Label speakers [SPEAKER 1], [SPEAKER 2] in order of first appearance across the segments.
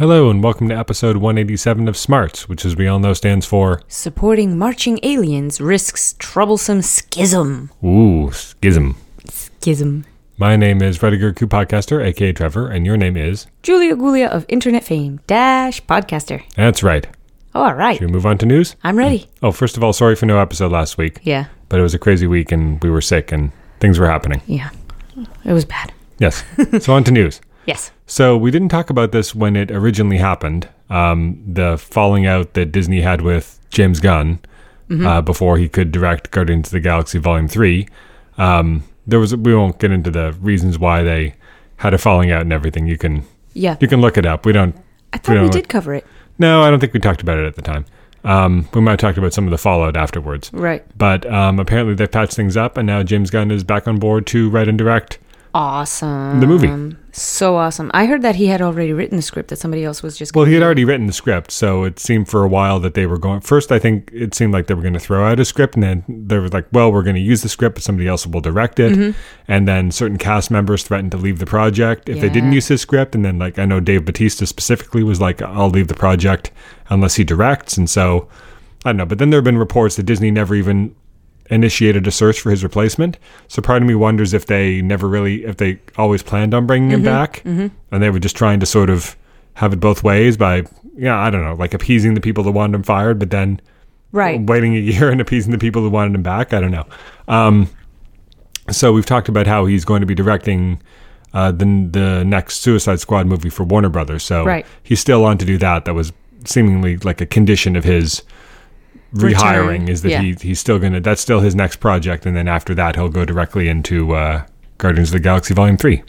[SPEAKER 1] Hello, and welcome to episode 187 of Smarts, which, as we all know, stands for
[SPEAKER 2] Supporting marching aliens risks troublesome schism.
[SPEAKER 1] Ooh, Schism.
[SPEAKER 2] Schism.
[SPEAKER 1] My name is Rediger Coup Podcaster, aka Trevor, and your name is?
[SPEAKER 2] Julia Gulia of internet fame, dash podcaster.
[SPEAKER 1] That's right.
[SPEAKER 2] All right.
[SPEAKER 1] Should we move on to news?
[SPEAKER 2] I'm ready.
[SPEAKER 1] Oh, first of all, sorry for no episode last week,
[SPEAKER 2] Yeah.
[SPEAKER 1] but it was a crazy week and we were sick and things were happening.
[SPEAKER 2] Yeah. It was bad.
[SPEAKER 1] Yes. so on to news.
[SPEAKER 2] Yes.
[SPEAKER 1] So we didn't talk about this when it originally happened. Um, the falling out that Disney had with James Gunn uh, before he could direct Guardians of the Galaxy Volume Three. Um, there was we won't get into the reasons why they had a falling out and everything. You can
[SPEAKER 2] Yeah.
[SPEAKER 1] you can look it up. We don't.
[SPEAKER 2] I thought we,
[SPEAKER 1] don't-
[SPEAKER 2] did cover it.
[SPEAKER 1] No, I don't think we talked about it at the time. Um, we might have talked about some of the fallout afterwards.
[SPEAKER 2] Right.
[SPEAKER 1] But um, apparently they've patched things up, and now James Gunn is back on board to write and direct
[SPEAKER 2] Awesome.
[SPEAKER 1] the movie.
[SPEAKER 2] So awesome. I heard that he had already written the script that somebody else was just
[SPEAKER 1] Well, he had already written the script, so it seemed for a while that they were going. First, I think it seemed like they were going to throw out a script, and then they were like, "Well, we're going to use the script, but somebody else will direct it."
[SPEAKER 2] Mm-hmm.
[SPEAKER 1] And then certain cast members threatened to leave the project if they didn't use his script. And then, like, I know Dave Bautista specifically was like, "I'll leave the project unless he directs." And so, I don't know. But then there have been reports that Disney never even initiated a search for his replacement. So part of me wonders if they never really, if they always planned on bringing him back, and they were just trying to sort of have it both ways by, yeah, I don't know, like appeasing the people that wanted him fired, but then
[SPEAKER 2] Right.
[SPEAKER 1] waiting a year and appeasing the people who wanted him back. I don't know. Um, so we've talked about how he's going to be directing uh, the the next Suicide Squad movie for Warner Brothers. So
[SPEAKER 2] Right.
[SPEAKER 1] he's still on to do that. That was seemingly like a condition of his rehiring
[SPEAKER 2] Return.
[SPEAKER 1] is that
[SPEAKER 2] Yeah.
[SPEAKER 1] he he's still gonna that's still his next project, and then after that he'll go directly into uh, Guardians of the Galaxy Volume Three.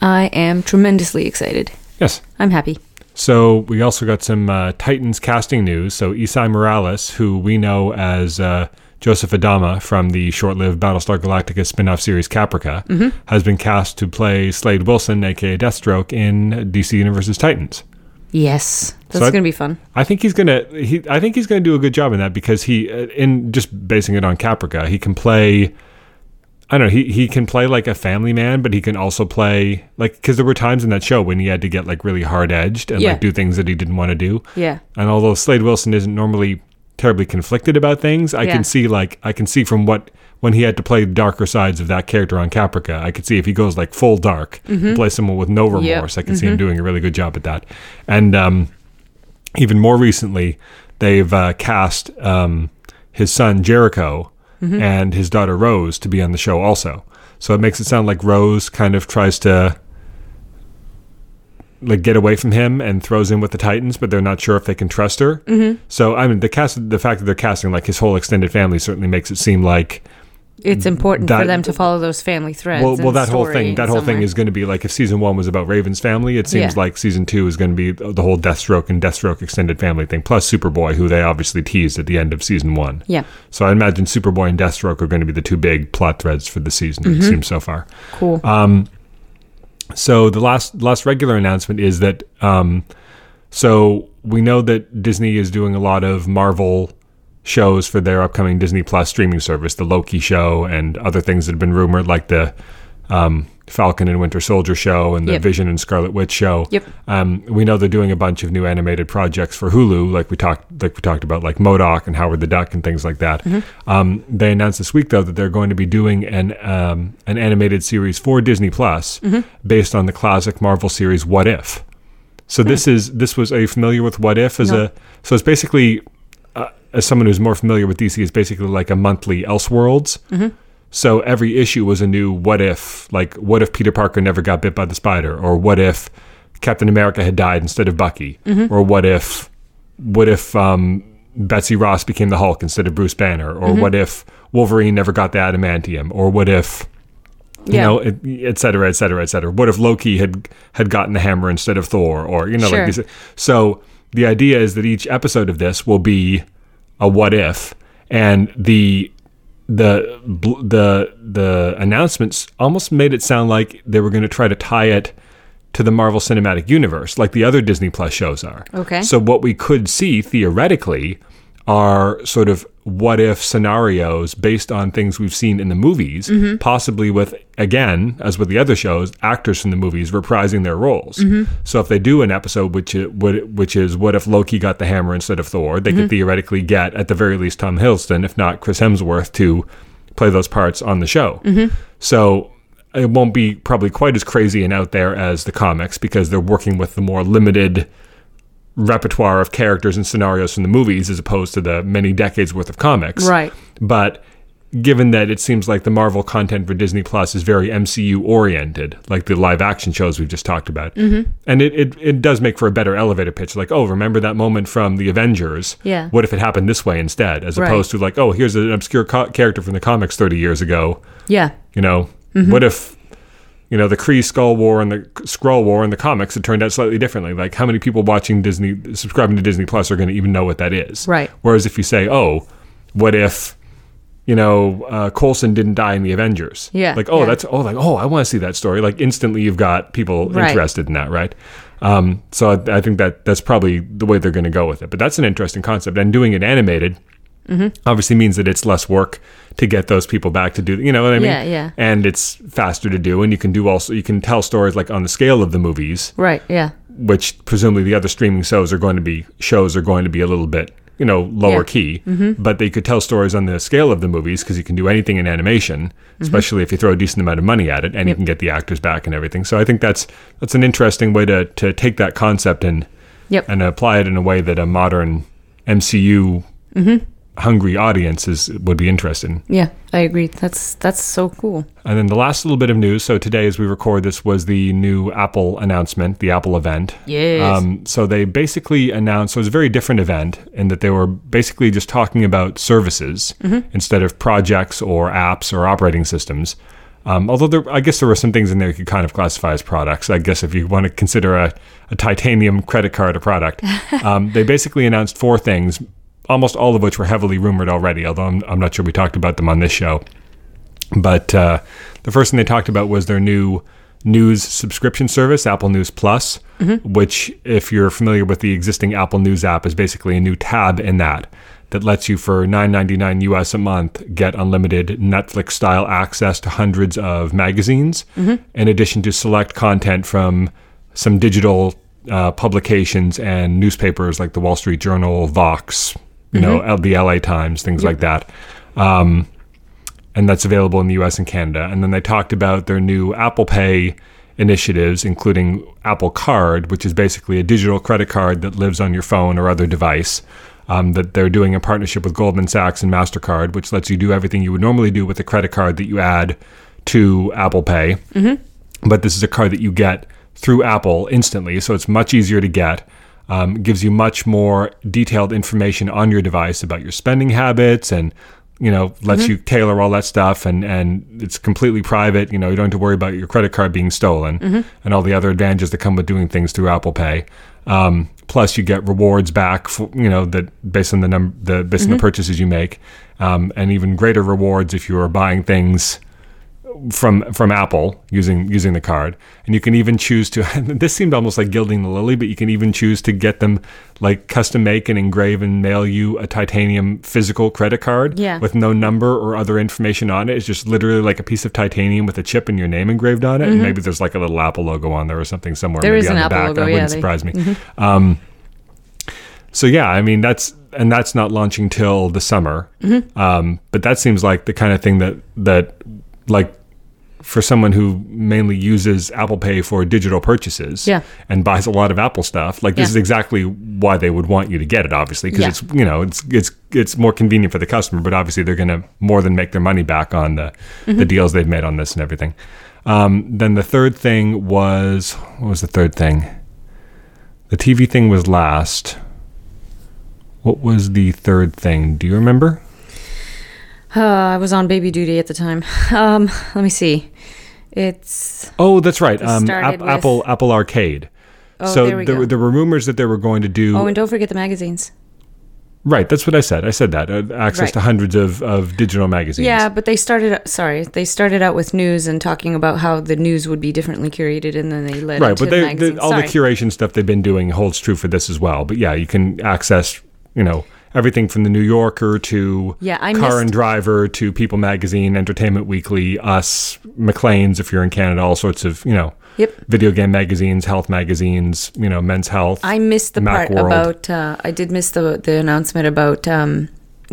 [SPEAKER 2] I am tremendously excited.
[SPEAKER 1] Yes.
[SPEAKER 2] I'm happy.
[SPEAKER 1] So we also got some uh, Titans casting news. So Esai Morales, who we know as uh, Joseph Adama from the short-lived Battlestar Galactica spin-off series Caprica,
[SPEAKER 2] Mm-hmm.
[SPEAKER 1] has been cast to play Slade Wilson, aka Deathstroke, in DC Universe's Titans.
[SPEAKER 2] Yes. That's
[SPEAKER 1] So
[SPEAKER 2] going to be fun.
[SPEAKER 1] I think he's gonna. He, I think he's gonna do a good job in that because he, uh, in just basing it on Caprica, he can play. I don't know. He he can play like a family man, but he can also play like because there were times in that show when he had to get like really hard edged and
[SPEAKER 2] Yeah.
[SPEAKER 1] like do things that he didn't want to do.
[SPEAKER 2] Yeah.
[SPEAKER 1] And although Slade Wilson isn't normally terribly conflicted about things, I
[SPEAKER 2] Yeah.
[SPEAKER 1] can see like I can see from what when he had to play darker sides of that character on Caprica, I could see if he goes like full dark, and play someone with no remorse, I can see him doing a really good job at that. And um, even more recently, they've uh, cast um, his son Jericho and his daughter Rose to be on the show also. So it makes it sound like Rose kind of tries to like get away from him and throws in with the Titans, but they're not sure if they can trust her. Mm-hmm. So I mean, the cast, the fact that they're casting like his whole extended family certainly makes it seem like
[SPEAKER 2] It's important
[SPEAKER 1] That-
[SPEAKER 2] for them to follow those family threads.
[SPEAKER 1] well, well, that whole thing, that whole
[SPEAKER 2] somewhere.
[SPEAKER 1] thing is going to be like if season one was about Raven's family, it seems
[SPEAKER 2] Yeah.
[SPEAKER 1] like season two is going to be the whole Deathstroke and Deathstroke extended family thing, plus Superboy, who they obviously teased at the end of season one.
[SPEAKER 2] Yeah.
[SPEAKER 1] So I imagine Superboy and Deathstroke are going to be the two big plot threads for the season.
[SPEAKER 2] Mm-hmm.
[SPEAKER 1] It seems so far.
[SPEAKER 2] Cool.
[SPEAKER 1] Uh, So the last last regular announcement is that um, so we know that Disney is doing a lot of Marvel shows for their upcoming Disney Plus streaming service, the Loki show and other things that have been rumored, like the um, Falcon and Winter Soldier show and the
[SPEAKER 2] Yep.
[SPEAKER 1] Vision and Scarlet Witch show.
[SPEAKER 2] Yep.
[SPEAKER 1] Um, we know they're doing a bunch of new animated projects for Hulu, like we talked like we talked about, like MODOK and Howard the Duck and things like that. Um, they announced this week though that they're going to be doing an um, an animated series for Disney Plus based on the classic Marvel series What If. So this is this was are you familiar with What If as
[SPEAKER 2] No.
[SPEAKER 1] a so it's basically as someone who's more familiar with DC, it's basically like a monthly Elseworlds. Mm-hmm. So every issue was a new what if, like what if Peter Parker never got bit by the spider, or what if Captain America had died instead of Bucky, mm-hmm. or what if what if um, Betsy Ross became the Hulk instead of Bruce Banner, or mm-hmm. what if Wolverine never got the adamantium, or what if you
[SPEAKER 2] Yeah.
[SPEAKER 1] know, et, et cetera, et cetera, et cetera. What if Loki had had gotten the hammer instead of Thor, or you know,
[SPEAKER 2] Sure.
[SPEAKER 1] like these? So the idea is that each episode of this will be a what if, and the the the the announcements almost made it sound like they were going to try to tie it to the Marvel Cinematic Universe, like the other Disney Plus shows are.
[SPEAKER 2] Okay.
[SPEAKER 1] So what we could see theoretically are sort of what if scenarios based on things we've seen in the movies, mm-hmm. possibly with, again, as with the other shows, actors from the movies reprising their roles. Mm-hmm. So if they do an episode which is, which is what if Loki got the hammer instead of Thor, they could mm-hmm. theoretically get, at the very least, Tom Hiddleston, if not Chris Hemsworth, to play those parts on the show. So it won't be probably quite as crazy and out there as the comics because they're working with the more limited repertoire of characters and scenarios from the movies as opposed to the many decades worth of comics.
[SPEAKER 2] Right.
[SPEAKER 1] But given that it seems like the Marvel content for Disney Plus is very MCU oriented, like the live action shows we've just talked about, mm-hmm. and it, it, it does make for a better elevator pitch. Like, oh, remember that moment from the Avengers?
[SPEAKER 2] Yeah.
[SPEAKER 1] What if it happened this way instead, as
[SPEAKER 2] Right.
[SPEAKER 1] opposed to like, oh, here's an obscure co- character from the comics 30 years ago.
[SPEAKER 2] Yeah.
[SPEAKER 1] You know,
[SPEAKER 2] Mm-hmm.
[SPEAKER 1] what if you know the Kree Skrull War and the Skrull War in the comics had turned out slightly differently? Like, how many people watching Disney, subscribing to Disney Plus, are going to even know what that is?
[SPEAKER 2] Right.
[SPEAKER 1] Whereas if you say, oh, what if you know uh, Coulson didn't die in the Avengers?
[SPEAKER 2] Yeah,
[SPEAKER 1] Like, oh,
[SPEAKER 2] yeah.
[SPEAKER 1] that's oh, like oh, I want to see that story. Like instantly, you've got people
[SPEAKER 2] Right.
[SPEAKER 1] interested in that, right? Um, so I, I think that that's probably the way they're going to go with it. But that's an interesting concept, and doing it animated
[SPEAKER 2] Mm-hmm.
[SPEAKER 1] obviously means that it's less work to get those people back to do you know what i mean
[SPEAKER 2] Yeah, yeah.
[SPEAKER 1] and it's faster to do and you can do also you can tell stories like on the scale of the movies
[SPEAKER 2] Right. Yeah.
[SPEAKER 1] which presumably the other streaming shows are going to be shows are going to be a little bit you know lower
[SPEAKER 2] Yeah. Mm-hmm.
[SPEAKER 1] key but they could tell stories on the scale of the movies because you can do anything in animation
[SPEAKER 2] Mm-hmm.
[SPEAKER 1] especially if you throw a decent amount of money at it and you can get the actors back and everything so i think that's that's an interesting way to to take that concept and
[SPEAKER 2] Yep.
[SPEAKER 1] and apply it in a way that a modern mcu
[SPEAKER 2] Mm-hmm.
[SPEAKER 1] Hungry audience is would be interested in
[SPEAKER 2] Yeah. I agree. That's that's so cool.
[SPEAKER 1] and then the last little bit of news. So today, as we record this, was the new Apple announcement, the Apple event.
[SPEAKER 2] Yes.
[SPEAKER 1] Um, so they basically announced. So it was a very different event in that they were basically just talking about services instead of projects or apps or operating systems. Um, although there, I guess there were some things in there you could kind of classify as products. I guess if you want to consider a, a titanium credit card a product, um, they basically announced four things, almost all of which were heavily rumored already. Although I'm, I'm not sure we talked about them on this show. But uh, the first thing they talked about was their new news subscription service, Apple News Plus, which, if you're familiar with the existing Apple News app, is basically a new tab in that that lets you, for $9.99 US a month, get unlimited Netflix style access to hundreds of magazines, in addition to select content from some digital uh, publications and newspapers like the Wall Street Journal, Vox, you know, L- the LA Times, things like that. Um, and that's available in the US and Canada. And then they talked about their new Apple Pay initiatives, including Apple Card, which is basically a digital credit card that lives on your phone or other device. Um, that they're doing in partnership with Goldman Sachs and MasterCard, which lets you do everything you would normally do with a credit card that you add to Apple Pay. But this is a card that you get through Apple instantly, so it's much easier to get. Um, gives you much more detailed information on your device about your spending habits and you know lets you tailor all that stuff and and it's completely private. You know you don't have to worry about your credit card being stolen and all the other advantages that come with doing things through apple pay. Um, plus you get rewards back for, you know that based on the number the based on the purchases you make. Um, and even greater rewards if you are buying things from from Apple using using the card, and you can even choose to. this seemed almost like gilding the lily, but you can even choose to get them like custom make and engrave and mail you a titanium physical credit card
[SPEAKER 2] Yeah.
[SPEAKER 1] with no number or other information on it. It's just literally like a piece of titanium with a chip and your name engraved on it, and maybe there's like a little Apple logo on there or something somewhere.
[SPEAKER 2] Mm-hmm. There
[SPEAKER 1] maybe
[SPEAKER 2] is
[SPEAKER 1] on
[SPEAKER 2] an
[SPEAKER 1] the
[SPEAKER 2] Apple
[SPEAKER 1] back.
[SPEAKER 2] logo,
[SPEAKER 1] That
[SPEAKER 2] yeah,
[SPEAKER 1] wouldn't
[SPEAKER 2] they-
[SPEAKER 1] surprise me. Um, so yeah, I mean that's and that's not launching till the summer.
[SPEAKER 2] Mm-hmm.
[SPEAKER 1] Um, but that seems like the kind of thing that that like for someone who mainly uses Apple Pay for digital purchases
[SPEAKER 2] Yeah.
[SPEAKER 1] and buys a lot of Apple stuff, like this
[SPEAKER 2] Yeah.
[SPEAKER 1] is exactly why they would want you to get it, obviously, because
[SPEAKER 2] Yeah.
[SPEAKER 1] it's you know it's it's it's more convenient for the customer, but obviously they're going to more than make their money back on the
[SPEAKER 2] Mm-hmm.
[SPEAKER 1] the deals they've made on this and everything. Um, then the third thing was what was the third thing? The TV thing was last. What was the third thing? Do you remember?
[SPEAKER 2] Uh, I was on baby duty at the time. Um, let me see. It's
[SPEAKER 1] Oh, that's right. Um,
[SPEAKER 2] with-
[SPEAKER 1] Apple Apple Arcade.
[SPEAKER 2] Oh,
[SPEAKER 1] so
[SPEAKER 2] there we
[SPEAKER 1] there,
[SPEAKER 2] go.
[SPEAKER 1] were- there were rumors that they were going to do.
[SPEAKER 2] oh, and don't forget the magazines.
[SPEAKER 1] right, that's what I said. I said that uh, access
[SPEAKER 2] Right.
[SPEAKER 1] to hundreds of, of digital magazines.
[SPEAKER 2] Yeah, but they started. Sorry, they started out with news and talking about how the news would be differently curated, and then they led
[SPEAKER 1] right. But they, the, all the curation stuff they've been doing holds true for this as well. But yeah, you can access you know everything from the New Yorker to
[SPEAKER 2] Yeah, I
[SPEAKER 1] Car
[SPEAKER 2] missed-
[SPEAKER 1] and Driver to People Magazine, Entertainment Weekly, Us, Maclean's if you're in Canada, all sorts of you know
[SPEAKER 2] Yep.
[SPEAKER 1] video game magazines, health magazines, you know, Men's Health.
[SPEAKER 2] I missed the part
[SPEAKER 1] Macworld.
[SPEAKER 2] about. Uh, I did miss the the announcement about um,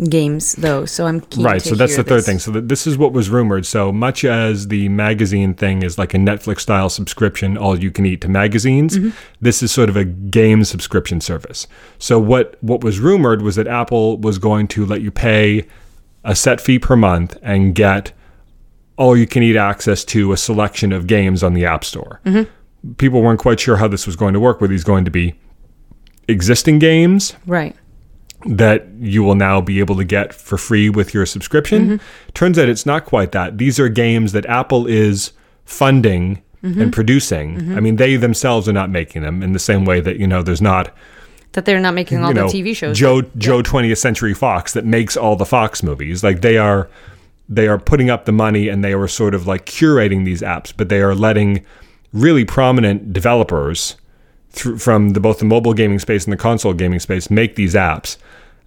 [SPEAKER 2] games though, so I'm keen.
[SPEAKER 1] Right, so that's the third
[SPEAKER 2] this.
[SPEAKER 1] thing. So th- this is what was rumored. So much as the magazine thing is like a Netflix style subscription, all you can eat to magazines,
[SPEAKER 2] Mm-hmm.
[SPEAKER 1] this is sort of a game subscription service. So what what was rumored was that Apple was going to let you pay a set fee per month and get all you can eat access to a selection of games on the App Store.
[SPEAKER 2] Mm-hmm.
[SPEAKER 1] People weren't quite sure how this was going to work. Were these going to be existing games?
[SPEAKER 2] Right.
[SPEAKER 1] That you will now be able to get for free with your subscription. Mm-hmm. Turns out it's not quite that. These are games that Apple is funding and mm-hmm. producing. Mm-hmm. I mean, they themselves are not making them in the same way that, you know, there's not,
[SPEAKER 2] That they're not making all
[SPEAKER 1] know,
[SPEAKER 2] the TV shows.
[SPEAKER 1] Joe Joe 20th Century Fox that makes all the Fox movies. Like they are they are putting up the money and they are sort of like curating these apps, but they are letting really prominent developers through, from the, both the mobile gaming space and the console gaming space make these apps.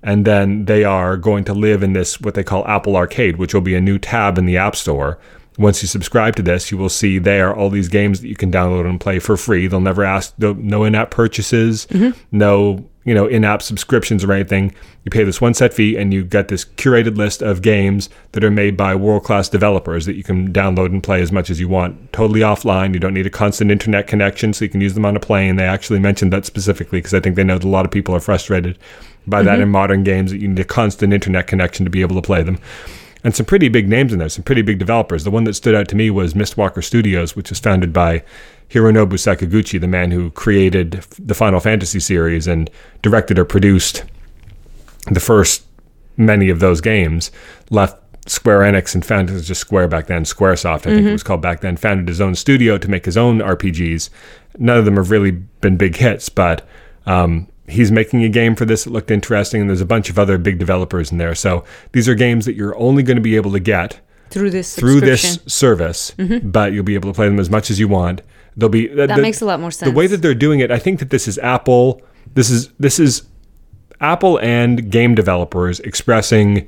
[SPEAKER 1] And then they are going to live in this, what they call Apple Arcade, which will be a new tab in the App Store. Once you subscribe to this, you will see there all these games that you can download and play for free. They'll never ask no, in-app purchases, mm-hmm. no you know in-app subscriptions or anything. You pay this one set fee, and you get this curated list of games that are made by world-class developers that you can download and play as much as you want, totally offline. You don't need a constant internet connection, so you can use them on a plane. They actually mentioned that specifically because I think they know that a lot of people are frustrated by that in modern games that you need a constant internet connection to be able to play them. And some pretty big names in there, some pretty big developers. The one that stood out to me was Mistwalker Studios, which was founded by Hironobu Sakaguchi, the man who created the Final Fantasy series and directed or produced the first many of those games. Left Square Enix and founded it was just Square back then, Squaresoft, I think it was called back then. Founded his own studio to make his own RPGs. None of them have really been big hits, but um, he's making a game for this that looked interesting, and there's a bunch of other big developers in there. So these are games that you're only going to be able to get
[SPEAKER 2] through this
[SPEAKER 1] through this service, but you'll be able to play them as much as you want. They'll be
[SPEAKER 2] That makes a lot more sense.
[SPEAKER 1] The way that they're doing it, I think that this is Apple. This is this is Apple and game developers expressing,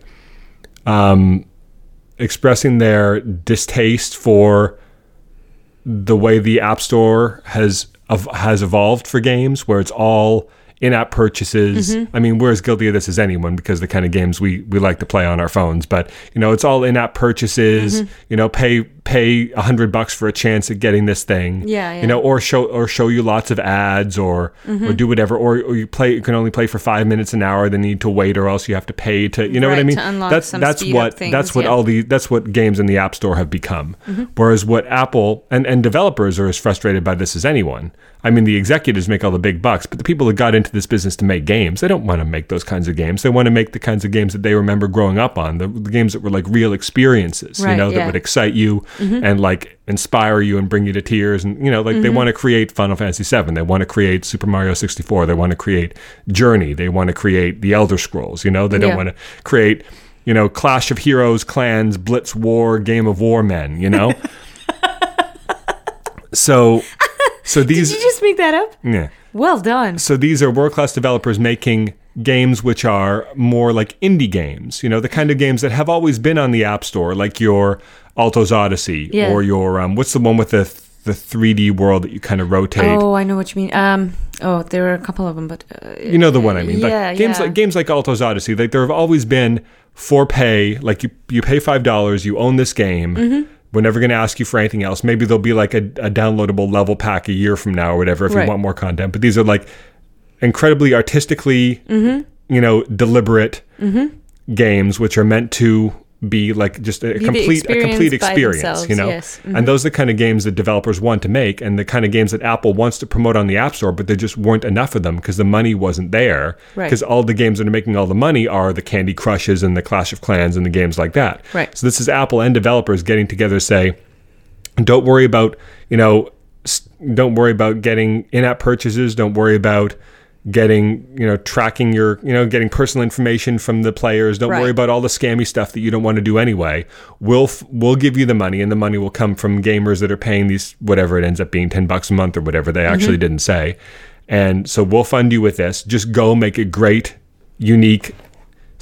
[SPEAKER 1] um, expressing their distaste for the way the App Store has of, has evolved for games, where it's all in-app purchases.
[SPEAKER 2] Mm-hmm.
[SPEAKER 1] I mean, we're as guilty of this as anyone because the kind of games we we like to play on our phones. But you know, it's all in-app purchases.
[SPEAKER 2] Mm-hmm.
[SPEAKER 1] You know, pay pay a hundred bucks for a chance at getting this thing.
[SPEAKER 2] Yeah,
[SPEAKER 1] You know, or show or show you lots of ads, or or do whatever, or, or you play you can only play for five minutes an hour. Then you need to wait, or else you have to pay to. You know what I mean?
[SPEAKER 2] to unlock
[SPEAKER 1] that's
[SPEAKER 2] some
[SPEAKER 1] that's what
[SPEAKER 2] things,
[SPEAKER 1] that's what
[SPEAKER 2] yeah.
[SPEAKER 1] all the that's what games in the App Store have become. Whereas what Apple and, and developers are as frustrated by this as anyone. I mean, the executives make all the big bucks, but the people that got into this business to make games, they don't want to make those kinds of games. They want to make the kinds of games that they remember growing up on, the, the games that were like real experiences, you know, that
[SPEAKER 2] yeah. Mm-hmm.
[SPEAKER 1] would excite you and like inspire you and bring you to tears. And, you know, like they want to create Final Fantasy VII. They want to create Super Mario 64. They want to create Journey. They want to create The Elder Scrolls, you know, they don't
[SPEAKER 2] Yeah.
[SPEAKER 1] want to create you know, Clash of Heroes, Clans, Blitz War, Game of War men, you know? so so these
[SPEAKER 2] Did you just make that up?
[SPEAKER 1] yeah.
[SPEAKER 2] Well done.
[SPEAKER 1] So these are world-class developers making games which are more like indie games, you know, the kind of games that have always been on the App Store, like your Alto's Odyssey
[SPEAKER 2] Yeah.
[SPEAKER 1] or your um what's the one with the the 3D world that you kind of rotate.
[SPEAKER 2] Oh, I know what you mean. Um, oh, there are a couple of them, but uh,
[SPEAKER 1] You know the one I mean. Like
[SPEAKER 2] Yeah,
[SPEAKER 1] games
[SPEAKER 2] yeah.
[SPEAKER 1] like games like Alto's Odyssey, like there have always been for pay. Like you you pay five dollars, you own this game.
[SPEAKER 2] Mm-hmm.
[SPEAKER 1] We're never going to ask you for anything else. Maybe there'll be like a, a downloadable level pack a year from now or whatever if
[SPEAKER 2] Right.
[SPEAKER 1] you want more content. But these are like incredibly artistically,
[SPEAKER 2] Mm-hmm.
[SPEAKER 1] you know, deliberate games which are meant to be like just a
[SPEAKER 2] the
[SPEAKER 1] complete a complete
[SPEAKER 2] experience by
[SPEAKER 1] experience,
[SPEAKER 2] themselves,
[SPEAKER 1] you know.
[SPEAKER 2] yes. Mm-hmm.
[SPEAKER 1] And those are the kind of games that developers want to make and the kind of games that Apple wants to promote on the App Store, but there just weren't enough of them because the money wasn't there.
[SPEAKER 2] Right.
[SPEAKER 1] Because all the games that are making all the money are the Candy Crushes and the Clash of Clans and the games like that.
[SPEAKER 2] Right.
[SPEAKER 1] So this is Apple and developers getting together to say, don't worry about, you know, don't worry about getting in-app purchases. Don't worry about getting, you know, tracking your, you know, getting personal information from the players. Don't worry about all the scammy stuff that you don't want to do anyway. We'll f- we'll give you the money, and the money will come from gamers that are paying these whatever it ends up being, ten bucks a month or whatever they mm-hmm. actually didn't say. And so we'll fund you with this. Just go make a great, unique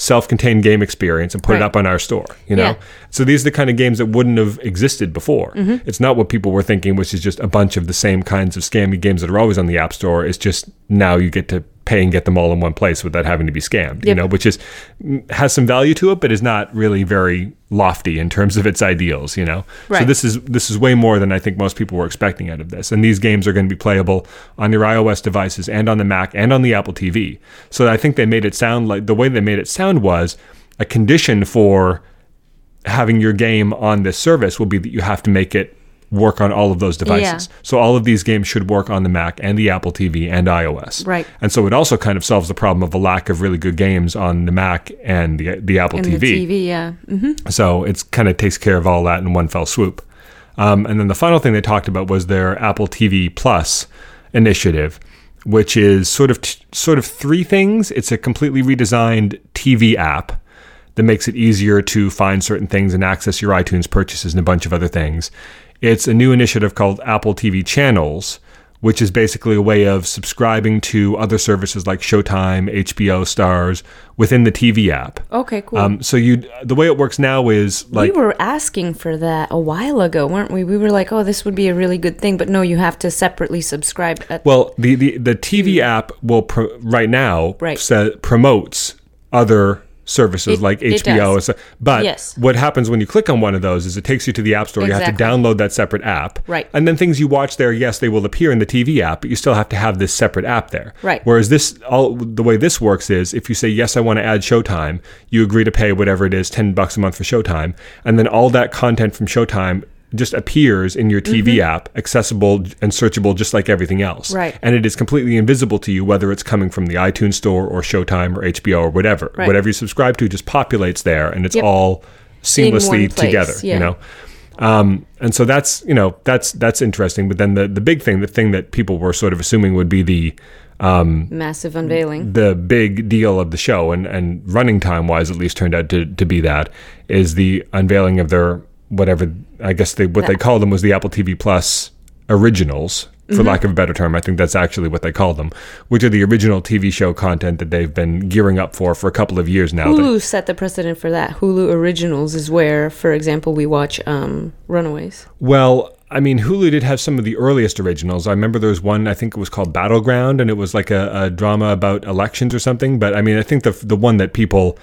[SPEAKER 1] self-contained game experience and put it up on our store. You know,
[SPEAKER 2] Yeah.
[SPEAKER 1] so these are the kind of games that wouldn't have existed before. Mm-hmm. It's not what people were thinking, which is just a bunch of the same kinds of scammy games that are always on the App Store. It's just now you get to pay and get them all in one place without having to be scammed. You know, which is mm, has some value to it, but is not really very lofty in terms of its ideals. You know, so this is this is way more than I think most people were expecting out of this. And these games are going to be playable on your iOS devices and on the Mac and on the Apple TV. So I think they made it sound like the way they made it sound was a condition for having your game on this service will be that you have to make it work on all of those devices.
[SPEAKER 2] Yeah.
[SPEAKER 1] So all of these games should work on the Mac and the Apple TV and iOS.
[SPEAKER 2] Right.
[SPEAKER 1] And so it also kind of solves the problem of a lack of really good games on the Mac and the the Apple
[SPEAKER 2] And
[SPEAKER 1] TV.
[SPEAKER 2] the TV, yeah. hmm
[SPEAKER 1] So it's kind of takes care of all that in one fell swoop. Um, and then the final thing they talked about was their Apple TV Plus initiative, which is sort of t- sort of three things. It's a completely redesigned TV app that makes it easier to find certain things and access your iTunes purchases and a bunch of other things. It's a new initiative called Apple TV Channels, which is basically a way of subscribing to other services like Showtime, HBO, Starz within the TV app.
[SPEAKER 2] Okay, cool.
[SPEAKER 1] Um, so you, the way it works now is like
[SPEAKER 2] we were asking for that a while ago, weren't we? We were like, "Oh, this would be a really good thing," but no, you have to separately subscribe. At,
[SPEAKER 1] Well, the the, the TV app will pro- right now
[SPEAKER 2] Right.
[SPEAKER 1] sa- promotes other services
[SPEAKER 2] It-
[SPEAKER 1] like
[SPEAKER 2] it
[SPEAKER 1] HBO. so- But
[SPEAKER 2] Yes.
[SPEAKER 1] what happens when you click on one of those is it takes you to the App Store. You have to download that separate app.
[SPEAKER 2] Right.
[SPEAKER 1] And then things you watch there, yes, they will appear in the TV app, but you still have to have this separate app there.
[SPEAKER 2] Right.
[SPEAKER 1] Whereas this, all the way this works is if you say yes, I want to add Showtime, you agree to pay whatever it is, ten bucks a month for Showtime, and then all that content from Showtime just appears in your TV app, accessible and searchable just like everything else.
[SPEAKER 2] Mm-hmm. Right.
[SPEAKER 1] And it is completely invisible to you whether it's coming from the iTunes store or Showtime or HBO or whatever.
[SPEAKER 2] Right.
[SPEAKER 1] Whatever you subscribe to just populates there and it's
[SPEAKER 2] Yep.
[SPEAKER 1] all seamlessly
[SPEAKER 2] place,
[SPEAKER 1] together,
[SPEAKER 2] yeah.
[SPEAKER 1] you know. Um, and so that's you know that's that's interesting. But then the the big thing, the thing that people were sort of assuming would be the
[SPEAKER 2] massive unveiling.
[SPEAKER 1] the big deal of the show and, and running time wise at least turned out to, to be that is the unveiling of their whatever I guess they what they call them was the Apple TV Plus originals for
[SPEAKER 2] Mm-hmm.
[SPEAKER 1] lack of a better term I think that's actually what they call them which are the original TV show content that they've been gearing up for for a couple of years now
[SPEAKER 2] Hulu set the precedent for that. Hulu Originals is where, for example, we watch um, Runaways.
[SPEAKER 1] Well, I mean, Hulu did have some of the earliest originals. I remember there was one, I think it was called Battleground, and it was like a, a drama about elections or something. But I mean, I think the the one that people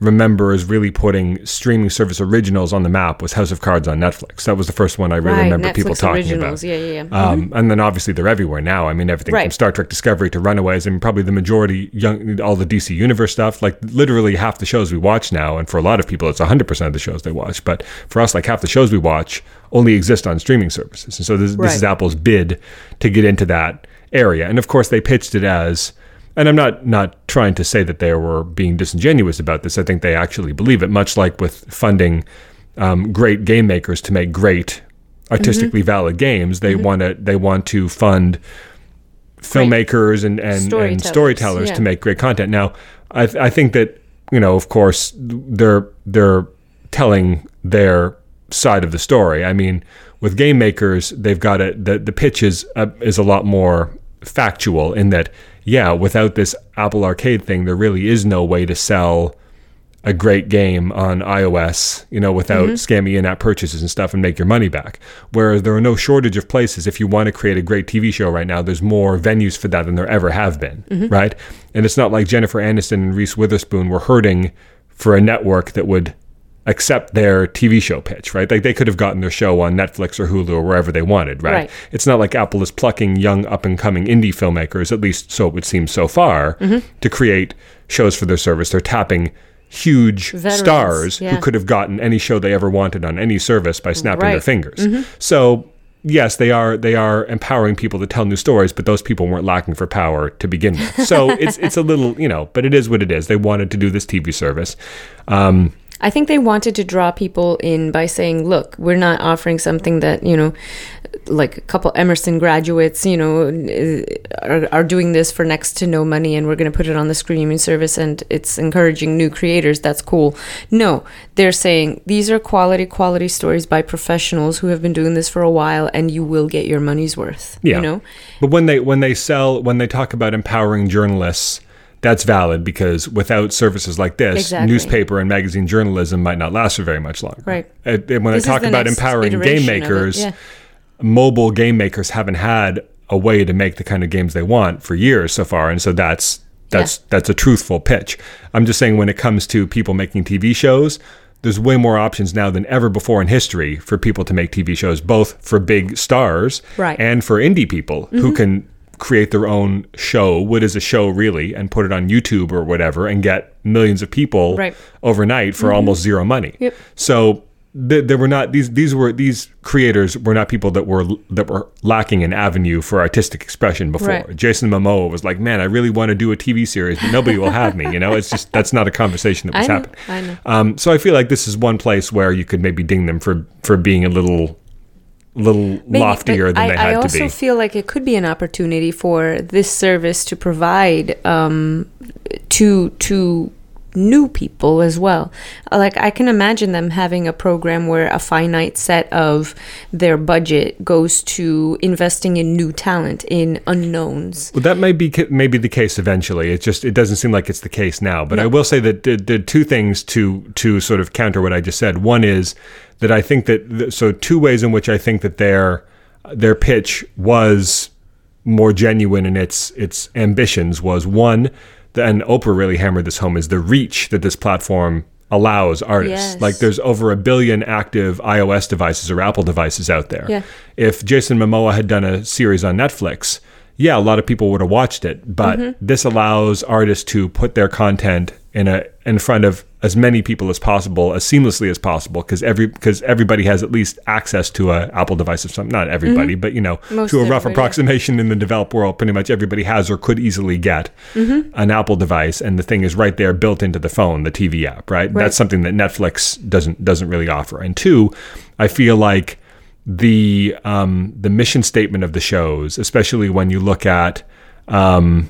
[SPEAKER 1] remember as really putting streaming service originals on the map was House of Cards on Netflix. That was the first one I really
[SPEAKER 2] Right,
[SPEAKER 1] remember
[SPEAKER 2] Netflix
[SPEAKER 1] people talking
[SPEAKER 2] originals.
[SPEAKER 1] about.
[SPEAKER 2] Yeah, yeah, yeah.
[SPEAKER 1] Um, And then obviously they're everywhere now. I mean, everything from Star Trek Discovery to Runaways, and probably the majority, young, all the DC Universe stuff. Like literally half the shows we watch now, and for a lot of people, it's 100% of the shows they watch. But for us, like half the shows we watch only exist on streaming services. And so this, this is Apple's bid to get into that area. And of course, they pitched it as. And I'm not not trying to say that they were being disingenuous about this. I think they actually believe it, much like with funding um, great game makers to make great artistically valid games. They want to they want to fund filmmakers and and, and
[SPEAKER 2] Storytellers,
[SPEAKER 1] storytellers
[SPEAKER 2] yeah.
[SPEAKER 1] to make great content. Now, I th- I think that you know, of course, they're they're telling their side of the story. I mean, with game makers, they've got it. The the pitch is uh, is a lot more factual in that. Yeah, without this Apple Arcade thing, there really is no way to sell a great game on iOS, you know, without mm-hmm. scammy in-app purchases and stuff and make your money back. Whereas there are no shortage of places. If you want to create a great TV show right now, there's more venues for that than there ever have been, mm-hmm. right? And it's not like Jennifer Aniston and Reese Witherspoon were hurting for a network that would accept their TV show pitch, right? Like they could have gotten their show on Netflix or Hulu or wherever they wanted, right?
[SPEAKER 2] Right.
[SPEAKER 1] It's not like Apple is plucking young up and coming indie filmmakers, at least so it would seem so far, to create shows for their service. They're tapping huge
[SPEAKER 2] Veterans,
[SPEAKER 1] stars
[SPEAKER 2] yeah.
[SPEAKER 1] who could have gotten any show they ever wanted on any service by snapping their
[SPEAKER 2] Right.
[SPEAKER 1] fingers. So yes, they are they are empowering people to tell new stories, but those people weren't lacking for power to begin with. So it's it's a little you know, but it is what it is. They wanted to do this TV service. Um,
[SPEAKER 2] I think they wanted to draw people in by saying, look, we're not offering something that, you know, like a couple Emerson graduates, you know, are, are doing this for next to no money and we're going to put it on the streaming service and it's encouraging new creators. That's cool. No, they're saying these are quality, quality stories by professionals who have been doing this for a while and you will get your money's worth.
[SPEAKER 1] Yeah.
[SPEAKER 2] You know?
[SPEAKER 1] But when they when they sell when they talk about empowering journalists, that's valid because without services like this,
[SPEAKER 2] Exactly.
[SPEAKER 1] newspaper and magazine journalism might not last for very much longer.
[SPEAKER 2] Right.
[SPEAKER 1] And when
[SPEAKER 2] This
[SPEAKER 1] I talk about empowering game
[SPEAKER 2] iteration of it,
[SPEAKER 1] makers,
[SPEAKER 2] yeah.
[SPEAKER 1] mobile game makers haven't had a way to make the kind of games they want for years so far, and so that's that's that's a truthful pitch. I'm just saying when it comes to people making TV shows, there's way more options now than ever before in history for people to make TV shows, both for big stars
[SPEAKER 2] Right. Mm-hmm.
[SPEAKER 1] and for indie people who can create their own show. What is a show really, and put it on YouTube or whatever, and get millions of people
[SPEAKER 2] Right. Mm-hmm.
[SPEAKER 1] overnight for almost zero money.
[SPEAKER 2] Yep.
[SPEAKER 1] So th- there were not these these were these creators were not people that were that were lacking an avenue for artistic expression before.
[SPEAKER 2] Right.
[SPEAKER 1] Jason Momoa was like, "Man, I really want to do a TV series, but nobody will have me." You know, it's just that's not a conversation that
[SPEAKER 2] I
[SPEAKER 1] was
[SPEAKER 2] know,
[SPEAKER 1] happening.
[SPEAKER 2] I know.
[SPEAKER 1] Um, so I feel like this is one place where you could maybe ding them for for being a little little
[SPEAKER 2] Maybe,
[SPEAKER 1] loftier than
[SPEAKER 2] I,
[SPEAKER 1] they had
[SPEAKER 2] I
[SPEAKER 1] to
[SPEAKER 2] also feel like it could be an opportunity for this service to provide um, to to new people as well. Like I can imagine them having a program where a finite set of their budget goes to investing in new talent, in unknowns.
[SPEAKER 1] Well, that may be ca- maybe the case eventually. It just it doesn't seem like it's the case now. But I will say that the, the two things to to sort of counter what I just said. One is that I think that so two ways in which I think that their their pitch was more genuine in its its ambitions was one, and Oprah really hammered this home is the reach that this platform allows artists.
[SPEAKER 2] Yes.
[SPEAKER 1] Like there's over a billion active iOS devices or Apple devices out there.
[SPEAKER 2] Yeah.
[SPEAKER 1] If Jason Momoa had done a series on Netflix, yeah, a lot of people would have watched it. But
[SPEAKER 2] Mm-hmm.
[SPEAKER 1] this allows artists to put their content in a in front of as many people as possible, as seamlessly as possible, because every because everybody has at least access to a Apple device of some. Not everybody, but you know,
[SPEAKER 2] Mm-hmm. Most
[SPEAKER 1] to a rough
[SPEAKER 2] yeah.
[SPEAKER 1] approximation in the developed world, pretty much everybody has or could easily get
[SPEAKER 2] Mm-hmm.
[SPEAKER 1] an Apple device, and the thing is right there, built into the phone, the TV app. Right,
[SPEAKER 2] Right.
[SPEAKER 1] that's something that Netflix doesn't doesn't really offer. And two, I feel like the um, the mission statement of the shows, especially when you look at um,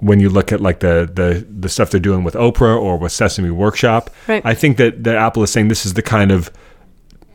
[SPEAKER 1] when you look at like the the the stuff they're doing with Oprah or with Sesame Workshop,
[SPEAKER 2] Right.
[SPEAKER 1] I think that that Apple is saying this is the kind of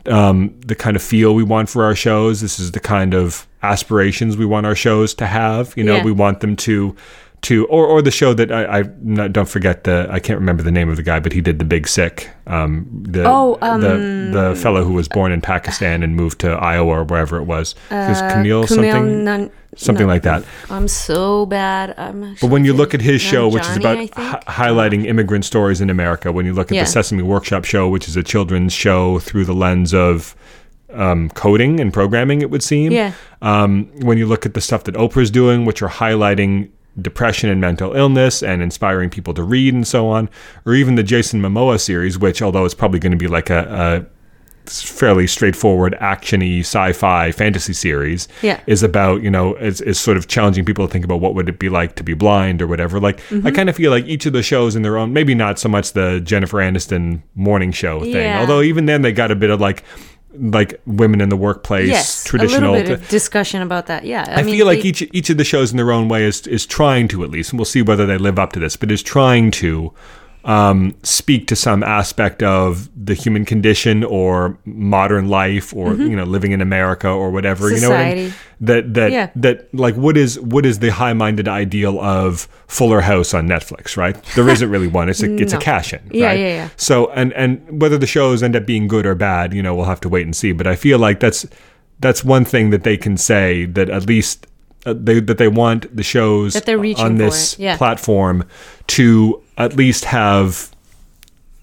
[SPEAKER 1] um, the kind of feel we want for our shows. This is the kind of aspirations we want our shows to have. You know,
[SPEAKER 2] Yeah.
[SPEAKER 1] we want them to to or or the show that I, I no, don't forget the I can't remember the name of the guy, but he did the Big Sick. Um, the,
[SPEAKER 2] Oh,
[SPEAKER 1] the the fellow who was born in Pakistan and moved to Iowa or wherever it was. It was Kumail
[SPEAKER 2] Uh,
[SPEAKER 1] something
[SPEAKER 2] Nan-
[SPEAKER 1] something
[SPEAKER 2] no.
[SPEAKER 1] like that.
[SPEAKER 2] I'm so bad. I'm
[SPEAKER 1] But when you look at his show, which is about hi- highlighting immigrant stories in America, when you look at
[SPEAKER 2] Yeah.
[SPEAKER 1] the Sesame Workshop show, which is a children's show through the lens of um, coding and programming, it would seem.
[SPEAKER 2] Yeah.
[SPEAKER 1] Um, when you look at the stuff that Oprah's doing, which are highlighting depression and mental illness and inspiring people to read and so on, or even the Jason Momoa series, which, although it's probably going to be like a, a fairly straightforward actiony sci-fi fantasy series
[SPEAKER 2] Yeah.
[SPEAKER 1] is about you know is, is sort of challenging people to think about what would it be like to be blind or whatever like
[SPEAKER 2] Mm-hmm.
[SPEAKER 1] i kind of feel like each of the shows in their own maybe not so much the jennifer aniston morning show thing
[SPEAKER 2] Yeah.
[SPEAKER 1] although even then they got a bit of like like women in the workplace
[SPEAKER 2] yes,
[SPEAKER 1] traditional
[SPEAKER 2] a little bit of discussion about that. Yeah,
[SPEAKER 1] I,
[SPEAKER 2] mean,
[SPEAKER 1] feel like
[SPEAKER 2] they-
[SPEAKER 1] each each of the shows in their own way is is trying to at least, and we'll see whether they live up to this, but is trying to um, speak to some aspect of the human condition or modern life or you know living in America or whatever. You know what I mean?
[SPEAKER 2] Mm-hmm.
[SPEAKER 1] That that
[SPEAKER 2] Yeah.
[SPEAKER 1] that like what is what is the high minded ideal of Fuller House on Netflix? Right? There isn't really one. It's a it's a cash in.
[SPEAKER 2] Yeah,
[SPEAKER 1] right?
[SPEAKER 2] yeah, yeah.
[SPEAKER 1] So and and whether the shows end up being good or bad, you know, we'll have to wait and see. But I feel like that's that's one thing that they can say that at least uh, they that they want the shows
[SPEAKER 2] That they're reaching
[SPEAKER 1] on this
[SPEAKER 2] yeah.
[SPEAKER 1] platform to at least have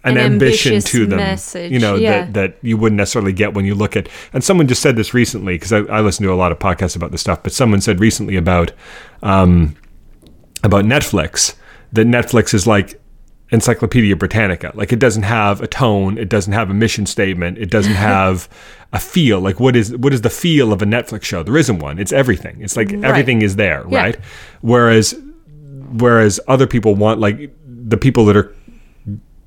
[SPEAKER 1] an,
[SPEAKER 2] An
[SPEAKER 1] ambition to them,
[SPEAKER 2] message,
[SPEAKER 1] you know,
[SPEAKER 2] yeah.
[SPEAKER 1] that, that you wouldn't necessarily get when you look at. And someone just said this recently because I, I listen to a lot of podcasts about this stuff. But someone said recently about um, about Netflix that Netflix is like Encyclopedia Britannica. Like it doesn't have a tone, it doesn't have a mission statement, it doesn't have a feel. Like what is what is the feel of a Netflix show? There isn't one. It's everything. It's like everything is there,
[SPEAKER 2] Yeah.
[SPEAKER 1] right? Whereas whereas other people want like the people that are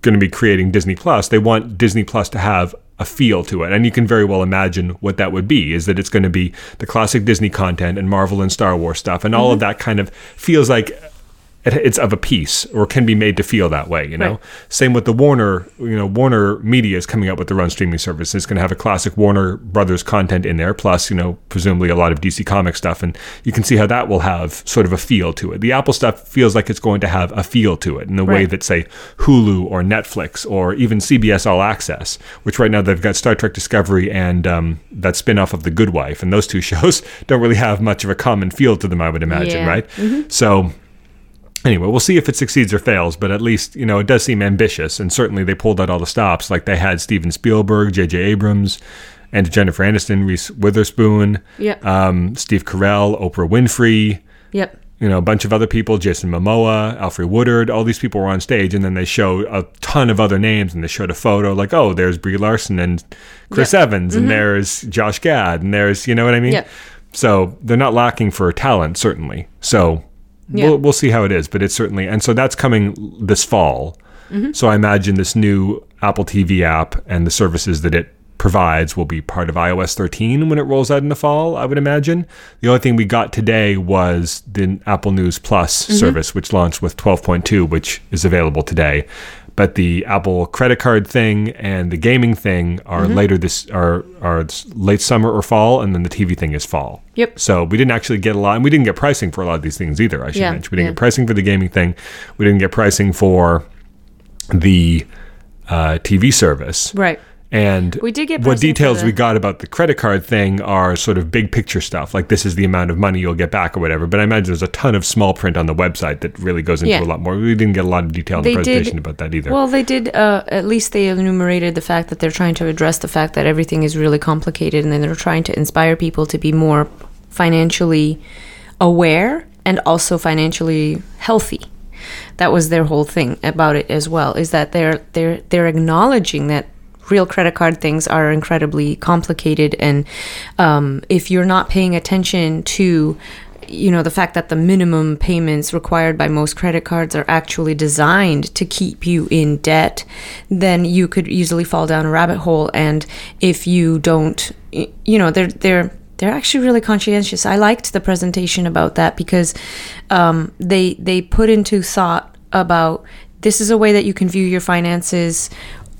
[SPEAKER 1] going to be creating Disney Plus, they want Disney Plus to have a feel to it. And you can very well imagine what that would be is that it's going to be the classic Disney content and Marvel and Star Wars stuff and all of mm-hmm. that kind of feels like it's of a piece or can be made to feel that way. You know,
[SPEAKER 2] Right.
[SPEAKER 1] same with the Warner. You know, Warner Media is coming up with their own streaming service. It's going to have a classic Warner Brothers content in there, plus you know, presumably a lot of DC comic stuff, and you can see how that will have sort of a feel to it. The Apple stuff feels like it's going to have a feel to it in the way that say Hulu or Netflix or even CBS All Access, which right now they've got Star Trek Discovery and um, that spin off of The Good Wife, and those two shows don't really have much of a common feel to them, I would imagine,
[SPEAKER 2] Yeah.
[SPEAKER 1] right? So anyway, we'll see if it succeeds or fails, but at least, you know, it does seem ambitious. And certainly they pulled out all the stops. Like they had Steven Spielberg, J.J. Abrams, and Jennifer Aniston, Reese Witherspoon,
[SPEAKER 2] Yep.
[SPEAKER 1] um, Steve Carell, Oprah Winfrey,
[SPEAKER 2] Yep.
[SPEAKER 1] you know, a bunch of other people, Jason Momoa, Alfred Woodard, all these people were on stage. And then they showed a ton of other names and they showed a photo like, oh, there's Brie Larson and Chris
[SPEAKER 2] Yep.
[SPEAKER 1] Evans and there's Josh Gad and there's, you know what I mean?
[SPEAKER 2] Yep.
[SPEAKER 1] So they're not lacking for talent, certainly. So
[SPEAKER 2] Yeah.
[SPEAKER 1] we'll, we'll see how it is, but it's certainly, and so that's coming this fall. Mm-hmm. So I imagine this new Apple TV app and the services that it provides will be part of iOS 13 when it rolls out in the fall, I would imagine. The only thing we got today was the Apple News Plus mm-hmm. service, which launched with 12.2, which is available today. But the Apple credit card thing and the gaming thing are later this are are late summer or fall, and then the TV thing is fall.
[SPEAKER 2] Yep.
[SPEAKER 1] So we didn't actually get a lot, and we didn't get pricing for a lot of these things either. I should
[SPEAKER 2] Yeah,
[SPEAKER 1] mention we didn't
[SPEAKER 2] yeah.
[SPEAKER 1] get pricing for the gaming thing. We didn't get pricing for the uh, TV service.
[SPEAKER 2] Right.
[SPEAKER 1] And
[SPEAKER 2] We did get
[SPEAKER 1] what details
[SPEAKER 2] the-
[SPEAKER 1] we got about the credit card thing are sort of big picture stuff, like this is the amount of money you'll get back or whatever. But I imagine there's a ton of small print on the website that really goes into
[SPEAKER 2] Yeah.
[SPEAKER 1] a lot more. We didn't get a lot of detail in the
[SPEAKER 2] They did-
[SPEAKER 1] presentation about that either.
[SPEAKER 2] Well, they did. Uh, at least they enumerated the fact that they're trying to address the fact that everything is really complicated, and then they're trying to inspire people to be more financially aware and also financially healthy. That was their whole thing about it as well. Is that they're they're they're acknowledging that real credit card things are incredibly complicated, and um, if you're not paying attention to you know the fact that the minimum payments required by most credit cards are actually designed to keep you in debt then you could easily fall down a rabbit hole. And if you don't you know they're they're they're actually really conscientious. I liked the presentation about that because um, they they put into thought about this is a way that you can view your finances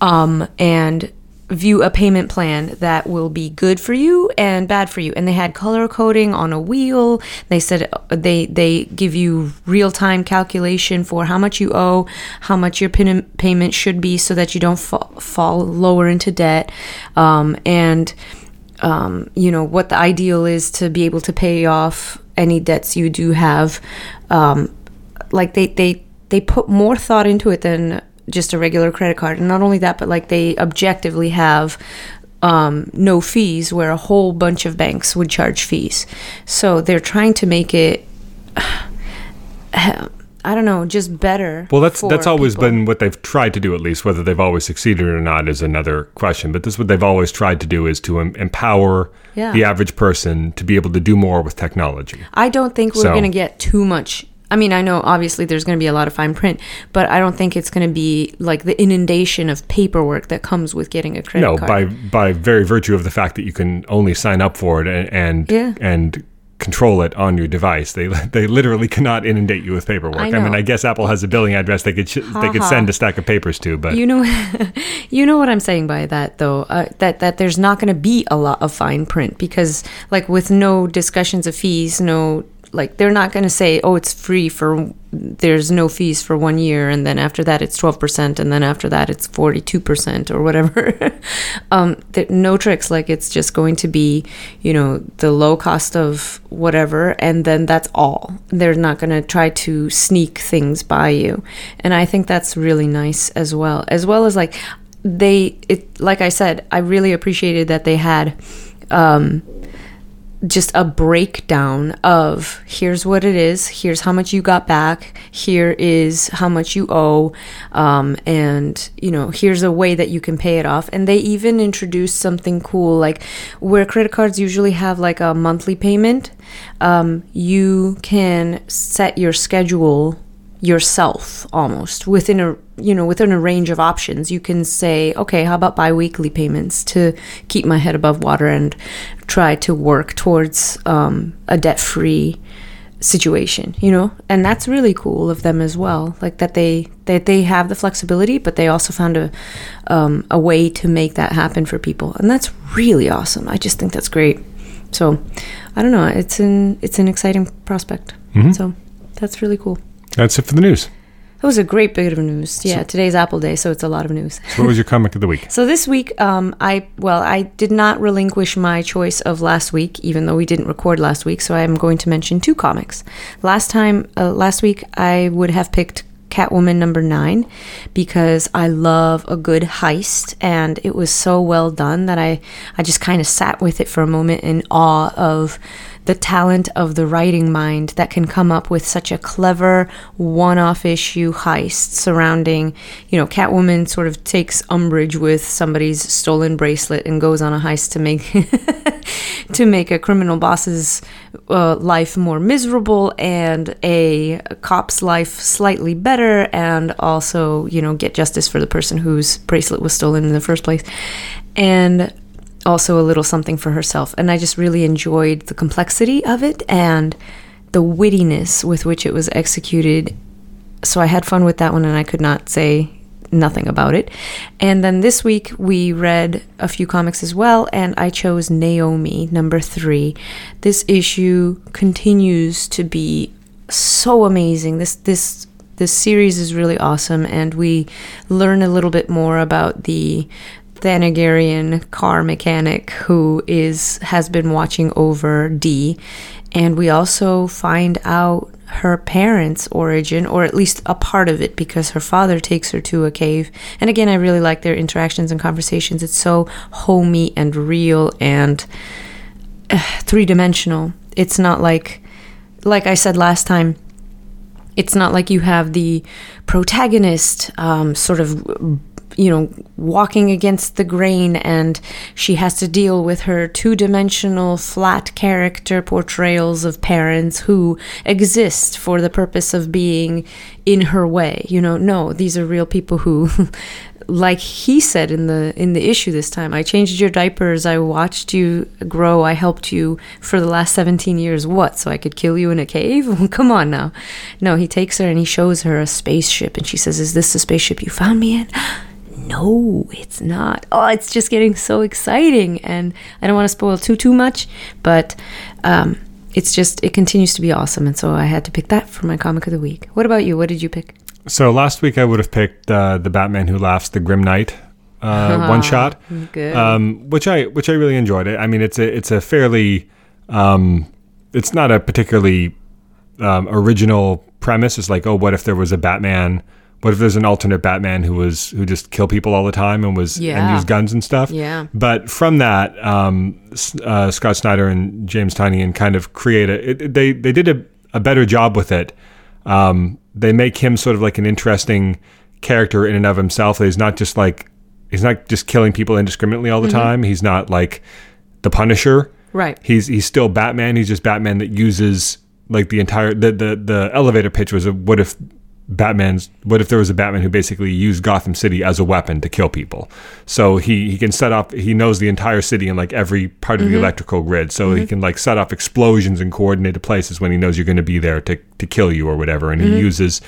[SPEAKER 2] um, and view a payment plan that will be good for you and bad for you. And they had color coding on a wheel. They said uh, they they give you real-time calculation for how much you owe how much your pin- payment should be so that you don't fall, fall lower into debt. Um, and um, you know what the ideal is to be able to pay off any debts you do have. Um, like they they they put more thought into it than just a regular credit card and not only that but like they objectively have um, no fees where a whole bunch of banks would charge fees so they're trying to make it i don't know just better
[SPEAKER 1] Well, that's that's always
[SPEAKER 2] people.
[SPEAKER 1] been what they've tried to do. At least whether they've always succeeded or not is another question. But this is what they've always tried to do is to em- empower
[SPEAKER 2] Yeah.
[SPEAKER 1] the average person to be able to do more with technology.
[SPEAKER 2] I don't think we're
[SPEAKER 1] So-
[SPEAKER 2] going to get too much. I mean, I know obviously there's going to be a lot of fine print, but I don't think it's going to be like the inundation of paperwork that comes with getting a credit
[SPEAKER 1] no,
[SPEAKER 2] card.
[SPEAKER 1] by by very virtue of the fact that you can only sign up for it and and,
[SPEAKER 2] Yeah.
[SPEAKER 1] and control it on your device. They they literally cannot inundate you with paperwork.
[SPEAKER 2] I
[SPEAKER 1] I, mean. I guess Apple has a billing address they could sh- they could send a stack of papers to, but
[SPEAKER 2] you know, you know what I'm saying by that, though. Uh, that that there's not going to be a lot of fine print because, like, with no discussions of fees, no, like, they're not going to say, "Oh, it's free for." There's no fees for one year, and then after that it's twelve percent, and then after that it's forty two percent or whatever. um, there, no tricks. Like, it's just going to be, you know, the low cost of whatever, and then that's all. They're not going to try to sneak things by you, and I think that's really nice as well. As well as like they, it like I said, I really appreciated that they had. Um, just a breakdown of here's what it is, here's how much you got back, here is how much you owe, um, and you know, here's a way that you can pay it off. And they even introduced something cool like where credit cards usually have like a monthly payment, um, you can set your schedule yourself almost within a you know within a range of options you can say okay how about bi-weekly payments to keep my head above water and try to work towards um, a debt-free situation, you know, and that's really cool of them as well. Like that they that they have the flexibility, but they also found a um, a way to make that happen for people, and that's really awesome. I just think that's great. So, I don't know. It's an it's an exciting prospect. So, that's really cool.
[SPEAKER 1] That's it for the news.
[SPEAKER 2] That was a great bit of news. Yeah, today's Apple Day, so it's a lot of news.
[SPEAKER 1] So what was your comic of the week?
[SPEAKER 2] So this week, um, I well, I did not relinquish my choice of last week, even though we didn't record last week. So I am going to mention two comics. Last time, uh, last week, I would have picked Catwoman number nine because I love a good heist, and it was so well done that I I just kind of sat with it for a moment in awe of the talent of the writing mind that can come up with such a clever one-off issue heist surrounding, you know, Catwoman sort of takes umbrage with somebody's stolen bracelet and goes on a heist to make to make a criminal boss's uh, life more miserable and a cop's life slightly better and also, you know, get justice for the person whose bracelet was stolen in the first place. And also a little something for herself. And I just really enjoyed the complexity of it and the wittiness with which it was executed. So I had fun with that one, and I could not say nothing about it. And then this week we read a few comics as well, and I chose Naomi, number three. This issue continues to be so amazing. This this this series is really awesome, and we learn a little bit more about the Thanagarian car mechanic who is has been watching over Dee, and we also find out her parents' origin, or at least a part of it, because her father takes her to a cave. And again, I really like their interactions and conversations. It's so homey and real and uh, three dimensional. It's not like, like I said last time, it's not like you have the protagonist um, sort of you know walking against the grain and she has to deal with her two-dimensional flat character portrayals of parents who exist for the purpose of being in her way. You know no these are real people who like he said in the in the issue this time i changed your diapers i watched you grow i helped you for the last 17 years. What so i could kill you in a cave? Come on now. No he takes her and he shows her a spaceship and she says is this the spaceship you found me in no it's not oh it's just getting so exciting and i don't want to spoil too too much but um it's just it continues to be awesome and so i had to pick that for my comic of the week what about you what did you pick
[SPEAKER 1] So last week I would have picked uh, the Batman Who Laughs, the Grim Knight uh, one shot, um, which I which I really enjoyed. It. I mean, it's a it's a fairly um, it's not a particularly um, original premise. It's like, oh, what if there was a Batman? What if there's an alternate Batman who was who just kill people all the time and was and
[SPEAKER 2] Yeah.
[SPEAKER 1] used guns and stuff?
[SPEAKER 2] Yeah.
[SPEAKER 1] But from that, um, uh, Scott Snyder and James Tynion kind of create a. It, they they did a, a better job with it. Um, they make him sort of like an interesting character in and of himself. He's not just like he's not just killing people indiscriminately all the time. He's not like the Punisher.
[SPEAKER 2] right
[SPEAKER 1] He's he's still Batman. He's just Batman that uses like the entire the the, the elevator pitch was a, what if Batman's what if there was a Batman who basically used Gotham City as a weapon to kill people. So he he can set off he knows the entire city and like every part of the mm-hmm. electrical grid. So he mm-hmm. can like set off explosions in coordinated places when he knows you're going to be there to to kill you or whatever. And he mm-hmm. uses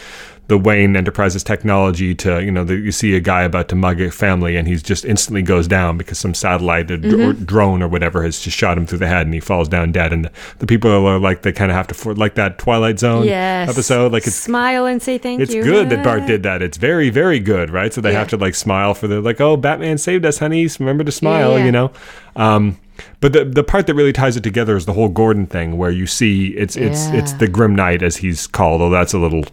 [SPEAKER 1] the Wayne Enterprises technology to, you know, the, you see a guy about to mug a family and he's just instantly goes down because some satellite or,
[SPEAKER 2] Mm-hmm.
[SPEAKER 1] or drone or whatever has just shot him through the head and he falls down dead. And the, the people are like, they kind of have to, for, like that Twilight Zone
[SPEAKER 2] yes
[SPEAKER 1] episode, like it's,
[SPEAKER 2] smile and say thank
[SPEAKER 1] it's
[SPEAKER 2] you It's
[SPEAKER 1] good that Bart did that. It's very, very good, right? So they
[SPEAKER 2] Yeah.
[SPEAKER 1] have to like smile for the, like, oh, Batman saved us, honey. Remember to smile,
[SPEAKER 2] yeah.
[SPEAKER 1] you know? Um, but the the part that really ties it together is the whole Gordon thing, where you see it's it's it's the Grim Knight as he's called. Although that's a little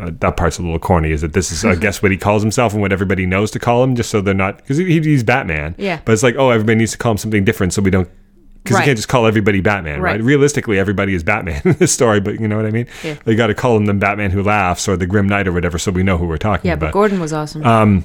[SPEAKER 1] uh, that part's a little corny. Is that this is I guess what he calls himself and what everybody knows to call him, just so they're not because he, he's Batman.
[SPEAKER 2] Yeah.
[SPEAKER 1] But it's like oh, everybody needs to call him something different so we don't. Because
[SPEAKER 2] Right.
[SPEAKER 1] you can't just call everybody Batman, right?
[SPEAKER 2] Right.
[SPEAKER 1] Realistically, everybody is Batman in this story, but you know what I mean?
[SPEAKER 2] Yeah.
[SPEAKER 1] You got to call him the Batman who laughs or the Grim Knight or whatever, so we know who we're talking
[SPEAKER 2] yeah
[SPEAKER 1] about.
[SPEAKER 2] but gordon was awesome
[SPEAKER 1] Uh,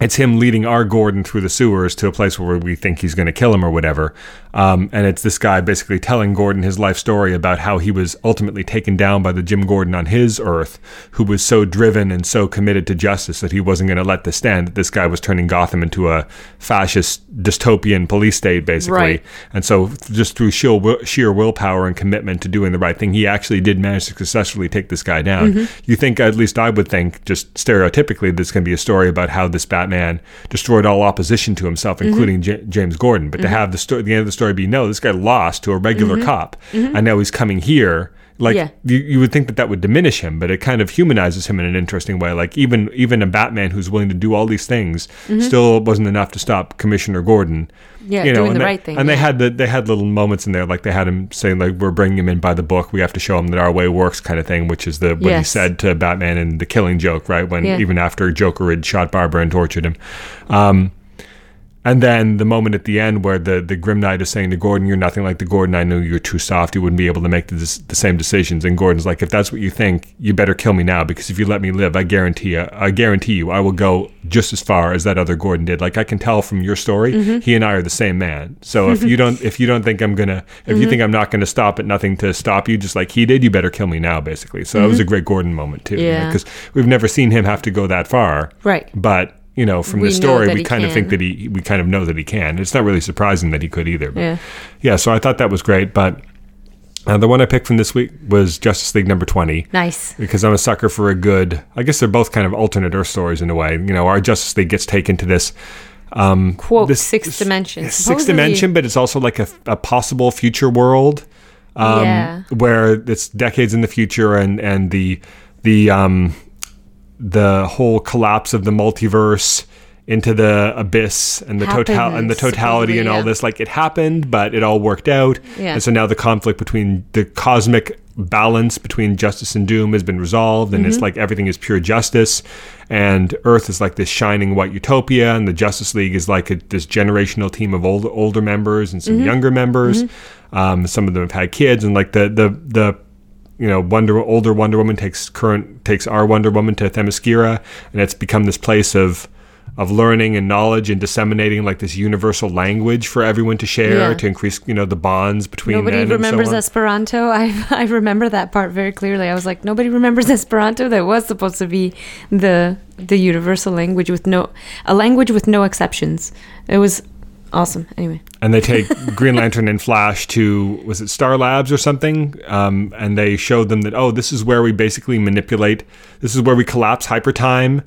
[SPEAKER 1] it's him leading our Gordon through the sewers to a place where we think he's going to kill him or whatever. Um, and it's this guy basically telling Gordon his life story about how he was ultimately taken down by the Jim Gordon on his earth, who was so driven and so committed to justice that he wasn't going to let this stand. That this guy was turning Gotham into a fascist dystopian police state, basically.
[SPEAKER 2] Right.
[SPEAKER 1] And so, just through sheer, will, sheer willpower and commitment to doing the right thing, he actually did manage to successfully take this guy down.
[SPEAKER 2] Mm-hmm.
[SPEAKER 1] You think, at least I would think, just stereotypically, this to be a story about how this Batman destroyed all opposition to himself,
[SPEAKER 2] Mm-hmm.
[SPEAKER 1] including J- James Gordon. But to mm-hmm. have the story, the end of the story be no, this guy lost to a regular mm-hmm. cop, mm-hmm. and now he's coming here. Like
[SPEAKER 2] Mm-hmm. Yeah.
[SPEAKER 1] you, you would think that that would diminish him, but it kind of humanizes him in an interesting way. Like even even a Batman who's willing to do all these things still wasn't enough to stop Commissioner Gordon.
[SPEAKER 2] Mm-hmm. Yeah, doing
[SPEAKER 1] and
[SPEAKER 2] the
[SPEAKER 1] they,
[SPEAKER 2] right thing,
[SPEAKER 1] And they had the they had little moments in there, like they had him saying like we're bringing him in by the book. We have to show him that our way works, kind of thing. Which is the what he said to Batman in the Killing Joke, right? When
[SPEAKER 2] Yeah.
[SPEAKER 1] even after Joker had shot Barbara and tortured him. Um, and then the moment at the end where the, the Grim Knight is saying to Gordon, You're nothing like the Gordon I knew. You're too soft. You wouldn't be able to make the, the same decisions. And Gordon's like, If that's what you think, you better kill me now because if you let me live, I guarantee you, I guarantee you, I will go just as far as that other Gordon did. Like I can tell from your story,
[SPEAKER 2] Mm-hmm.
[SPEAKER 1] he and I are the same man. So if you don't if you don't think I'm gonna if
[SPEAKER 2] Mm-hmm.
[SPEAKER 1] you think I'm not gonna stop at nothing to stop you, just like he did, you better kill me now, basically. So that was a great Gordon moment too.
[SPEAKER 2] Mm-hmm. Yeah.
[SPEAKER 1] Because we've never seen him have to go that far.
[SPEAKER 2] Right.
[SPEAKER 1] But you know, from
[SPEAKER 2] We
[SPEAKER 1] the story, we kind of think that he, we kind of know that he can. It's not really surprising that he could either. But
[SPEAKER 2] Yeah.
[SPEAKER 1] yeah. So I thought that was great. But uh, the one I picked from this week was Justice League number twenty
[SPEAKER 2] Nice.
[SPEAKER 1] because I'm a sucker for a good. I guess they're both kind of alternate Earth stories in a way. You know, our Justice League gets taken to this. Um,
[SPEAKER 2] Quote,
[SPEAKER 1] this-
[SPEAKER 2] sixth dimension.
[SPEAKER 1] Sixth
[SPEAKER 2] Supposedly-
[SPEAKER 1] dimension, but it's also like a, a possible future world um,
[SPEAKER 2] Yeah.
[SPEAKER 1] where it's decades in the future and and the the um, the whole collapse of the multiverse into the abyss and the total and the totality and all this like it happened but it all worked out
[SPEAKER 2] Yeah.
[SPEAKER 1] and so now the conflict between the cosmic balance between justice and doom has been resolved and
[SPEAKER 2] Mm-hmm.
[SPEAKER 1] it's like everything is pure justice and earth is like this shining white utopia and the justice league is like a, this generational team of old, older members and some
[SPEAKER 2] Mm-hmm.
[SPEAKER 1] younger members um, some of them have had kids and like the the the you know, Wonder older Wonder Woman takes current takes our Wonder Woman to Themyscira, and it's become this place of of learning and knowledge and disseminating like this universal language for everyone to share
[SPEAKER 2] Yeah.
[SPEAKER 1] to increase you know the bonds between
[SPEAKER 2] Nobody
[SPEAKER 1] men
[SPEAKER 2] remembers
[SPEAKER 1] and so.
[SPEAKER 2] Esperanto. I I remember that part very clearly. I was like, nobody remembers Esperanto. That was supposed to be the the universal language with no a language with no exceptions. It was awesome. Anyway,
[SPEAKER 1] and they take Green Lantern and Flash to was it Star Labs or something, um, and they showed them that oh, this is where we basically manipulate. This is where we collapse hypertime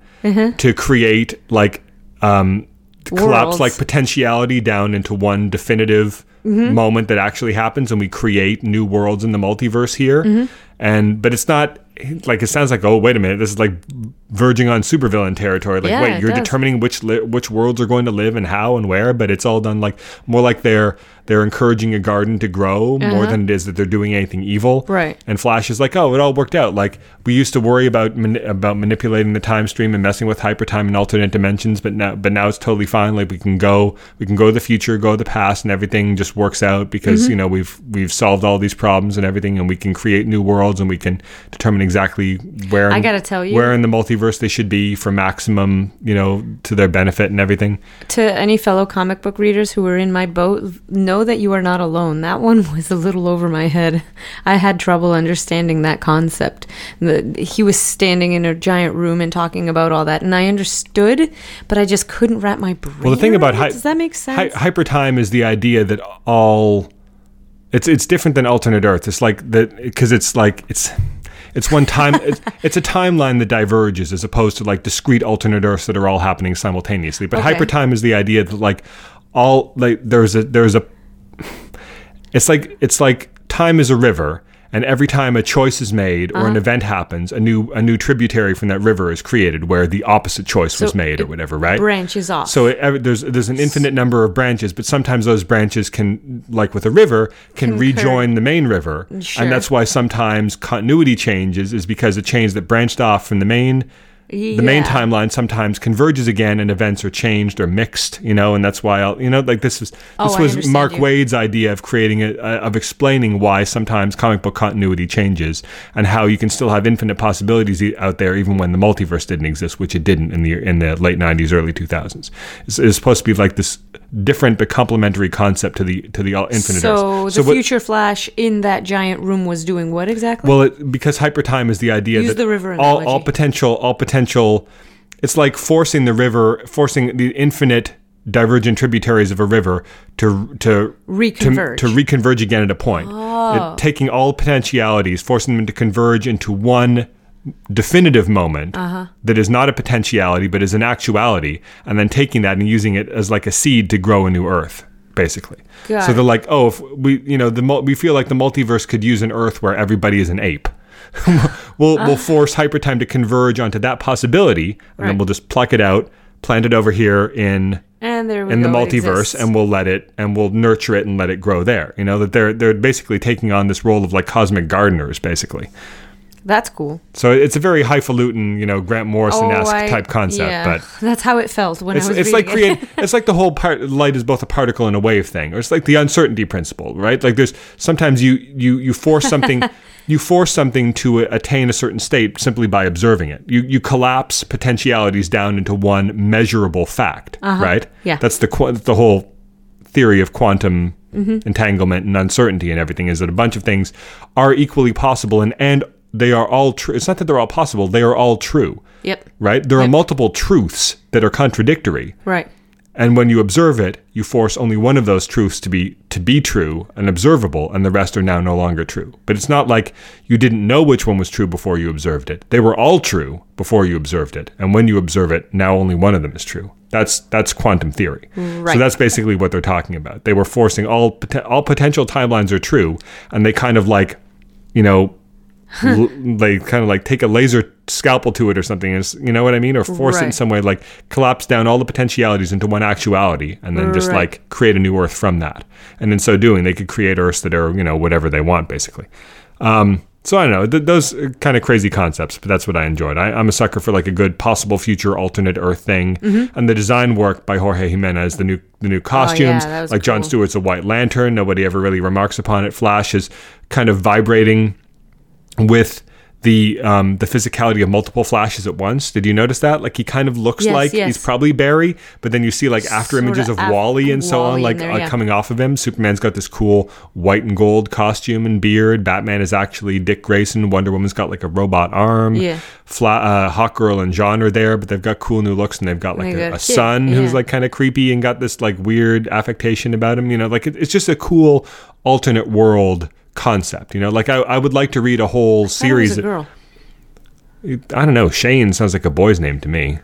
[SPEAKER 1] to create like um, to collapse like potentiality down into one definitive moment that actually happens, and we create new worlds in the multiverse here. And but it's not like it sounds like oh wait a minute this is like verging on supervillain territory like
[SPEAKER 2] Yeah,
[SPEAKER 1] wait you're determining which li- which worlds are going to live and how and where but it's all done like more like they're they're encouraging a garden to grow more than it is that they're doing anything evil
[SPEAKER 2] Uh-huh. Right.
[SPEAKER 1] and flash is like oh it all worked out like we used to worry about mani- about manipulating the time stream and messing with hypertime and alternate dimensions but now but now it's totally fine like we can go we can go to the future go to the past and everything just works out because
[SPEAKER 2] Mm-hmm.
[SPEAKER 1] you know we've we've solved all these problems and everything and we can create new worlds and we can determine exactly where
[SPEAKER 2] I gotta tell you-
[SPEAKER 1] where in the multiverse they should be for maximum you know to their benefit and everything
[SPEAKER 2] to any fellow comic book readers who were in my boat, know that you are not alone. That one was a little over my head. I had trouble understanding that concept. The, he was standing in a giant room and talking about all that, and I understood, but I just couldn't wrap my brain.
[SPEAKER 1] Well, the thing about
[SPEAKER 2] it. does that make sense?
[SPEAKER 1] Hy- hypertime is the idea that all it's it's different than alternate Earth. It's like that because it's like it's it's one time it's, it's a timeline that diverges as opposed to like discrete alternate Earths that are all happening simultaneously. But
[SPEAKER 2] Okay.
[SPEAKER 1] hypertime is the idea that like all like there's a there's a it's like it's like time is a river and every time a choice is made or an uh-huh. event happens a new a new tributary from that river is created where the opposite choice was
[SPEAKER 2] So
[SPEAKER 1] made or whatever right
[SPEAKER 2] branches off.
[SPEAKER 1] so it, there's there's an infinite number of branches, but sometimes those branches can, like with a river, can
[SPEAKER 2] Concur.
[SPEAKER 1] rejoin the main river,
[SPEAKER 2] Sure.
[SPEAKER 1] and that's why sometimes continuity changes is because a change that branched off from the main the main timeline sometimes converges again and events are changed or mixed, you know, and that's why I'll, you know, like this was, this
[SPEAKER 2] Oh,
[SPEAKER 1] was Mark
[SPEAKER 2] you.
[SPEAKER 1] Waid's idea of creating it, uh, of explaining why sometimes comic book continuity changes and how you can still have infinite possibilities out there even when the multiverse didn't exist, which it didn't in the, in the late 90s, early 2000s. It's, it's supposed to be like this different but complementary concept to the, to the all- infinite
[SPEAKER 2] So
[SPEAKER 1] Earths.
[SPEAKER 2] the
[SPEAKER 1] what-
[SPEAKER 2] future Flash in that giant room was doing what exactly?
[SPEAKER 1] well, it, because hypertime is the idea
[SPEAKER 2] Use
[SPEAKER 1] that
[SPEAKER 2] the river
[SPEAKER 1] all, all potential, all potential. It's like forcing the river, forcing the infinite divergent tributaries of a river to to
[SPEAKER 2] Reconverge.
[SPEAKER 1] to, to reconverge again at a point.
[SPEAKER 2] Oh.
[SPEAKER 1] It- taking all potentialities, forcing them to converge into one definitive moment
[SPEAKER 2] Uh-huh.
[SPEAKER 1] that is not a potentiality but is an actuality, and then taking that and using it as like a seed to grow a new Earth, basically.
[SPEAKER 2] Got
[SPEAKER 1] so they're like, oh, if we, you know, the we feel like the multiverse could use an Earth where everybody is an ape. we'll we'll ah. force hypertime to converge onto that possibility, and then we'll just pluck it out, plant it over here in
[SPEAKER 2] and there
[SPEAKER 1] in the
[SPEAKER 2] go, it
[SPEAKER 1] multiverse, and we'll let it and we'll nurture it and let it grow there. You know that they're they're basically taking on this role of like cosmic gardeners, basically.
[SPEAKER 2] that's cool.
[SPEAKER 1] So it's a very highfalutin, you know, Grant Morrison-esque
[SPEAKER 2] Oh, I-
[SPEAKER 1] type concept,
[SPEAKER 2] yeah.
[SPEAKER 1] but
[SPEAKER 2] that's how it felt when
[SPEAKER 1] it's,
[SPEAKER 2] I was
[SPEAKER 1] it's like
[SPEAKER 2] it.
[SPEAKER 1] create it's like the whole part light is both a particle and a wave thing or it's like the uncertainty principle right like there's sometimes you you you force something you force something to attain a certain state simply by observing it you you collapse potentialities down into one measurable fact right
[SPEAKER 2] Uh-huh. Yeah.
[SPEAKER 1] that's the qu- the whole theory of quantum
[SPEAKER 2] Mm-hmm.
[SPEAKER 1] entanglement and uncertainty and everything is that a bunch of things are equally possible and and they are all true it's not that they're all possible they are all true
[SPEAKER 2] Yep.
[SPEAKER 1] right? There are multiple truths that are contradictory,
[SPEAKER 2] Right.
[SPEAKER 1] And when you observe it, you force only one of those truths to be to be true and observable, and the rest are now no longer true. But it's not like you didn't know which one was true before you observed it. They were all true before you observed it, and when you observe it, now only one of them is true. That's that's quantum theory.
[SPEAKER 2] Right.
[SPEAKER 1] So that's basically what they're talking about. They were forcing all all potential timelines are true, and they kind of like, you know, l- they kind of like take a laser scalpel to it or something is you know what i mean? Or force it in some way like collapse down all the potentialities into one actuality and then just
[SPEAKER 2] Right.
[SPEAKER 1] like create a new earth from that. And in so doing they could create earths that are you know whatever they want basically. Um, so i don't know th- those kind of crazy concepts but that's what i enjoyed. I, i'm a sucker for like a good possible future alternate earth thing.
[SPEAKER 2] Mm-hmm.
[SPEAKER 1] and the design work by jorge jimenez the new the new costumes
[SPEAKER 2] Oh, was
[SPEAKER 1] like john
[SPEAKER 2] cool.
[SPEAKER 1] stewart's a white lantern nobody ever really remarks upon it. Flash is kind of vibrating with the um, the physicality of multiple flashes at once. Did you notice that? Like he kind of looks
[SPEAKER 2] Yes,
[SPEAKER 1] like
[SPEAKER 2] yes.
[SPEAKER 1] he's probably Barry, but then you see like after
[SPEAKER 2] Sorta
[SPEAKER 1] images of
[SPEAKER 2] af-
[SPEAKER 1] Wally and so on, like
[SPEAKER 2] there,
[SPEAKER 1] uh,
[SPEAKER 2] yeah.
[SPEAKER 1] coming off of him. Superman's got this cool white and gold costume and beard. Batman is actually Dick Grayson. Wonder Woman's got like a robot arm.
[SPEAKER 2] Yeah.
[SPEAKER 1] Fla- uh, Hawk Girl and John are there, but they've got cool new looks and they've got like a, a son who's like kind of creepy and got this like weird affectation about him. You know, like it, it's just a cool alternate world concept. You know, like I, I would like to read a whole
[SPEAKER 2] I it
[SPEAKER 1] series.
[SPEAKER 2] a girl.
[SPEAKER 1] I don't know. Shane sounds like a boy's name to me.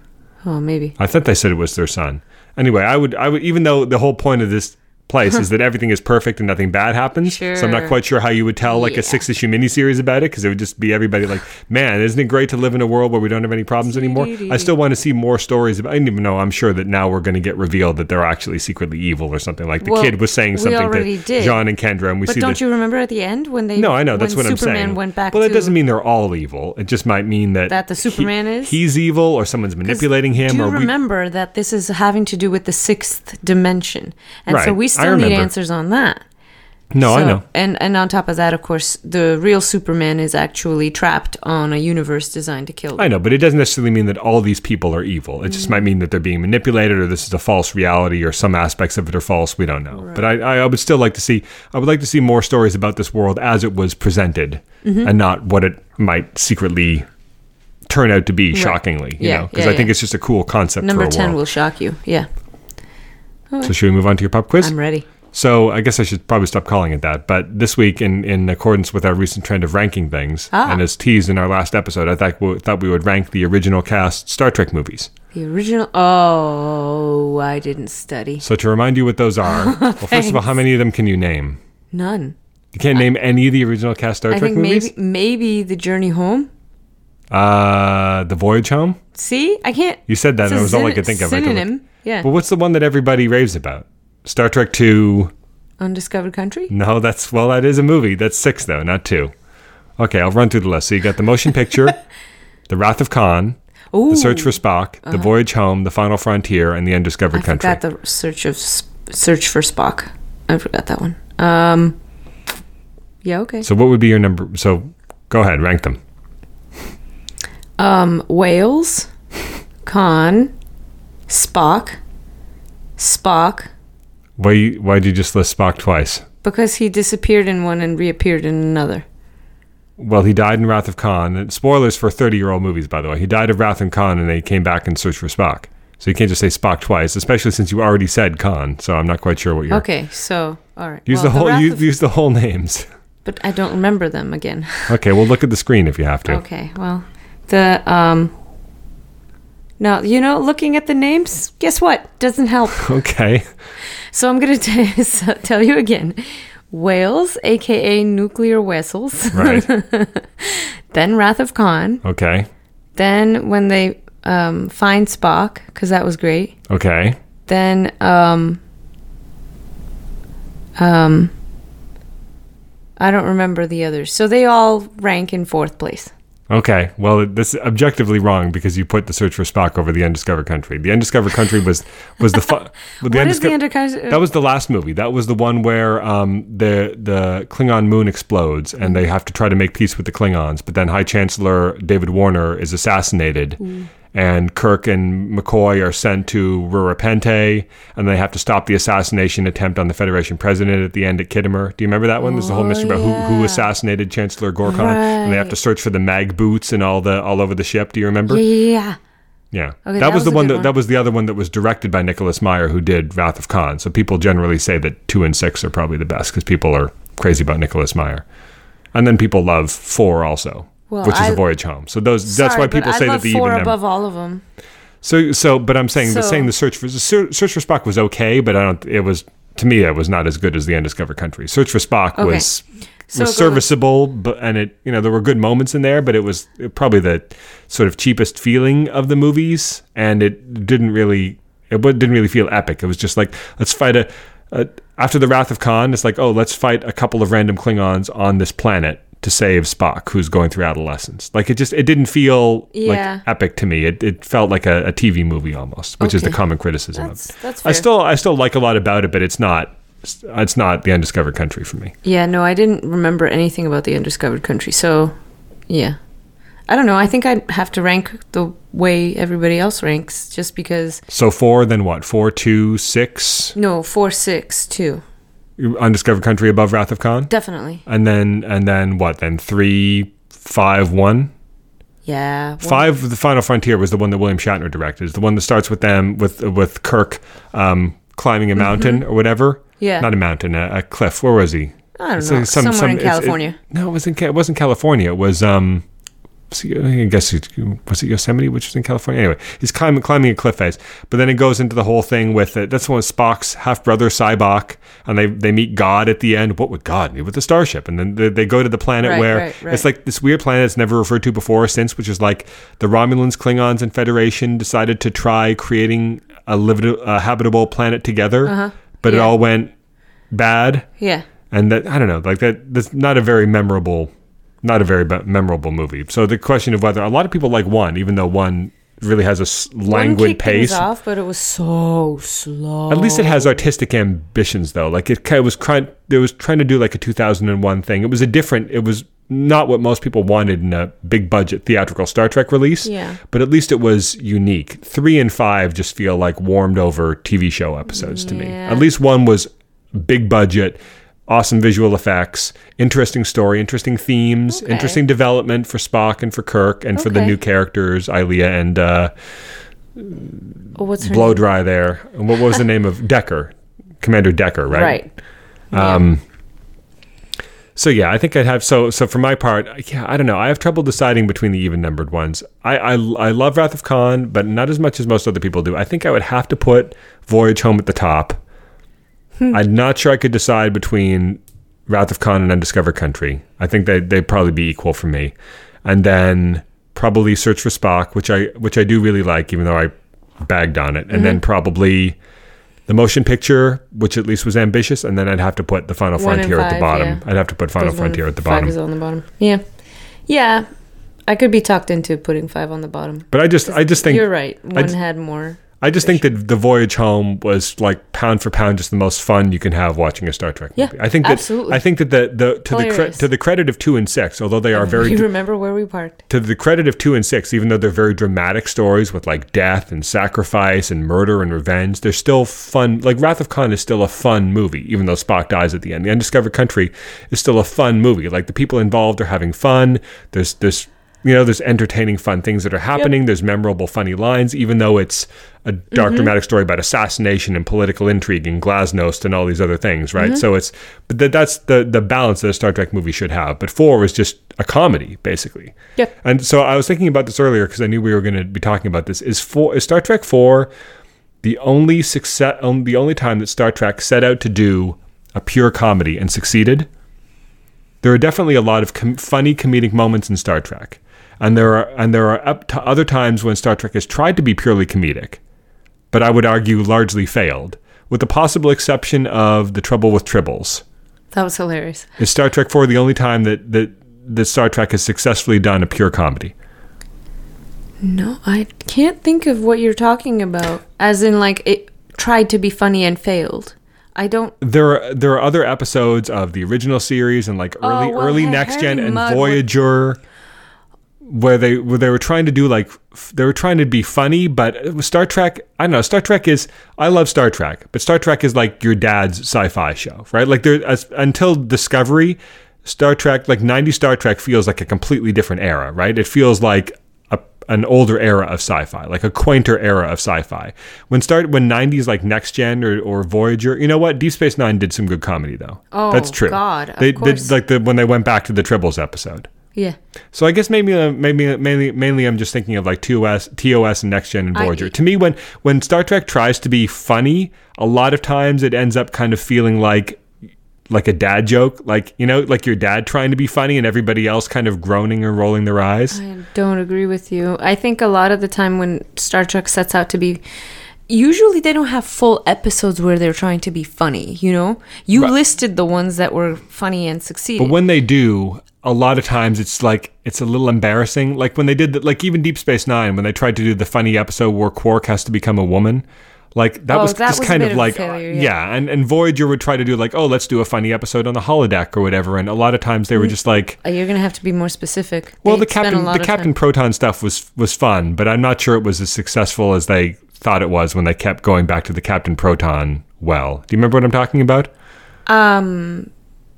[SPEAKER 2] Oh, maybe.
[SPEAKER 1] I thought they said it was their son. Anyway, I would, I would, even though the whole point of this place is that everything is perfect and nothing bad happens. So I'm not quite sure how you would tell like
[SPEAKER 2] Yeah.
[SPEAKER 1] a six issue miniseries about it because it would just be everybody like, man, isn't it great to live in a world where we don't have any problems anymore? I still want to see more stories about. I didn't even know. I'm sure that now we're going to get revealed that they're actually secretly evil or something. Like the
[SPEAKER 2] Well,
[SPEAKER 1] kid was saying something to
[SPEAKER 2] did.
[SPEAKER 1] John and Kendra, and we
[SPEAKER 2] But
[SPEAKER 1] see
[SPEAKER 2] don't
[SPEAKER 1] that.
[SPEAKER 2] you remember at the end when they?
[SPEAKER 1] No, I know. That's
[SPEAKER 2] when
[SPEAKER 1] what I'm
[SPEAKER 2] Superman
[SPEAKER 1] saying.
[SPEAKER 2] went back.
[SPEAKER 1] well,
[SPEAKER 2] to,
[SPEAKER 1] doesn't mean they're all evil. It just might mean that
[SPEAKER 2] That the
[SPEAKER 1] he-
[SPEAKER 2] Superman is?
[SPEAKER 1] he's evil, or someone's manipulating him,
[SPEAKER 2] Do you
[SPEAKER 1] or we,
[SPEAKER 2] remember that this is having to do with the sixth dimension, and so we still need
[SPEAKER 1] remember.
[SPEAKER 2] answers on that.
[SPEAKER 1] no, I know.
[SPEAKER 2] And and on top of that, of course, the real Superman is actually trapped on a universe designed to kill.
[SPEAKER 1] Him.
[SPEAKER 2] I
[SPEAKER 1] know, but it doesn't necessarily mean that all these people are evil. It
[SPEAKER 2] Mm.
[SPEAKER 1] just might mean that they're being manipulated, or this is a false reality, or some aspects of it are false. We don't know. But I, I would still like to see. I would like to see more stories about this world as it was presented,
[SPEAKER 2] Mm-hmm.
[SPEAKER 1] and not what it might secretly turn out to be. Shockingly, you
[SPEAKER 2] Yeah,
[SPEAKER 1] know, because
[SPEAKER 2] yeah,
[SPEAKER 1] I think it's just a cool concept
[SPEAKER 2] Number
[SPEAKER 1] for a
[SPEAKER 2] ten
[SPEAKER 1] world.
[SPEAKER 2] will shock you. Yeah,
[SPEAKER 1] So should we move on to your pop quiz?
[SPEAKER 2] I'm ready.
[SPEAKER 1] So I guess I should probably stop calling it that. But this week, in, in accordance with our recent trend of ranking things,
[SPEAKER 2] Ah.
[SPEAKER 1] and as teased in our last episode, I thought we, thought we would rank the original cast Star Trek movies.
[SPEAKER 2] The original. Oh, I didn't study.
[SPEAKER 1] So to remind you what those are, well, first of all, how many of them can you name?
[SPEAKER 2] None.
[SPEAKER 1] You can't name any of the original cast Star
[SPEAKER 2] I
[SPEAKER 1] Trek
[SPEAKER 2] think
[SPEAKER 1] movies.
[SPEAKER 2] maybe maybe the journey home.
[SPEAKER 1] Uh, the Voyage Home.
[SPEAKER 2] See, I can't.
[SPEAKER 1] You said that, and it was all I could think of. I had to.
[SPEAKER 2] Synonym. Yeah.
[SPEAKER 1] But what's the one that everybody raves about? Star Trek Two.
[SPEAKER 2] Undiscovered country.
[SPEAKER 1] No, that's well, that is a movie. That's six though, not two. Okay, I'll run through the list. So you got the motion picture, The Wrath of Khan,
[SPEAKER 2] Ooh,
[SPEAKER 1] The Search for Spock, The Voyage Home, The Final Frontier, and The Undiscovered
[SPEAKER 2] I
[SPEAKER 1] Country.
[SPEAKER 2] forgot the search of search for Spock. I forgot that one. Um, yeah, okay.
[SPEAKER 1] So what would be your number? So go ahead, rank them.
[SPEAKER 2] Um, Whales, Khan, Spock, Spock,
[SPEAKER 1] Why why did you just list Spock twice?
[SPEAKER 2] because he disappeared in one and reappeared in another.
[SPEAKER 1] Well, he died in Wrath of Khan. And spoilers for 30 year old movies, by the way. He died of Wrath of Khan and they came back and searched for Spock. So you can't just say Spock twice, especially since you already said Khan. So I'm not quite sure what you're.
[SPEAKER 2] Okay, so all right.
[SPEAKER 1] Use
[SPEAKER 2] Well,
[SPEAKER 1] the whole
[SPEAKER 2] Wrath
[SPEAKER 1] use,
[SPEAKER 2] of-
[SPEAKER 1] use the whole names.
[SPEAKER 2] but I don't remember them again.
[SPEAKER 1] Okay, well look at the screen if you have to.
[SPEAKER 2] Okay, well, the um. Now you know, looking at the names, guess what? Doesn't help.
[SPEAKER 1] Okay.
[SPEAKER 2] So I'm gonna t- so tell you again. Whales, aka nuclear vessels.
[SPEAKER 1] Right.
[SPEAKER 2] then Wrath of Khan.
[SPEAKER 1] Okay.
[SPEAKER 2] Then when they um, find Spock, because that was great.
[SPEAKER 1] Okay.
[SPEAKER 2] Then um, um, I don't remember the others. So they all rank in fourth place.
[SPEAKER 1] Okay. Well, this is objectively wrong because you put the search for Spock over the Undiscovered Country. The Undiscovered Country was was the fu- the
[SPEAKER 2] is the
[SPEAKER 1] Undisco-
[SPEAKER 2] undercover?
[SPEAKER 1] That was the last movie. That was the one where um, the the Klingon moon explodes and they have to try to make peace with the Klingons. But then High Chancellor David Warner is assassinated, and Kirk and McCoy are sent to Rura Penthe, and they have to stop the assassination attempt on the Federation president at the end at Khitomer. Do you remember that one? There's a whole mystery about who, who assassinated Chancellor Gorkon, and they have to search for the mag boots and all the all over the ship. Do you remember?
[SPEAKER 2] yeah, yeah, yeah.
[SPEAKER 1] Yeah,
[SPEAKER 2] Okay,
[SPEAKER 1] that,
[SPEAKER 2] that
[SPEAKER 1] was the
[SPEAKER 2] was a
[SPEAKER 1] one that
[SPEAKER 2] one.
[SPEAKER 1] that was the other one that was directed by Nicholas Meyer, who did Wrath of Khan. So people generally say that two and six are probably the best because people are crazy about Nicholas Meyer, and then people love four also,
[SPEAKER 2] Well,
[SPEAKER 1] which is a Voyage Home. So those that's
[SPEAKER 2] Sorry,
[SPEAKER 1] why
[SPEAKER 2] but
[SPEAKER 1] people say that the
[SPEAKER 2] four
[SPEAKER 1] even number.
[SPEAKER 2] above all of them.
[SPEAKER 1] So so, but I'm saying the
[SPEAKER 2] So-
[SPEAKER 1] saying the search for the search for Spock was okay, but I don't. It was to me it was not as good as the Undiscovered Country. Search for Spock
[SPEAKER 2] Okay.
[SPEAKER 1] was
[SPEAKER 2] So
[SPEAKER 1] was serviceable, but and it you know there were good moments in there, but it was probably the sort of cheapest feeling of the movies, and it didn't really it didn't really feel epic. It was just like let's fight a, a after the Wrath of Khan. It's like oh let's fight a couple of random Klingons on this planet to save Spock, who's going through adolescence. Like it just it didn't feel
[SPEAKER 2] Yeah.
[SPEAKER 1] like epic to me. It it felt like a, a TV movie almost, which is the common criticism
[SPEAKER 2] That's
[SPEAKER 1] of it.
[SPEAKER 2] that's
[SPEAKER 1] I still I still like a lot about it, but it's not it's not the Undiscovered Country for me.
[SPEAKER 2] Yeah, no, I didn't remember anything about the undiscovered country. So, yeah. I don't know. I think I'd have to rank the way everybody else ranks just because.
[SPEAKER 1] So four, then what? Four, two, six.
[SPEAKER 2] No, 4 6 2.
[SPEAKER 1] Undiscovered Country above Wrath of Khan,
[SPEAKER 2] Definitely.
[SPEAKER 1] and then and then what? Then three, five, one.
[SPEAKER 2] Yeah.
[SPEAKER 1] Five. The Final Frontier was the one that William Shatner directed. It's the one that starts with them with with Kirk um, climbing a mountain or whatever.
[SPEAKER 2] Mm-hmm. Yeah.
[SPEAKER 1] Not a mountain, a, a cliff. Where was he?
[SPEAKER 2] I don't
[SPEAKER 1] It's
[SPEAKER 2] know.
[SPEAKER 1] like some-
[SPEAKER 2] somewhere
[SPEAKER 1] some-
[SPEAKER 2] in
[SPEAKER 1] it's- it-
[SPEAKER 2] California.
[SPEAKER 1] no, it wasn't. It wasn't California. It was. Um, I guess it, was it Yosemite, which was in California. Anyway, he's climbing climbing a cliff face, but then it goes into the whole thing with it. That's when Spock's half brother Sybok, and they they meet God at the end. What would God need with the starship? And then they, they go to the planet
[SPEAKER 2] Right,
[SPEAKER 1] where
[SPEAKER 2] right, right.
[SPEAKER 1] it's like this weird planet that's never referred to before or since, which is like the Romulans, Klingons, and Federation decided to try creating a, livable, a habitable planet together, but it
[SPEAKER 2] Uh-huh. Yeah.
[SPEAKER 1] all went bad
[SPEAKER 2] Yeah.
[SPEAKER 1] and that I don't know, like that. That's not a very memorable, not a very memorable movie. So the question of whether a lot of people like one, even though one really has a languid pace.
[SPEAKER 2] off, but it was so slow.
[SPEAKER 1] At least it has artistic ambitions, though. Like it of was trying, it was trying to do like a 2001 thing. It was a different. It was not what most people wanted in a big budget theatrical Star Trek release.
[SPEAKER 2] Yeah.
[SPEAKER 1] But at least it was unique. Three and five just feel like warmed over TV show episodes to me. At least one was big budget, awesome visual effects, interesting story, interesting themes,
[SPEAKER 2] Okay.
[SPEAKER 1] interesting development for Spock and for Kirk and for the new characters, Ilia and uh,
[SPEAKER 2] what's her
[SPEAKER 1] Blow
[SPEAKER 2] name?
[SPEAKER 1] Dry there. And what was the name of Decker? Commander Decker, right?
[SPEAKER 2] Right.
[SPEAKER 1] Um, So yeah, I think I'd have so so for my part, yeah, I don't know. I have trouble deciding between the even numbered ones. I, I I love Wrath of Khan, but not as much as most other people do. I think I would have to put Voyage Home at the top. Hmm. I'm not sure I could decide between Wrath of Khan and Undiscovered Country. I think they they'd probably be equal for me. And then probably Search for Spock, which I which I do really like, even though I bagged on it. And then mm-hmm. probably the motion picture, which at least was ambitious, and then I'd have to put the Final
[SPEAKER 2] One
[SPEAKER 1] Frontier at the bottom.
[SPEAKER 2] yeah.
[SPEAKER 1] I'd have to put Final Frontier at the bottom.
[SPEAKER 2] five is on the bottom. Yeah. Yeah. I could be talked into putting five on the bottom.
[SPEAKER 1] But I just I just think
[SPEAKER 2] You're right. One had more.
[SPEAKER 1] I just think that the voyage home was like pound for pound just the most fun you can have watching a Star Trek
[SPEAKER 2] Yeah,
[SPEAKER 1] movie. I think that
[SPEAKER 2] absolutely.
[SPEAKER 1] I think that the, the to the cre- to the credit of two and six, although they are very
[SPEAKER 2] you remember where we parked?
[SPEAKER 1] to the credit of two and six, even though they're very dramatic stories with like death and sacrifice and murder and revenge, they're still fun. Like Wrath of Khan is still a fun movie, even though Spock dies at the end. The Undiscovered Country is still a fun movie. Like the people involved are having fun. There's there's you know there's entertaining fun things that are happening. There's memorable funny lines, even though it's a dark dramatic story about assassination and political intrigue and glasnost and all these other things, right? So it's but that that's the the balance that a Star Trek movie should have. But four was just a comedy, basically.
[SPEAKER 2] Yep.
[SPEAKER 1] And so I was thinking about this earlier because I knew we were going to be talking about this. Is four is Star Trek four the only success, um, the only time that Star Trek set out to do a pure comedy and succeeded? There are definitely a lot of com- funny comedic moments in Star Trek, and there are and there are up to other times when Star Trek has tried to be purely comedic, but I would argue largely failed, with the possible exception of the Trouble with Tribbles.
[SPEAKER 2] That was hilarious.
[SPEAKER 1] Is Star Trek four the only time that that that Star Trek has successfully done a pure comedy?
[SPEAKER 2] No, I can't think of what you're talking about. As in, like, it tried to be funny and failed. I don't.
[SPEAKER 1] there are there are other episodes of the original series and like oh, early
[SPEAKER 2] Oh, well,
[SPEAKER 1] early
[SPEAKER 2] Harry
[SPEAKER 1] next gen and
[SPEAKER 2] Mudd would-
[SPEAKER 1] Voyager where they where they were trying to do like they were trying to be funny but Star Trek I don't know Star Trek is I love Star Trek but Star Trek is like your dad's sci-fi show right? Like there as, until Discovery Star Trek like 90 Star Trek feels like a completely different era right? It feels like a, an older era of sci-fi like a quainter era of sci-fi. When start when 90s like next gen or, or voyager you know what? Deep space nine did some good comedy though.
[SPEAKER 2] Oh,
[SPEAKER 1] that's true.
[SPEAKER 2] God, of
[SPEAKER 1] they,
[SPEAKER 2] course.
[SPEAKER 1] they like the when they went back to the tribbles episode
[SPEAKER 2] Yeah.
[SPEAKER 1] so I guess maybe uh, maybe mainly mainly I'm just thinking of like TOS TOS and Next Gen and
[SPEAKER 2] I-
[SPEAKER 1] Voyager. to me when when Star Trek tries to be funny, a lot of times it ends up kind of feeling like like a dad joke, like you know, like your dad trying to be funny and everybody else kind of groaning or rolling their eyes.
[SPEAKER 2] I don't agree with you. I think a lot of the time when Star Trek sets out to be usually they don't have full episodes where they're trying to be funny, you know? You
[SPEAKER 1] Right.
[SPEAKER 2] listed the ones that were funny and succeeded.
[SPEAKER 1] But when they do, a lot of times it's like it's a little embarrassing. Like when they did that, like even Deep Space Nine, when they tried to do the funny episode where Quark has to become a woman. Like that
[SPEAKER 2] Oh,
[SPEAKER 1] was
[SPEAKER 2] that
[SPEAKER 1] just
[SPEAKER 2] was
[SPEAKER 1] kind of
[SPEAKER 2] of
[SPEAKER 1] like
[SPEAKER 2] failure,
[SPEAKER 1] yeah.
[SPEAKER 2] yeah.
[SPEAKER 1] and and Voyager would try to do like oh let's do a funny episode on the holodeck or whatever, and a lot of times they were just like
[SPEAKER 2] Uh, You're going to have to be more specific.
[SPEAKER 1] well
[SPEAKER 2] They
[SPEAKER 1] the captain the Captain
[SPEAKER 2] time-
[SPEAKER 1] Proton stuff was was fun, but I'm not sure it was as successful as they thought it was when they kept going back to the Captain Proton well. Do you remember what I'm talking about?
[SPEAKER 2] Um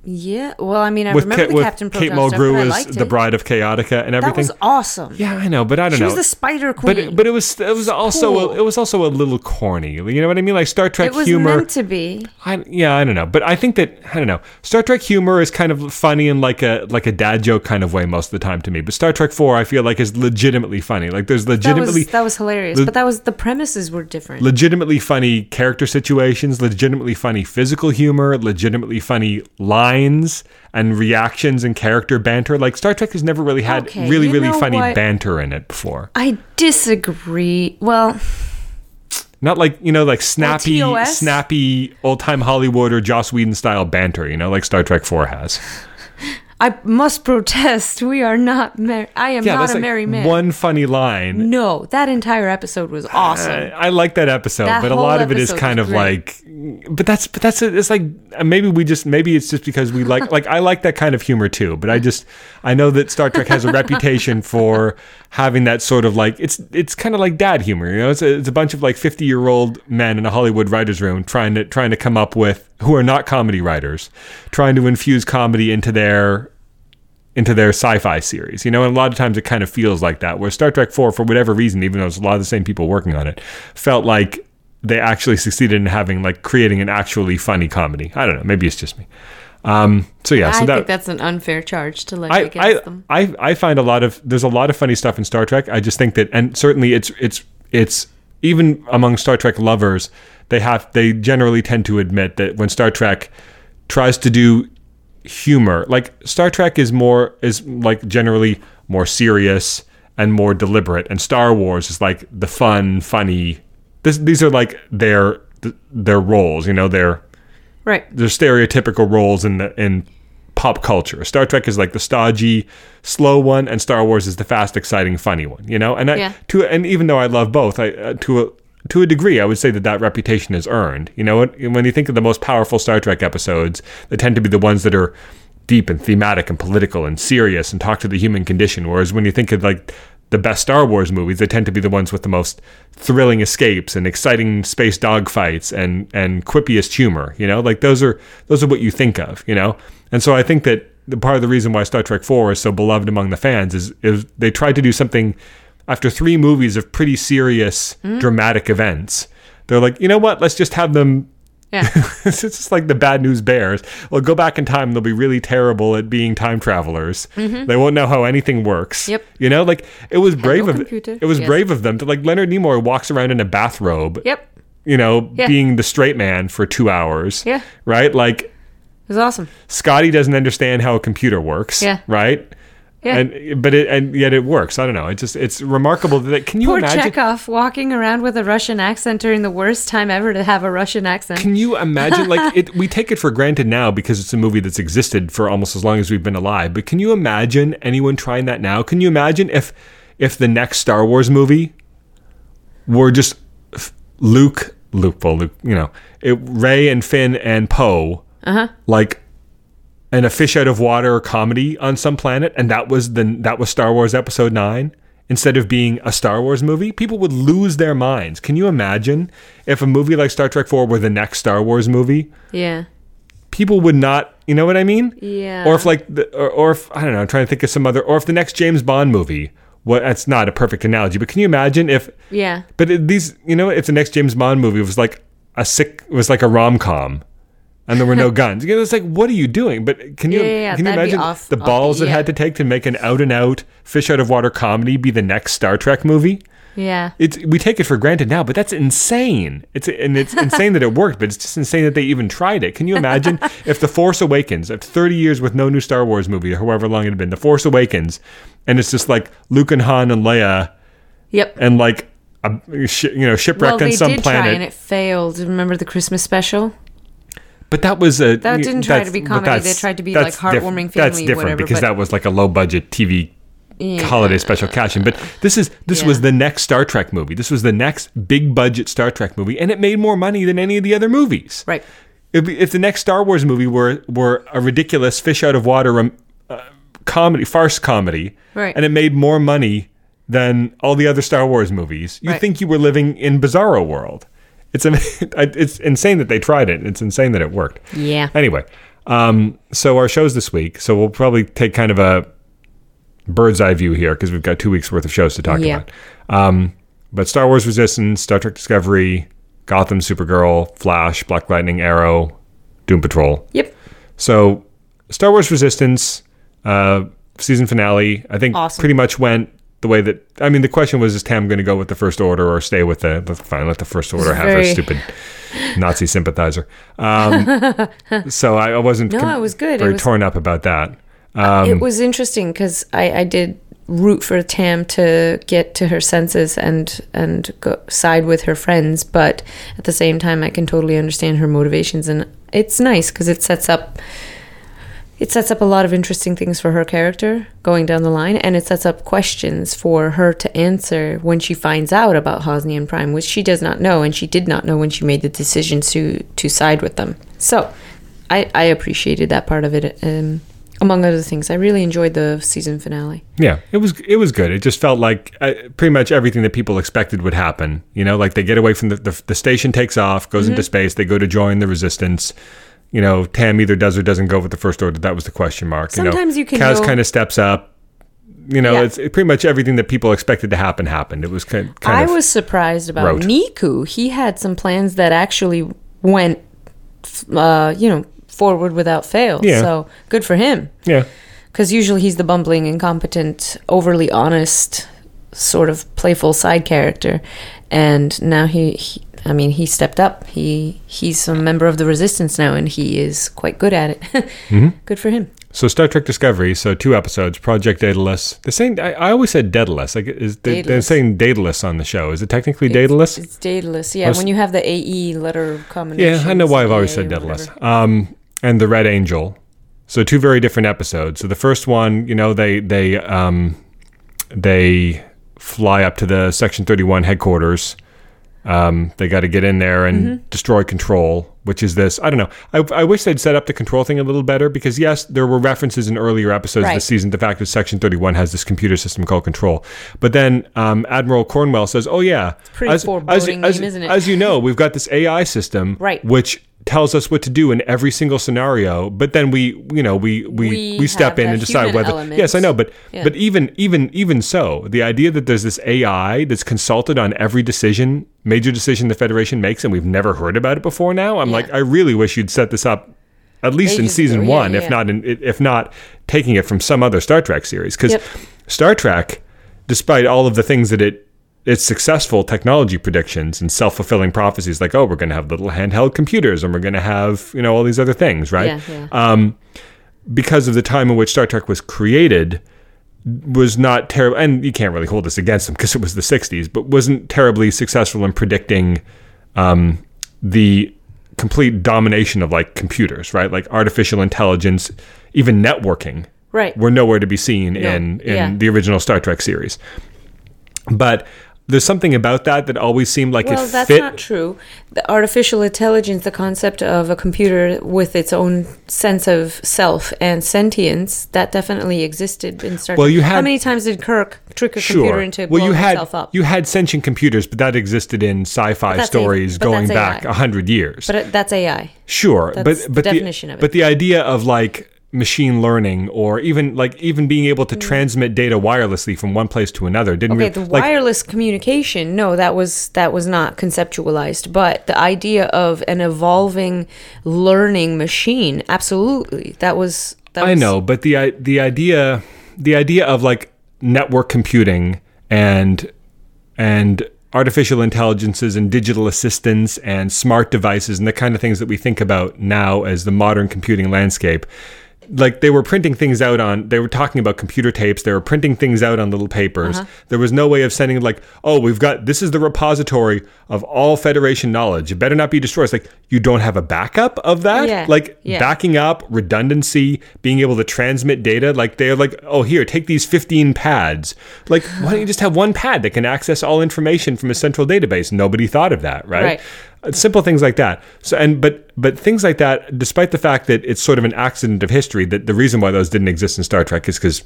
[SPEAKER 2] yeah, well, I mean, I
[SPEAKER 1] with
[SPEAKER 2] remember the
[SPEAKER 1] with
[SPEAKER 2] Captain
[SPEAKER 1] Kate
[SPEAKER 2] Proton stuff,
[SPEAKER 1] Mulgrew
[SPEAKER 2] but I
[SPEAKER 1] as
[SPEAKER 2] liked
[SPEAKER 1] the bride of Chaotica and everything.
[SPEAKER 2] That was awesome.
[SPEAKER 1] Yeah, I know, but I don't
[SPEAKER 2] She
[SPEAKER 1] know.
[SPEAKER 2] was the Spider Queen.
[SPEAKER 1] but but it was it was also
[SPEAKER 2] cool.
[SPEAKER 1] a, it was also a little corny. You know what I mean? Like Star Trek
[SPEAKER 2] it was
[SPEAKER 1] humor.
[SPEAKER 2] meant to be.
[SPEAKER 1] I, yeah, I don't know, but I think that I don't know. Star Trek humor is kind of funny in like a like a dad joke kind of way most of the time to me. But Star Trek Four, I feel like is legitimately funny. Like there's
[SPEAKER 2] That
[SPEAKER 1] legitimately
[SPEAKER 2] was that was hilarious,
[SPEAKER 1] le-
[SPEAKER 2] but that was the premises were different.
[SPEAKER 1] legitimately funny character situations, legitimately funny physical humor, legitimately funny lines and reactions and character banter. Like Star Trek has never really had
[SPEAKER 2] Okay,
[SPEAKER 1] really really funny
[SPEAKER 2] what?
[SPEAKER 1] banter in it before.
[SPEAKER 2] I disagree. Well,
[SPEAKER 1] Not like you know, like snappy, snappy old time Hollywood or Joss Whedon style banter. You know, like Star Trek Four has.
[SPEAKER 2] I must protest. We are not married. I am not
[SPEAKER 1] that's
[SPEAKER 2] a
[SPEAKER 1] like
[SPEAKER 2] married man.
[SPEAKER 1] one funny line.
[SPEAKER 2] no, that entire episode was awesome.
[SPEAKER 1] I, I like that episode,
[SPEAKER 2] That
[SPEAKER 1] but a lot of it is kind of
[SPEAKER 2] great.
[SPEAKER 1] like, but that's but that's it's like uh, maybe we just maybe it's just because we like like I like that kind of humor too. But I just I know that Star Trek has a reputation for having that sort of like it's it's kind of like dad humor. You know, it's a, it's a bunch of like fifty year old men in a Hollywood writers room trying to trying to come up with who are not comedy writers, trying to infuse comedy into their into their sci-fi series, you know, and a lot of times it kind of feels like that. Where Star Trek Four, for whatever reason, even though it's a lot of the same people working on it, felt like they actually succeeded in having like creating an actually funny comedy. I don't know, maybe it's just me. Um, so yeah, so
[SPEAKER 2] I
[SPEAKER 1] that
[SPEAKER 2] think that's an unfair charge to levy
[SPEAKER 1] I,
[SPEAKER 2] against
[SPEAKER 1] I,
[SPEAKER 2] them.
[SPEAKER 1] I I find a lot of there's a lot of funny stuff in Star Trek. I just think that, and certainly it's it's it's even among Star Trek lovers, they have they generally tend to admit that when Star Trek tries to do humor, like Star Trek is more is like generally more serious and more deliberate, and Star Wars is like the fun, funny. This, these are like their their roles, you know, their
[SPEAKER 2] Right.
[SPEAKER 1] their stereotypical roles in the in pop culture. Star Trek is like the stodgy, slow one, and Star Wars is the fast, exciting, funny one. You know, and I,
[SPEAKER 2] Yeah.
[SPEAKER 1] to and even though I love both, I uh, to a to a degree, I would say that that reputation is earned. You know, when you think of the most powerful Star Trek episodes, they tend to be the ones that are deep and thematic and political and serious and talk to the human condition. Whereas when you think of like the best Star Wars movies, they tend to be the ones with the most thrilling escapes and exciting space dogfights and and quippiest humor. You know, like those are those are what you think of. You know, and so I think that the part of the reason why Star Trek Four is so beloved among the fans is is they tried to do something after three movies of pretty serious dramatic events. They're like, you know what? Let's just have them
[SPEAKER 2] Yeah.
[SPEAKER 1] it's just like the bad news bears. Well, go back in time, they'll be really terrible at being time travelers. They won't know how anything works.
[SPEAKER 2] Mm-hmm. Yep.
[SPEAKER 1] You know, like it was brave
[SPEAKER 2] no
[SPEAKER 1] of
[SPEAKER 2] computer.
[SPEAKER 1] it was
[SPEAKER 2] Yes.
[SPEAKER 1] brave of them to like Leonard Nimoy walks around in a bathrobe.
[SPEAKER 2] yep.
[SPEAKER 1] You know,
[SPEAKER 2] Yeah.
[SPEAKER 1] being the straight man for two hours.
[SPEAKER 2] Yeah.
[SPEAKER 1] Right. Like
[SPEAKER 2] It was awesome.
[SPEAKER 1] Scotty doesn't understand how a computer works.
[SPEAKER 2] Yeah.
[SPEAKER 1] Right.
[SPEAKER 2] Yeah.
[SPEAKER 1] And but it and yet it works. I don't know. It just it's remarkable that can you
[SPEAKER 2] Poor
[SPEAKER 1] imagine
[SPEAKER 2] Chekhov walking around with a Russian accent during the worst time ever to have a Russian accent.
[SPEAKER 1] Can you imagine? Like, it, we take it for granted now because it's a movie that's existed for almost as long as we've been alive. But can you imagine anyone trying that now? Can you imagine if, if the next Star Wars movie were just Luke, Luke, well, Luke, you know, it, Rey and Finn and Poe, uh-huh. like, and a fish out of water comedy on some planet, and that was the that was Star Wars Episode Nine. Instead of being a Star Wars movie, people would lose their minds. Can you imagine if a movie like Star Trek Four were the next Star Wars movie?
[SPEAKER 2] yeah.
[SPEAKER 1] People would not, you know what I mean?
[SPEAKER 2] Yeah.
[SPEAKER 1] Or if like, the, or, or if I don't know, I'm trying to think of some other, or if the next James Bond movie. What that's not a perfect analogy, but can you imagine if
[SPEAKER 2] Yeah.
[SPEAKER 1] but these, you know, if the next James Bond movie was like a sick, was like a rom com, and there were no guns, you know, it's like, what are you doing? But can you,
[SPEAKER 2] Yeah, yeah, yeah,
[SPEAKER 1] can you imagine
[SPEAKER 2] off-
[SPEAKER 1] the
[SPEAKER 2] off
[SPEAKER 1] balls it had to take to make an out and out fish out of water comedy be the next Star Trek movie?
[SPEAKER 2] Yeah.
[SPEAKER 1] It's we take it for granted now, but that's insane. It's and it's insane that it worked, but it's just insane that they even tried it. Can you imagine if The Force Awakens, after 30 years with no new Star Wars movie, or however long it had been, The Force Awakens, and it's just like Luke and Han and Leia
[SPEAKER 2] Yep.
[SPEAKER 1] and like a you know shipwrecked
[SPEAKER 2] well,
[SPEAKER 1] on some
[SPEAKER 2] did
[SPEAKER 1] planet.
[SPEAKER 2] try and it failed. Remember the Christmas special?
[SPEAKER 1] But that was a
[SPEAKER 2] That didn't try to be comedy. They tried to be,
[SPEAKER 1] that's
[SPEAKER 2] like,
[SPEAKER 1] diff-
[SPEAKER 2] heartwarming
[SPEAKER 1] That's
[SPEAKER 2] family,
[SPEAKER 1] different
[SPEAKER 2] whatever,
[SPEAKER 1] because that was like a low budget TV
[SPEAKER 2] Yeah.
[SPEAKER 1] holiday special cash in. But this is this was the next Star Trek movie. This was the next big budget Star Trek movie, and it made more money than any of the other movies.
[SPEAKER 2] Right.
[SPEAKER 1] If, if the next Star Wars movie were were a ridiculous fish out of water um, uh, comedy farce comedy,
[SPEAKER 2] Right.
[SPEAKER 1] and it made more money than all the other Star Wars movies, you
[SPEAKER 2] Right.
[SPEAKER 1] think you were living in Bizarro world. It's it's insane that they tried it. It's insane that it worked.
[SPEAKER 2] Yeah.
[SPEAKER 1] Anyway, um, so our shows this week. So we'll probably take kind of a bird's eye view here because we've got two weeks worth of shows to talk
[SPEAKER 2] Yeah.
[SPEAKER 1] about. Um, but Star Wars Resistance, Star Trek Discovery, Gotham, Supergirl, Flash, Black Lightning, Arrow, Doom Patrol.
[SPEAKER 2] Yep.
[SPEAKER 1] So Star Wars Resistance uh, season finale, I think,
[SPEAKER 2] Awesome.
[SPEAKER 1] pretty much went the way that. I mean, the question was: Is Tam going to go with the First Order or stay with the? fine, let the First Order have her stupid Nazi sympathizer. Um, so I, I wasn't.
[SPEAKER 2] No, it was good. It
[SPEAKER 1] Very
[SPEAKER 2] was-
[SPEAKER 1] torn up about that. Um,
[SPEAKER 2] it was interesting because I, I did root for Tam to get to her senses and and go, side with her friends, but at the same time, I can totally understand her motivations, and it's nice because it sets up it sets up a lot of interesting things for her character going down the line, and it sets up questions for her to answer when she finds out about Hosnian Prime, which she does not know, and she did not know when she made the decision to to side with them. So, I I appreciated that part of it. Um, among other things, I really enjoyed the season finale.
[SPEAKER 1] Yeah, it was it was good. It just felt like uh, pretty much everything that people expected would happen. You know, like they get away from the the, the station takes off, goes
[SPEAKER 2] Mm-hmm.
[SPEAKER 1] into space, they go to join the resistance. You know, Tam either does or doesn't go with the first order. That was the question mark.
[SPEAKER 2] Sometimes
[SPEAKER 1] you,
[SPEAKER 2] you can
[SPEAKER 1] Kaz
[SPEAKER 2] go-
[SPEAKER 1] kind of steps up. You know,
[SPEAKER 2] Yeah.
[SPEAKER 1] it's it, pretty much everything that people expected to happen happened. It was kind, kind
[SPEAKER 2] I
[SPEAKER 1] of
[SPEAKER 2] was surprised about
[SPEAKER 1] rote.
[SPEAKER 2] Neeku. He had some plans that actually went, uh, you know, forward without fail.
[SPEAKER 1] Yeah.
[SPEAKER 2] So good for him.
[SPEAKER 1] yeah.
[SPEAKER 2] Because usually he's the bumbling, incompetent, overly honest, sort of playful side character, and now he, he I mean, he stepped up. He he's a member of the resistance now, and he is quite good at it.
[SPEAKER 1] Mm-hmm.
[SPEAKER 2] Good for him.
[SPEAKER 1] So Star Trek Discovery, so two episodes, Project Daedalus. They're saying I, I always said Daedalus. Like is they, they're saying Daedalus on the show. Is it technically Daedalus?
[SPEAKER 2] It's Daedalus. Yeah,
[SPEAKER 1] was-
[SPEAKER 2] when you have the AE letter combination.
[SPEAKER 1] Yeah, I know why I've always said Daedalus. Um, and the Red Angel. So two very different episodes. So the first one, you know, they they um, they fly up to the Section Thirty One headquarters. Um, they got to get in there and
[SPEAKER 2] Mm-hmm.
[SPEAKER 1] destroy control, which is this. I don't know. I, I wish they'd set up the control thing a little better because yes, there were references in earlier episodes
[SPEAKER 2] Right.
[SPEAKER 1] this season to the fact that Section Thirty One has this computer system called Control. But then um, Admiral Cornwell says, "Oh yeah,
[SPEAKER 2] Pretty
[SPEAKER 1] as,
[SPEAKER 2] foreboding
[SPEAKER 1] as,
[SPEAKER 2] name, isn't it?
[SPEAKER 1] as you know, we've got this AI system,
[SPEAKER 2] Right.
[SPEAKER 1] which." Tells us what to do in every single scenario but then we you know we we
[SPEAKER 2] We
[SPEAKER 1] we, step in and decide whether
[SPEAKER 2] element.
[SPEAKER 1] yes i know but
[SPEAKER 2] Yeah.
[SPEAKER 1] but even even even so the idea that there's this ai that's consulted on every decision major decision the federation makes and we've never heard about it before now i'm
[SPEAKER 2] Yeah.
[SPEAKER 1] like i really wish you'd set this up at least in season
[SPEAKER 2] ago, yeah,
[SPEAKER 1] one if
[SPEAKER 2] yeah.
[SPEAKER 1] not in if not taking it from some other star trek series because
[SPEAKER 2] Yep.
[SPEAKER 1] star trek despite all of the things that it its successful technology predictions and self-fulfilling prophecies like oh we're going to have little handheld computers and we're going to have you know all these other things right
[SPEAKER 2] Yeah, yeah.
[SPEAKER 1] um, because of the time in which Star Trek was created, was not terrible. And you can't really hold this against them because it was the 60s, but wasn't terribly successful in predicting um, the complete domination of like computers, right? Like artificial intelligence, even networking
[SPEAKER 2] Right.
[SPEAKER 1] were nowhere to be seen in, in
[SPEAKER 2] yeah.
[SPEAKER 1] the original Star Trek series. But there's something about that that always seemed like
[SPEAKER 2] Well,
[SPEAKER 1] it
[SPEAKER 2] that's
[SPEAKER 1] fit.
[SPEAKER 2] not true. The artificial intelligence, the concept of a computer with its own sense of self and sentience, that definitely existed in Star Trek.
[SPEAKER 1] Well, you had, How
[SPEAKER 2] many times did Kirk trick a computer into
[SPEAKER 1] well,
[SPEAKER 2] blowing
[SPEAKER 1] you had
[SPEAKER 2] himself up?
[SPEAKER 1] you had sentient computers, but that existed in sci-fi
[SPEAKER 2] that's A-
[SPEAKER 1] stories going back a hundred years.
[SPEAKER 2] but that's AI.
[SPEAKER 1] sure,
[SPEAKER 2] that's
[SPEAKER 1] but
[SPEAKER 2] the definition
[SPEAKER 1] the,
[SPEAKER 2] of it.
[SPEAKER 1] but the idea of like machine learning or even like even being able to transmit data wirelessly from one place to another didn't
[SPEAKER 2] Mm. Okay,
[SPEAKER 1] really,
[SPEAKER 2] the
[SPEAKER 1] like
[SPEAKER 2] wireless communication, no, that was that was not conceptualized. But the idea of an evolving learning machine, absolutely, that was. That
[SPEAKER 1] I
[SPEAKER 2] was,
[SPEAKER 1] know, but the the idea the idea of like network computing and and artificial intelligences and digital assistants and smart devices and the kind of things that we think about now as the modern computing landscape like they were printing things out on they were talking about computer tapes they were printing things out on little papers.
[SPEAKER 2] Uh-huh.
[SPEAKER 1] there was no way of sending like oh we've got this is the repository of all federation knowledge. It better not be destroyed. It's like you don't have a backup of that?
[SPEAKER 2] Yeah,
[SPEAKER 1] like
[SPEAKER 2] yeah.
[SPEAKER 1] backing up redundancy being able to transmit data like they're like oh here take these 15 pads. Like why don't you just have one pad that can access all information from a central database? Nobody thought of that right,
[SPEAKER 2] Right.
[SPEAKER 1] Simple things like that so and but but things like that despite the fact that it's sort of an accident of history that the reason why those didn't exist in star trek is because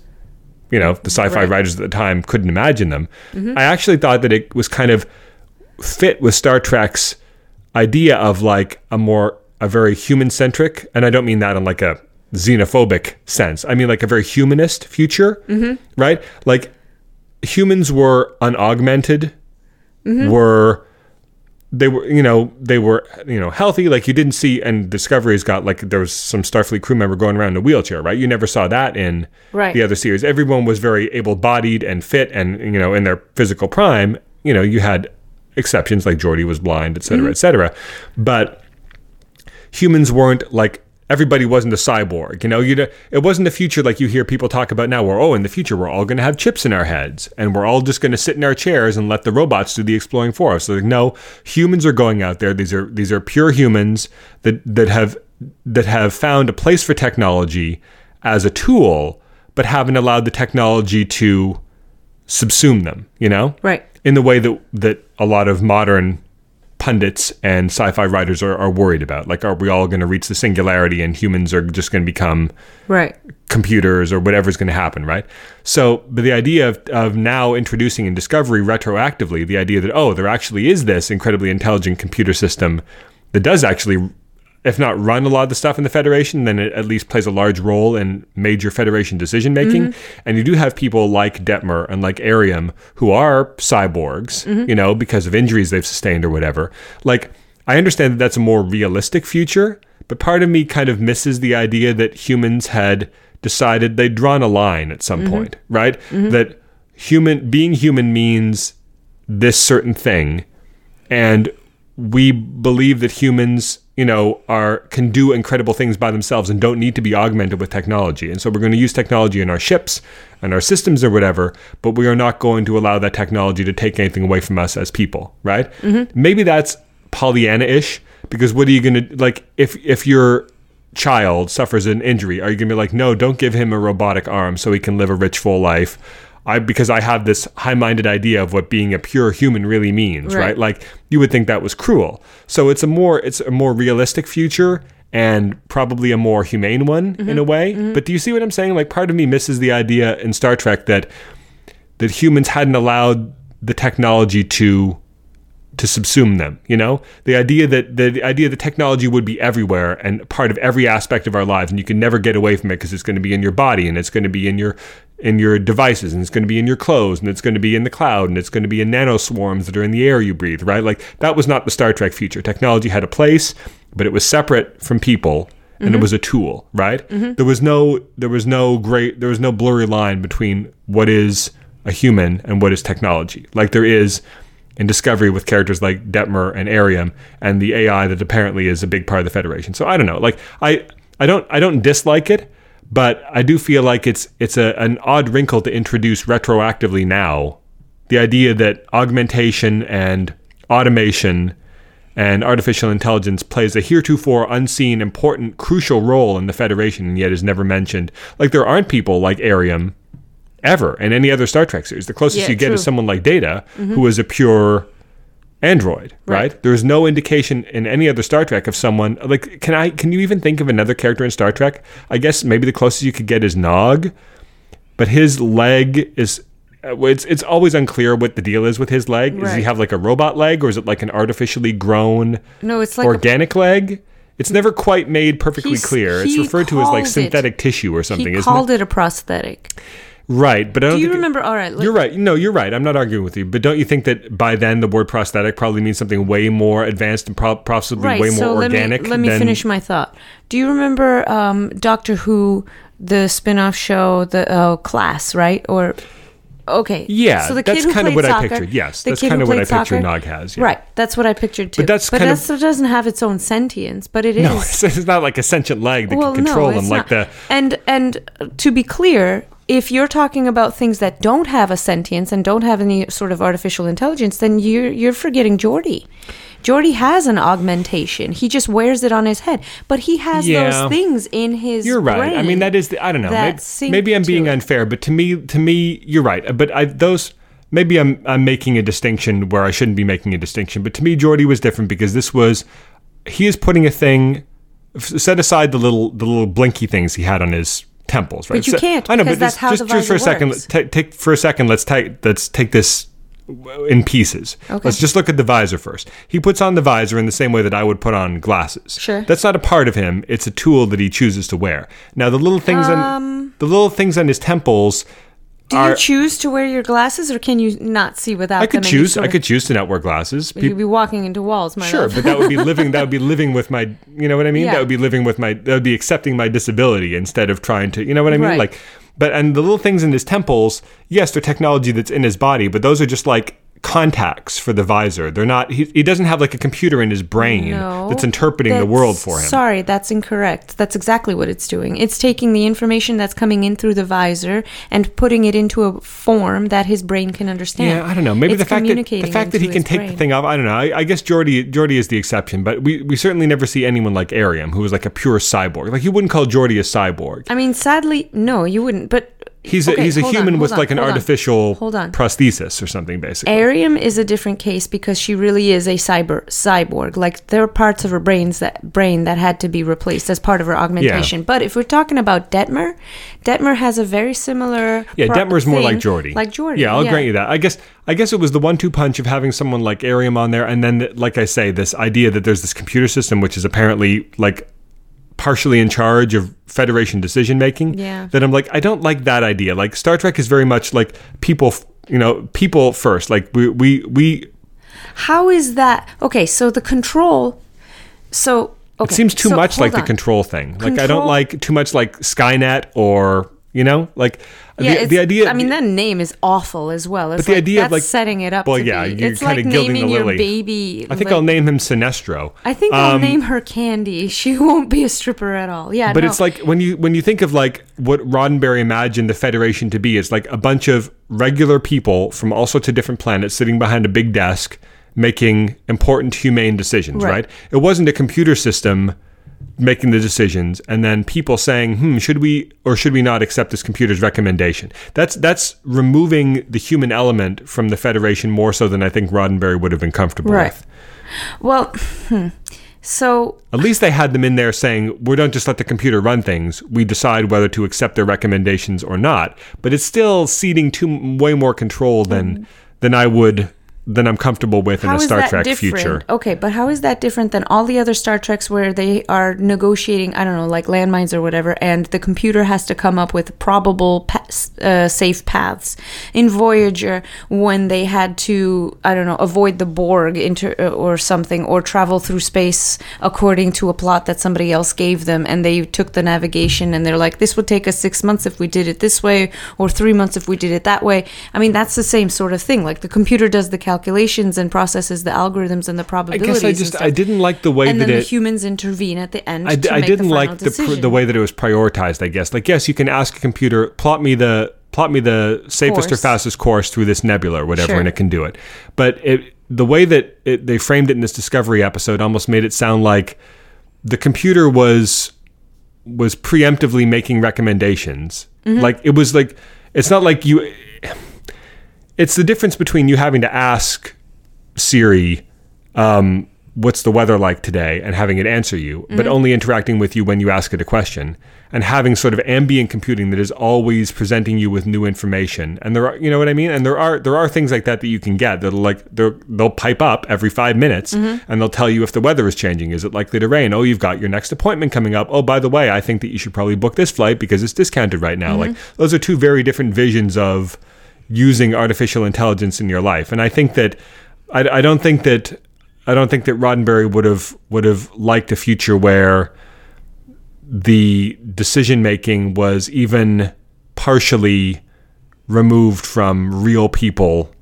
[SPEAKER 1] you know the sci-fi
[SPEAKER 2] Right.
[SPEAKER 1] writers at the time couldn't imagine them mm-hmm. i actually thought that it was kind of fit with Star Trek's idea of like a more a very human centric, and I don't mean that in like a xenophobic sense. I mean like a very humanist future, mm-hmm. right? Like humans were unaugmented, mm-hmm. were they were you know they were you know healthy. Like you didn't see and discovery's got like there was some starfleet crew member going around in a wheelchair right? You never saw that in
[SPEAKER 2] Right.
[SPEAKER 1] the other series. Everyone was very able-bodied and fit and you know in their physical prime. You know you had exceptions like Geordi was blind et cetera mm-hmm. et cetera. But humans weren't like everybody wasn't a cyborg you know? You it wasn't a future like you hear people talk about now where oh in the future we're all going to have chips in our heads and we're all just going to sit in our chairs and let the robots do the exploring for us. So like, no humans are going out there. These are these are pure humans that that have that have found a place for technology as a tool but haven't allowed the technology to subsume them you know?
[SPEAKER 2] Right.
[SPEAKER 1] in the way that that a lot of modern pundits and sci-fi writers are, are worried about. Like, are we all going to reach the singularity and humans are just going to become
[SPEAKER 2] Right.
[SPEAKER 1] computers or whatever's going to happen, right? So, but the idea of, of now introducing in Discovery retroactively the idea that, oh, there actually is this incredibly intelligent computer system that does actually, if not run a lot of the stuff in the Federation, then it at least plays a large role in major Federation decision making. Mm-hmm. And you do have people like Detmer and like Airiam who are cyborgs, mm-hmm. you know, because of injuries they've sustained or whatever. Like, I understand that that's a more realistic future, but part of me kind of misses the idea that humans had decided they'd drawn a line at some mm-hmm. point, right? That human being human means this certain thing, and we believe that humans, you know, are can do incredible things by themselves and don't need to be augmented with technology. And so we're going to use technology in our ships and our systems or whatever, but we are not going to allow that technology to take anything away from us as people, right? Mm-hmm. Maybe that's Pollyanna-ish because what are you going to like if if you're child suffers an injury, are you going to be like, no, don't give him a robotic arm so he can live a rich, full life? I because I have this high-minded idea of what being a pure human really means, right?
[SPEAKER 2] Right.
[SPEAKER 1] Like you would think that was cruel. So it's a more it's a more realistic future and probably a more humane one mm-hmm. in a way. Mm-hmm. But do you see what I'm saying? Like part of me misses the idea in Star Trek that that humans hadn't allowed the technology to to subsume them you know? The idea that the idea that technology would be everywhere and part of every aspect of our lives and you can never get away from it because it's going to be in your body and it's going to be in your in your devices and it's going to be in your clothes and it's going to be in the cloud and it's going to be in nanoswarms that are in the air you breathe right? Like that was not the star trek future. Technology had a place but it was separate from people and it mm-hmm. was a tool right? Mm-hmm. There was no there was no great there was no blurry line between what is a human and what is technology. Like there is in Discovery with characters like Detmer and Airiam and the AI that apparently is a big part of the Federation. So I don't know. Like I I don't I don't dislike it, but I do feel like it's it's a, an odd wrinkle to introduce retroactively now. The idea that augmentation and automation and artificial intelligence plays a heretofore unseen, important, crucial role in the Federation and yet is never mentioned. Like there aren't people like Airiam ever in any other Star Trek series. The closest
[SPEAKER 2] Yeah,
[SPEAKER 1] you get is someone like Data, who is a pure android, right? There's no indication in any other Star Trek of someone like can I can you even think of another character in Star Trek? I guess maybe the closest you could get is Nog, but his leg is uh, it's it's always unclear what the deal is with his leg. Does he have like a robot leg or is it like an artificially grown
[SPEAKER 2] No, it's like a-
[SPEAKER 1] organic leg? It's never quite made perfectly clear. It's referred to as like
[SPEAKER 2] called it-
[SPEAKER 1] synthetic tissue or something,
[SPEAKER 2] he called
[SPEAKER 1] it?
[SPEAKER 2] it? a prosthetic.
[SPEAKER 1] Right, but I don't
[SPEAKER 2] Do you
[SPEAKER 1] think it-
[SPEAKER 2] remember? All right,
[SPEAKER 1] you're right. No, you're right. I'm not arguing with you. But don't you think that by then the word prosthetic probably means something way more advanced and pro- possibly
[SPEAKER 2] right.
[SPEAKER 1] way more
[SPEAKER 2] so
[SPEAKER 1] organic?
[SPEAKER 2] let me let me
[SPEAKER 1] than,
[SPEAKER 2] finish my thought. Do you remember um, Doctor Who, the spin-off show, the uh, Class, right? Or okay,
[SPEAKER 1] Yeah,
[SPEAKER 2] So the
[SPEAKER 1] that's
[SPEAKER 2] kid who
[SPEAKER 1] kind of what I
[SPEAKER 2] soccer-
[SPEAKER 1] pictured. Yes, that's kind of what I
[SPEAKER 2] soccer?
[SPEAKER 1] Nog has. yeah.
[SPEAKER 2] Right, that's what I pictured too.
[SPEAKER 1] But that's
[SPEAKER 2] but
[SPEAKER 1] kind of-
[SPEAKER 2] that's, doesn't have its own sentience, but it is.
[SPEAKER 1] No, it's, it's not like a sentient leg that
[SPEAKER 2] well,
[SPEAKER 1] can control
[SPEAKER 2] no,
[SPEAKER 1] them like
[SPEAKER 2] not.
[SPEAKER 1] the.
[SPEAKER 2] and and uh, to be clear, if you're talking about things that don't have a sentience and don't have any sort of artificial intelligence, then you're you're forgetting Geordi. Geordi has an augmentation. He just wears it on his head, but he has
[SPEAKER 1] Yeah.
[SPEAKER 2] those things in his.
[SPEAKER 1] You're right. I mean, that is. The, I don't know. Maybe, maybe I'm being unfair, but to me, to me, you're right. But I those. Maybe I'm I'm making a distinction where I shouldn't be making a distinction. But to me, Geordi was different because this was he is putting a thing. Set aside the little the little blinky things he had on his temples, right?
[SPEAKER 2] But you can't,
[SPEAKER 1] I know, but
[SPEAKER 2] that's
[SPEAKER 1] just,
[SPEAKER 2] how
[SPEAKER 1] just, just for a second,
[SPEAKER 2] works.
[SPEAKER 1] let's take for a second. Let's take let's take this in pieces.
[SPEAKER 2] Okay.
[SPEAKER 1] Let's just look at the visor first. He puts on the visor in the same way that I would put on glasses.
[SPEAKER 2] Sure.
[SPEAKER 1] That's not a part of him. It's a tool that he chooses to wear. Now the little things on um. the little things on his temples
[SPEAKER 2] Do
[SPEAKER 1] are
[SPEAKER 2] you choose to wear your glasses, or can you not see without
[SPEAKER 1] I could
[SPEAKER 2] them?
[SPEAKER 1] choose I could choose to not wear glasses.
[SPEAKER 2] You'd be walking into walls, my
[SPEAKER 1] Sure,
[SPEAKER 2] love.
[SPEAKER 1] but that would be living. That would be living with my. You know what I mean?
[SPEAKER 2] Yeah.
[SPEAKER 1] That would be living with my. That would be accepting my disability instead of trying to. You know what I mean?
[SPEAKER 2] Right.
[SPEAKER 1] Like, but and the little things in his temples. Yes, they're technology that's in his body, but those are just like contacts for the visor. They're not. He, he doesn't have like a computer in his brain
[SPEAKER 2] No,
[SPEAKER 1] that's interpreting the world for him.
[SPEAKER 2] Sorry, that's incorrect. That's exactly what it's doing. It's taking the information that's coming in through the visor and putting it into a form that his brain can understand.
[SPEAKER 1] Yeah, I don't know. Maybe
[SPEAKER 2] It's
[SPEAKER 1] the fact that the fact that he can take the thing off. I don't know. I, I guess Geordi Geordi is the exception, but we, we certainly never see anyone like Airiam, who was like a pure cyborg. Like you wouldn't call Geordi a cyborg.
[SPEAKER 2] I mean, sadly, no, you wouldn't. But
[SPEAKER 1] He's a, he's a
[SPEAKER 2] hold on,
[SPEAKER 1] human with
[SPEAKER 2] on,
[SPEAKER 1] like an
[SPEAKER 2] hold
[SPEAKER 1] artificial
[SPEAKER 2] Hold on.
[SPEAKER 1] prosthesis or something, basically.
[SPEAKER 2] Airiam is a different case because she really is a cyber cyborg. Like there are parts of her brains that brain that had to be replaced as part of her augmentation. But if we're talking about Detmer, Detmer has a very similar.
[SPEAKER 1] yeah,
[SPEAKER 2] pro-
[SPEAKER 1] Detmer's more like Geordi.
[SPEAKER 2] Like Geordi.
[SPEAKER 1] Yeah, I'll grant you that. I guess I guess it was the one-two punch of having someone like Airiam on there, and then, like I say, this idea that there's this computer system which is apparently like partially in charge of Federation decision making.
[SPEAKER 2] Yeah.
[SPEAKER 1] That I'm like, I don't like that idea. Like Star Trek is very much like people, you know, people first. Like we we we.
[SPEAKER 2] How is that? Okay, so the control. So okay,
[SPEAKER 1] It seems too
[SPEAKER 2] so
[SPEAKER 1] much like
[SPEAKER 2] hold
[SPEAKER 1] the control thing. Like I don't like too much like Skynet or you know like
[SPEAKER 2] Yeah,
[SPEAKER 1] the, the idea.
[SPEAKER 2] I mean, that name is awful as well. It's
[SPEAKER 1] the
[SPEAKER 2] like,
[SPEAKER 1] idea of, like-
[SPEAKER 2] setting it up.
[SPEAKER 1] well,
[SPEAKER 2] to
[SPEAKER 1] yeah,
[SPEAKER 2] be.
[SPEAKER 1] you're
[SPEAKER 2] it's
[SPEAKER 1] kinda gilding
[SPEAKER 2] naming
[SPEAKER 1] the
[SPEAKER 2] your
[SPEAKER 1] lily.
[SPEAKER 2] baby.
[SPEAKER 1] I think
[SPEAKER 2] like-
[SPEAKER 1] I'll name him Sinestro.
[SPEAKER 2] I think I'll um, name her Candy. She won't be a stripper at all. Yeah,
[SPEAKER 1] But
[SPEAKER 2] no.
[SPEAKER 1] it's like when you when you think of like what Roddenberry imagined the Federation to be, it's like a bunch of regular people from all sorts of different planets sitting behind a big desk making important humane decisions,
[SPEAKER 2] Right.
[SPEAKER 1] right? It wasn't a computer system making the decisions and then people saying hmm should we or should we not accept this computer's recommendation? That's that's removing the human element from the federation more so than i think roddenberry would have been comfortable
[SPEAKER 2] Right.
[SPEAKER 1] with.
[SPEAKER 2] Well, hmm. so
[SPEAKER 1] at least they had them in there saying we don't just let the computer run things. We decide whether to accept their recommendations or not. But it's still ceding too way more control than than i would than i'm comfortable with in
[SPEAKER 2] how
[SPEAKER 1] a star trek
[SPEAKER 2] different?
[SPEAKER 1] future
[SPEAKER 2] Okay, but how is that different than all the other Star Treks where they are negotiating, I don't know, like landmines or whatever, and the computer has to come up with probable pa- uh, safe paths? In Voyager, when they had to, I don't know, avoid the Borg inter- uh, or something, or travel through space according to a plot that somebody else gave them, and they took the navigation and they're like, this would take us six months if we did it this way, or three months if we did it that way. I mean, that's the same sort of thing. Like the computer does the calculations and processes the algorithms and the probabilities.
[SPEAKER 1] i guess i just i didn't like the way
[SPEAKER 2] and
[SPEAKER 1] that
[SPEAKER 2] then
[SPEAKER 1] it
[SPEAKER 2] the humans intervene at the end.
[SPEAKER 1] I, d-
[SPEAKER 2] to
[SPEAKER 1] I
[SPEAKER 2] make
[SPEAKER 1] didn't
[SPEAKER 2] the final
[SPEAKER 1] like the
[SPEAKER 2] decision.
[SPEAKER 1] the way that it was prioritized. I guess like yes, you can ask a computer plot me the plot me the safest or fastest course through this nebula or whatever,
[SPEAKER 2] Sure.
[SPEAKER 1] and it can do it. But it the way that it, they framed it in this Discovery episode almost made it sound like the computer was was preemptively making recommendations.
[SPEAKER 2] Mm-hmm.
[SPEAKER 1] Like it was like it's not like you. It's the difference between you having to ask Siri, um, what's the weather like today, and having it answer you, but mm-hmm. only interacting with you when you ask it a question, and having sort of ambient computing that is always presenting you with new information. And there are, you know what I mean? And there are there are things like that that you can get that'll like they'll they'll pipe up every five minutes, mm-hmm. and they'll tell you if the weather is changing. Is it likely to rain? Oh, you've got your next appointment coming up. Oh, by the way, I think that you should probably book this flight because it's discounted right now. Mm-hmm. Like those are two very different visions of using artificial intelligence in your life. And I think that I, I don't think that I don't think that Roddenberry would have would have liked a future where the decision making was even partially removed from real people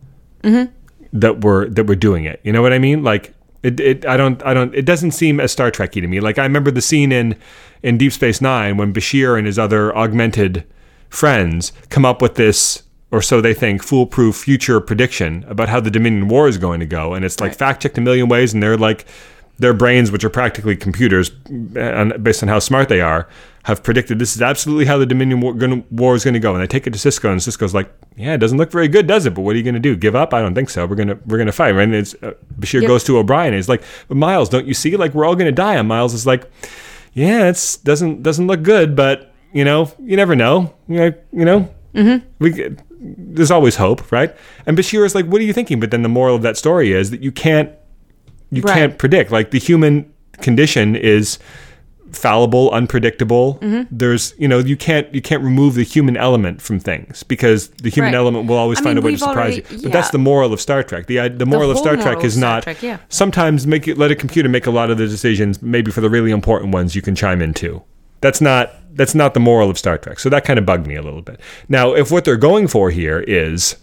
[SPEAKER 1] mm-hmm. that were that were doing it. You know what I mean? Like it, it I don't I don't it doesn't seem as Star Trekky to me. Like I remember the scene in in Deep Space Nine when Bashir and his other augmented friends come up with this or so they think foolproof future prediction about how the Dominion War is going to go. And it's like fact checked a million ways and they're like their brains which are practically computers based on how smart they are have predicted this is absolutely how the Dominion War, gonna, war is going to go. And they take it to Sisko and Sisko's like yeah it doesn't look very good does it? But what are you going to do? Give up? I don't think so. We're going to we're going to fight. Right and it's, uh, Bashir goes to O'Brien and he's like Miles don't you see? Like we're all going to die. And Miles is like yeah it's doesn't doesn't look good but you know you never know. You know, you know we there's always hope, right? And Bashir is like, "What are you thinking?" But then the moral of that story is that you can't you
[SPEAKER 2] Right.
[SPEAKER 1] can't predict. Like the human condition is fallible, unpredictable.
[SPEAKER 2] Mm-hmm.
[SPEAKER 1] There's you know you can't you can't remove the human element from things because the human
[SPEAKER 2] Right.
[SPEAKER 1] element will always
[SPEAKER 2] I
[SPEAKER 1] find
[SPEAKER 2] mean,
[SPEAKER 1] a way to surprise
[SPEAKER 2] already-
[SPEAKER 1] you. But that's the moral of Star Trek. The i- the moral of
[SPEAKER 2] whole
[SPEAKER 1] Star Trek is
[SPEAKER 2] of Star
[SPEAKER 1] not
[SPEAKER 2] Trek, yeah.
[SPEAKER 1] sometimes make it let a computer make a lot of the decisions. Maybe for the really important ones, you can chime in too. That's not that's not the moral of Star Trek. So that kind of bugged me a little bit. Now, if what they're going for here is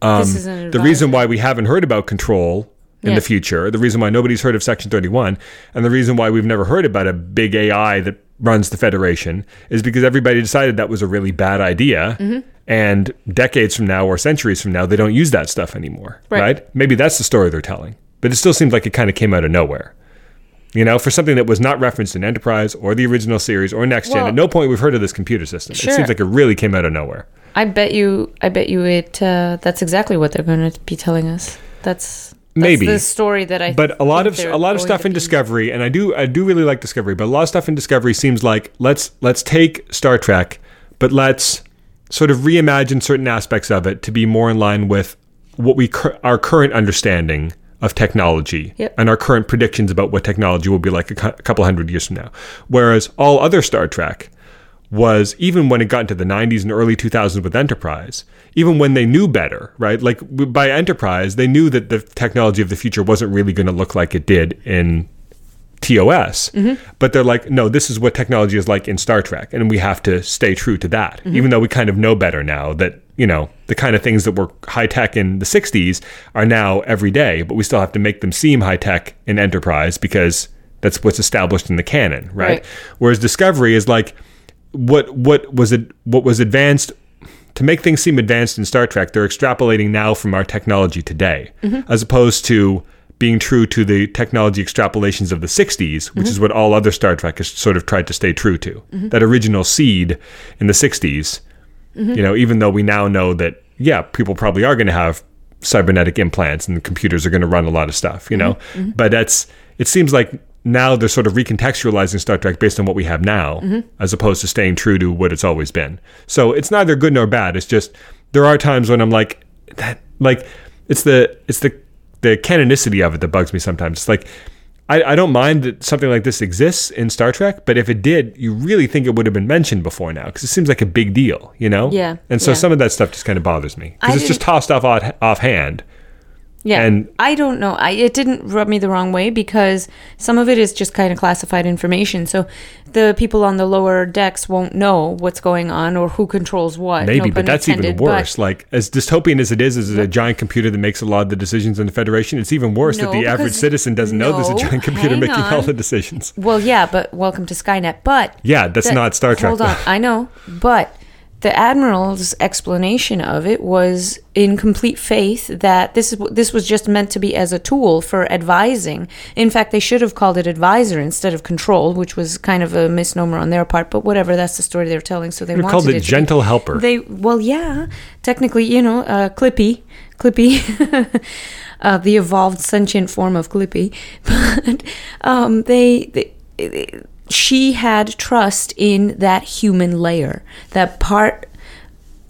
[SPEAKER 2] this is an
[SPEAKER 1] Um, the reason why we haven't heard about control in
[SPEAKER 2] Yeah.
[SPEAKER 1] the future, the reason why nobody's heard of Section 31, and the reason why we've never heard about a big AI that runs the Federation is because everybody decided that was a really bad idea.
[SPEAKER 2] Mm-hmm.
[SPEAKER 1] And decades from now or centuries from now, they don't use that stuff anymore.
[SPEAKER 2] Right.
[SPEAKER 1] Right. Maybe that's the story they're telling. But it still seems like it kind of came out of nowhere. You know, for something that was not referenced in Enterprise or the original series or Next Gen,
[SPEAKER 2] Well-
[SPEAKER 1] at no point we've heard of this computer system. It seems like it really came out of nowhere.
[SPEAKER 2] I bet you. I bet you it. Uh, that's exactly what they're going to be telling us. That's, that's
[SPEAKER 1] Maybe.
[SPEAKER 2] the story that I.
[SPEAKER 1] but a lot of a lot of stuff in Discovery, and I do I do really like Discovery, but a lot of stuff in Discovery seems like let's let's take Star Trek, but let's sort of reimagine certain aspects of it to be more in line with what we cur- our current understanding of technology
[SPEAKER 2] Yep.
[SPEAKER 1] and our current predictions about what technology will be like a, cou- a couple hundred years from now. Whereas all other Star Trek was even when it got into the 90s and early 2000s with Enterprise, even when they knew better, right? Like by Enterprise, they knew that the technology of the future wasn't really going to look like it did in TOS. Mm-hmm. But they're like, no, this is what technology is like in Star Trek, and we have to stay true to that. Mm-hmm. Even though we kind of know better now that, you know, the kind of things that were high tech in the 60s are now every day, but we still have to make them seem high tech in Enterprise because that's what's established in the canon, right?
[SPEAKER 2] Right.
[SPEAKER 1] Whereas Discovery is like what what was it what was advanced to make things seem advanced in Star Trek, they're extrapolating now from our technology today, mm-hmm. as opposed to being true to the technology extrapolations of the 60s, which mm-hmm. is what all other Star Trek has sort of tried to stay true to. Mm-hmm. That original seed in the 60s, you know, even though we now know that, yeah, people probably are going to have cybernetic implants and the computers are going to run a lot of stuff, you know, mm-hmm. Mm-hmm. but that's, it seems like now they're sort of recontextualizing Star Trek based on what we have now, mm-hmm. as opposed to staying true to what it's always been. So it's neither good nor bad. It's just there are times when I'm like that, like it's the it's the the canonicity of it that bugs me sometimes. It's like I, I don't mind that something like this exists in Star Trek, but if it did, you really think it would have been mentioned before now because it seems like a big deal, you know?
[SPEAKER 2] Yeah,
[SPEAKER 1] And so
[SPEAKER 2] yeah.
[SPEAKER 1] some of that stuff just kind of bothers me because it's just tossed off off offhand.
[SPEAKER 2] Yeah,
[SPEAKER 1] And-
[SPEAKER 2] I don't know. I it didn't rub me the wrong way because some of it is just kind of classified information. So the people on the lower decks won't know what's going on or who controls what.
[SPEAKER 1] Maybe,
[SPEAKER 2] no
[SPEAKER 1] but that's even
[SPEAKER 2] intended, but-
[SPEAKER 1] worse. like as dystopian as it is, as a giant computer that makes a lot of the decisions in the Federation, it's even worse
[SPEAKER 2] No,
[SPEAKER 1] that the average citizen doesn't know there's a giant computer making all the decisions.
[SPEAKER 2] Well, yeah, but welcome to Skynet. But
[SPEAKER 1] Yeah, that's not Star Trek.
[SPEAKER 2] Hold on, I know, but the admiral's explanation of it was in complete faith that this is this was just meant to be as a tool for advising. In fact, they should have called it advisor instead of control, which was kind of a misnomer on their part. But whatever, that's the story they're telling. So they
[SPEAKER 1] They
[SPEAKER 2] wanted
[SPEAKER 1] called it
[SPEAKER 2] be-
[SPEAKER 1] gentle helper.
[SPEAKER 2] They well, yeah, technically, you know, uh, Clippy, Clippy, uh, the evolved sentient form of Clippy, but um, they, they, she had trust in that human layer, that part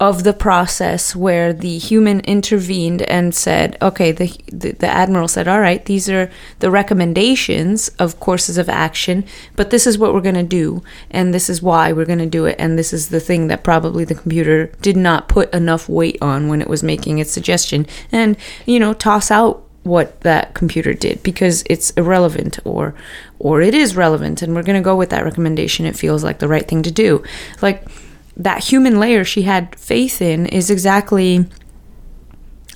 [SPEAKER 2] of the process where the human intervened and said, okay, the, the, the admiral said, all right, these are the recommendations of courses of action, but this is what we're going to do, and this is why we're going to do it, and this is the thing that probably the computer did not put enough weight on when it was making its suggestion, and, you know, toss out what that computer did because it's irrelevant or or it is relevant and we're going to go with that recommendation it feels like the right thing to do like that human layer she had faith in is exactly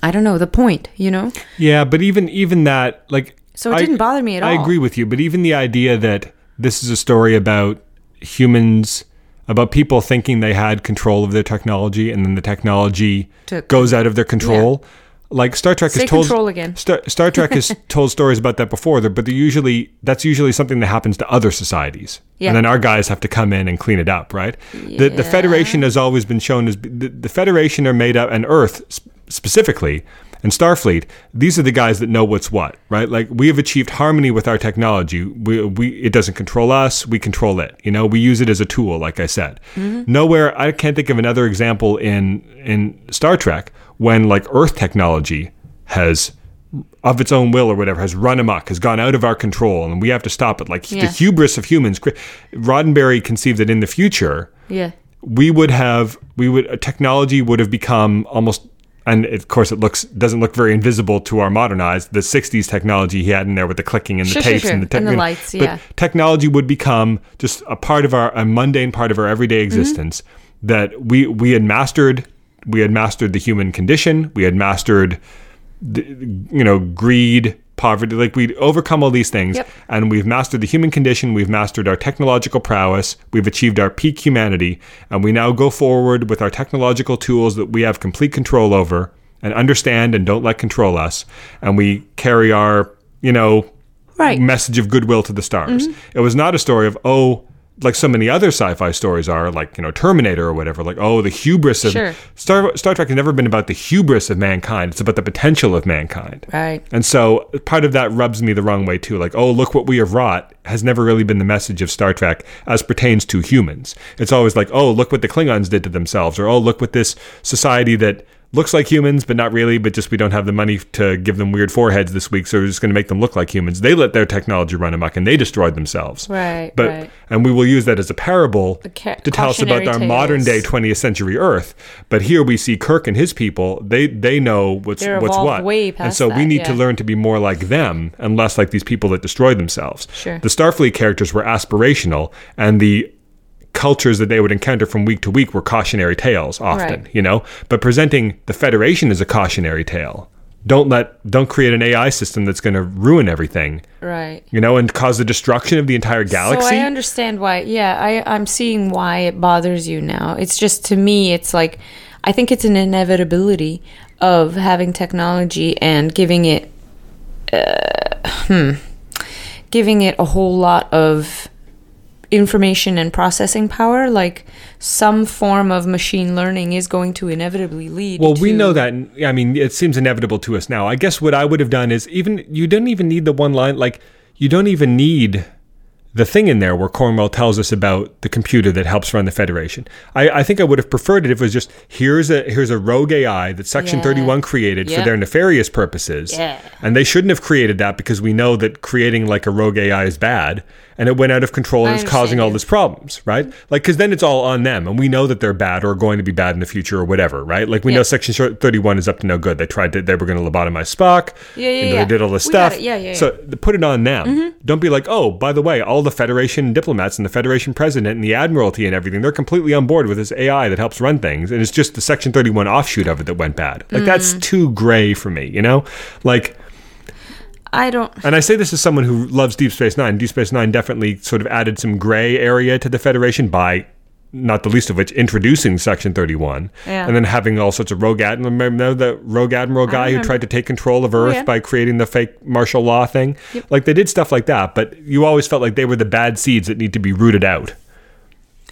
[SPEAKER 2] I don't know the point, you know.
[SPEAKER 1] Yeah, but even even that, like,
[SPEAKER 2] So it
[SPEAKER 1] I-
[SPEAKER 2] didn't bother me at
[SPEAKER 1] I
[SPEAKER 2] all.
[SPEAKER 1] I agree with you, but even the idea that this is a story about humans, about people thinking they had control of their technology, and then the technology
[SPEAKER 2] Took-
[SPEAKER 1] goes out of their control. Like Star Trek
[SPEAKER 2] Say
[SPEAKER 1] has told
[SPEAKER 2] again.
[SPEAKER 1] Star, Star Trek has told stories about that before, but they're usually that's usually something that happens to other societies,
[SPEAKER 2] Yeah.
[SPEAKER 1] and then our guys have to come in and clean it up, right? The the Federation has always been shown as the, the Federation are made up, and Earth sp- specifically, and Starfleet. These are the guys that know what's what, right? Like we have achieved harmony with our technology. We, we it doesn't control us; we control it. You know, we use it as a tool, like I said. Mm-hmm. Nowhere, I can't think of another example in in Star Trek when like Earth technology has of its own will or whatever has run amok has gone out of our control and we have to stop it like the hubris of humans roddenberry conceived that in the future
[SPEAKER 2] Yeah.
[SPEAKER 1] we would have we would technology would have become almost and of course it looks doesn't look very invisible to our modern eyes the 60s technology he had in there with the clicking and the
[SPEAKER 2] Sure, sure,
[SPEAKER 1] tapes
[SPEAKER 2] sure.
[SPEAKER 1] and the,
[SPEAKER 2] And the
[SPEAKER 1] know,
[SPEAKER 2] lights,
[SPEAKER 1] but technology would become just a part of our a mundane part of our everyday
[SPEAKER 2] Mm-hmm.
[SPEAKER 1] existence that we we had mastered we had mastered the human condition. We had mastered the, you know greed poverty like we'd overcome all these things.
[SPEAKER 2] Yep.
[SPEAKER 1] and we've mastered the human condition. We've mastered our technological prowess. We've achieved our peak humanity. And we now go forward with our technological tools that we have complete control over and understand and don't let control us. And we carry our you know
[SPEAKER 2] Right. Mm-hmm.
[SPEAKER 1] message of goodwill to the stars. It was not a story of oh like so many other sci-fi stories are like you know terminator or whatever like oh the hubris of
[SPEAKER 2] Sure.
[SPEAKER 1] star, star trek has never been about the hubris of mankind it's about the potential of mankind
[SPEAKER 2] Right.
[SPEAKER 1] and so part of that rubs me the wrong way too. Like, oh, look what we have wrought has never really been the message of Star Trek as pertains to humans. It's always like, oh, look what the Klingons did to themselves, or oh, look what this society that looks like humans but not really, but just we don't have the money to give them weird foreheads this week, so we're just going to make them look like humans. They let their technology run amok and they destroyed themselves.
[SPEAKER 2] Right,
[SPEAKER 1] But
[SPEAKER 2] right.
[SPEAKER 1] and we will use that as a parable
[SPEAKER 2] ca-
[SPEAKER 1] to tell us about our modern day 20th century Earth. But here we see Kirk and his people. They they know what's
[SPEAKER 2] They're
[SPEAKER 1] what's what, and so we
[SPEAKER 2] that,
[SPEAKER 1] need to learn to be more like them and less like these people that destroyed themselves.
[SPEAKER 2] Sure.
[SPEAKER 1] The Starfleet characters were aspirational, and the cultures that they would encounter from week to week were cautionary tales often
[SPEAKER 2] Right.
[SPEAKER 1] you know but presenting the federation as a cautionary tale don't let don't create an ai system that's going to ruin everything
[SPEAKER 2] Right.
[SPEAKER 1] you know and cause the destruction of the entire galaxy
[SPEAKER 2] So I understand why. Yeah, I, I'm seeing why it bothers you now. It's just to me, it's like I think it's an inevitability of having technology and giving it uh, hmm, giving it a whole lot of information and processing power, like some form of machine learning is going to inevitably lead.
[SPEAKER 1] Well, we know that. I mean, it seems inevitable to us now. I guess what I would have done is even you don't even need the one line. Like you don't even need the thing in there where Cornwell tells us about the computer that helps run the Federation. I, I think I would have preferred it if it was just here's a here's a rogue AI that Section
[SPEAKER 2] Yeah.
[SPEAKER 1] 31 created for their nefarious purposes.
[SPEAKER 2] Yeah.
[SPEAKER 1] And they shouldn't have created that because we know that creating like a rogue AI is bad and it went out of control and it's causing all these problems, right? Like, because then it's all on them, and we know that they're bad or going to be bad in the future or whatever, right? Like, we know Section 31 is up to no good. They tried to, they were going to lobotomize Spock.
[SPEAKER 2] Yeah, yeah,
[SPEAKER 1] you know,
[SPEAKER 2] yeah.
[SPEAKER 1] They did all this
[SPEAKER 2] We
[SPEAKER 1] stuff.
[SPEAKER 2] it. Yeah, yeah,
[SPEAKER 1] So put it on them. Mm-hmm. Don't be like, oh, by the way, all the Federation diplomats and the Federation president and the Admiralty and everything, they're completely on board with this AI that helps run things, and it's just the Section 31 offshoot of it that went bad. Like, that's mm. too gray for me, you know? Like,
[SPEAKER 2] I don't.
[SPEAKER 1] and I say this as someone who loves Deep Space Nine. Deep Space Nine definitely sort of added some gray area to the Federation by, not the least of which, introducing Section 31.
[SPEAKER 2] Yeah.
[SPEAKER 1] And then having all sorts of rogue admiral. Remember the rogue admiral guy who tried to take control of oh, Earth
[SPEAKER 2] yeah.
[SPEAKER 1] by creating the fake martial law thing? Like they did stuff like that, but you always felt like they were the bad seeds that need to be rooted out.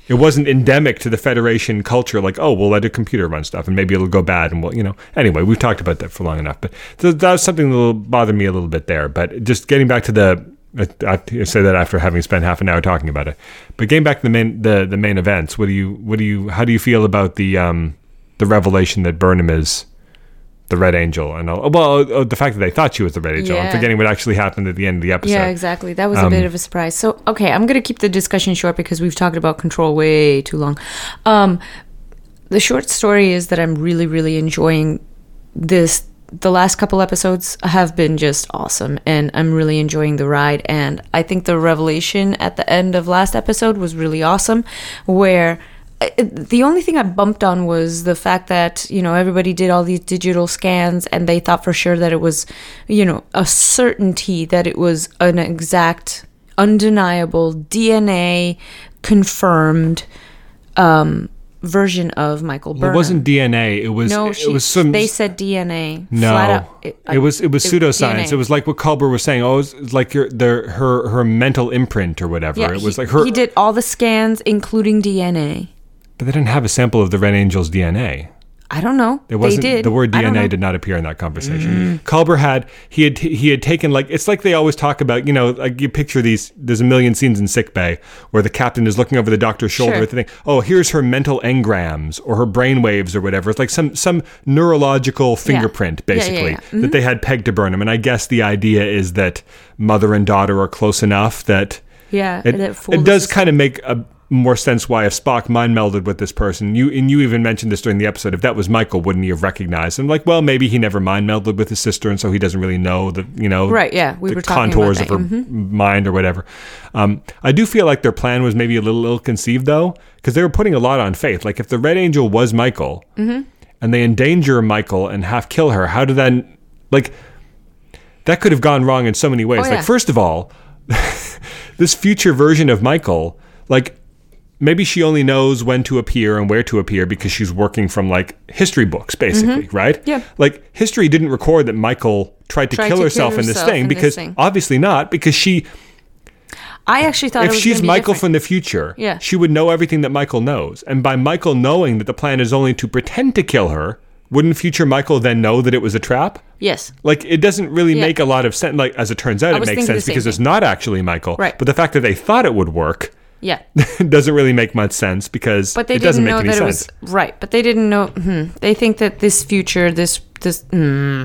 [SPEAKER 1] It wasn't endemic to the Federation culture, like, oh, we'll let a computer run stuff and maybe it'll go bad. And we'll, you know, anyway, we've talked about that for long enough. But th- that was something that will bother me a little bit there. But just getting back to the, I, I say that after having spent half an hour talking about it. But getting back to the main, the, the main events, what do you, what do you, how do you feel about the, um, the revelation that Burnham is the Red Angel and all, well, uh, the fact that they thought she was the Red Angel. I'm forgetting what actually happened at the end of the episode.
[SPEAKER 2] Yeah, exactly. That was
[SPEAKER 1] Um,
[SPEAKER 2] a bit of a surprise. So, okay, I'm going to keep the discussion short because we've talked about control way too long. Um, the short story is that I'm really, really enjoying this. The last couple episodes have been just awesome, and I'm really enjoying the ride. And I think the revelation at the end of last episode was really awesome, where uh, the only thing I bumped on was the fact that you know everybody did all these digital scans and they thought for sure that it was you know a certainty that it was an exact undeniable DNA confirmed um version of Michael
[SPEAKER 1] Well, it wasn't DNA. It was,
[SPEAKER 2] no,
[SPEAKER 1] it
[SPEAKER 2] she,
[SPEAKER 1] was some,
[SPEAKER 2] they said DNA.
[SPEAKER 1] No,
[SPEAKER 2] out.
[SPEAKER 1] it,
[SPEAKER 2] uh,
[SPEAKER 1] was it was
[SPEAKER 2] it-
[SPEAKER 1] pseudoscience.
[SPEAKER 2] DNA.
[SPEAKER 1] It was like what Culber was saying. Oh, it was like your their her her mental imprint or whatever.
[SPEAKER 2] yeah,
[SPEAKER 1] it was
[SPEAKER 2] he,
[SPEAKER 1] like her.
[SPEAKER 2] he did all the scans, including DNA.
[SPEAKER 1] But they didn't have a sample of the Red Angel's DNA.
[SPEAKER 2] I don't know.
[SPEAKER 1] It wasn't
[SPEAKER 2] they did.
[SPEAKER 1] the word
[SPEAKER 2] I don't know. Mm.
[SPEAKER 1] DNA did not appear in that conversation. Culber had he had he had taken like it's like they always talk about you know like you picture these there's a million scenes in sick bay where the captain is looking over the doctor's shoulder
[SPEAKER 2] Sure.
[SPEAKER 1] at the thing oh here's her mental engrams or her brain waves or whatever it's like some some neurological fingerprint
[SPEAKER 2] Yeah, yeah,
[SPEAKER 1] basically
[SPEAKER 2] yeah. Mm-hmm.
[SPEAKER 1] that they had pegged to Burnham and I guess the idea is that mother and daughter are close enough that
[SPEAKER 2] Yeah,
[SPEAKER 1] it,
[SPEAKER 2] fools
[SPEAKER 1] it does kind of make a more sense why if Spock mind melded with this person, you and you even mentioned this during the episode. If that was Michael, wouldn't he have recognized him? Like, well, maybe he never mind melded with his sister, and so he doesn't really know the you know
[SPEAKER 2] Right, yeah, we
[SPEAKER 1] the
[SPEAKER 2] were
[SPEAKER 1] contours.
[SPEAKER 2] Mm-hmm.
[SPEAKER 1] of her mind or whatever. Um, I do feel like their plan was maybe a little ill conceived though, because they were putting a lot on faith. Like if the Red Angel was Michael,
[SPEAKER 2] Mm-hmm.
[SPEAKER 1] and they endanger Michael and half kill her, how did that like? That could have gone wrong in so many ways.
[SPEAKER 2] Oh, yeah.
[SPEAKER 1] Like first of all, this future version of Michael, like maybe she only knows when to appear and where to appear because she's working from like history books, basically, right?
[SPEAKER 2] Mm-hmm. Yeah.
[SPEAKER 1] Like history didn't record that Michael tried to
[SPEAKER 2] Tried
[SPEAKER 1] kill
[SPEAKER 2] to kill
[SPEAKER 1] herself in this
[SPEAKER 2] herself
[SPEAKER 1] thing
[SPEAKER 2] in this
[SPEAKER 1] because
[SPEAKER 2] thing.
[SPEAKER 1] obviously not because she
[SPEAKER 2] I actually thought it
[SPEAKER 1] if she's
[SPEAKER 2] be
[SPEAKER 1] Michael
[SPEAKER 2] different.
[SPEAKER 1] from the future,
[SPEAKER 2] Yeah.
[SPEAKER 1] she would know everything that Michael knows. And by Michael knowing that the plan is only to pretend to kill her, wouldn't future Michael then know that it was a trap?
[SPEAKER 2] yes.
[SPEAKER 1] Like it doesn't really
[SPEAKER 2] Yeah.
[SPEAKER 1] make a lot of sense. Like as it turns out,
[SPEAKER 2] I
[SPEAKER 1] it makes sense because it's not actually Michael.
[SPEAKER 2] Right.
[SPEAKER 1] But the fact that they thought it would work
[SPEAKER 2] Yeah.
[SPEAKER 1] doesn't really make much sense because
[SPEAKER 2] But they
[SPEAKER 1] it doesn't
[SPEAKER 2] didn't
[SPEAKER 1] make
[SPEAKER 2] know
[SPEAKER 1] any
[SPEAKER 2] that
[SPEAKER 1] sense.
[SPEAKER 2] it was right. But they didn't know. Hmm, they think that this future, this this. Hmm,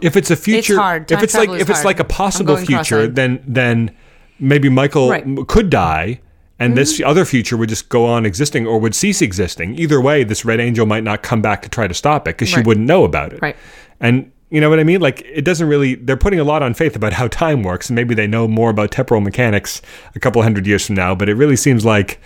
[SPEAKER 1] if it's a future,
[SPEAKER 2] hard.
[SPEAKER 1] if it's like if it's
[SPEAKER 2] hard.
[SPEAKER 1] like a possible future, then then maybe Michael
[SPEAKER 2] Right. Mm-hmm.
[SPEAKER 1] could die. And this other future would just go on existing or would cease existing. Either way, this red angel might not come back to try to stop it because she wouldn't know about it.
[SPEAKER 2] Right.
[SPEAKER 1] And you know what I mean? Like it doesn't really. They're putting a lot on faith about how time works, and maybe they know more about temporal mechanics a couple hundred years from now. But it really seems like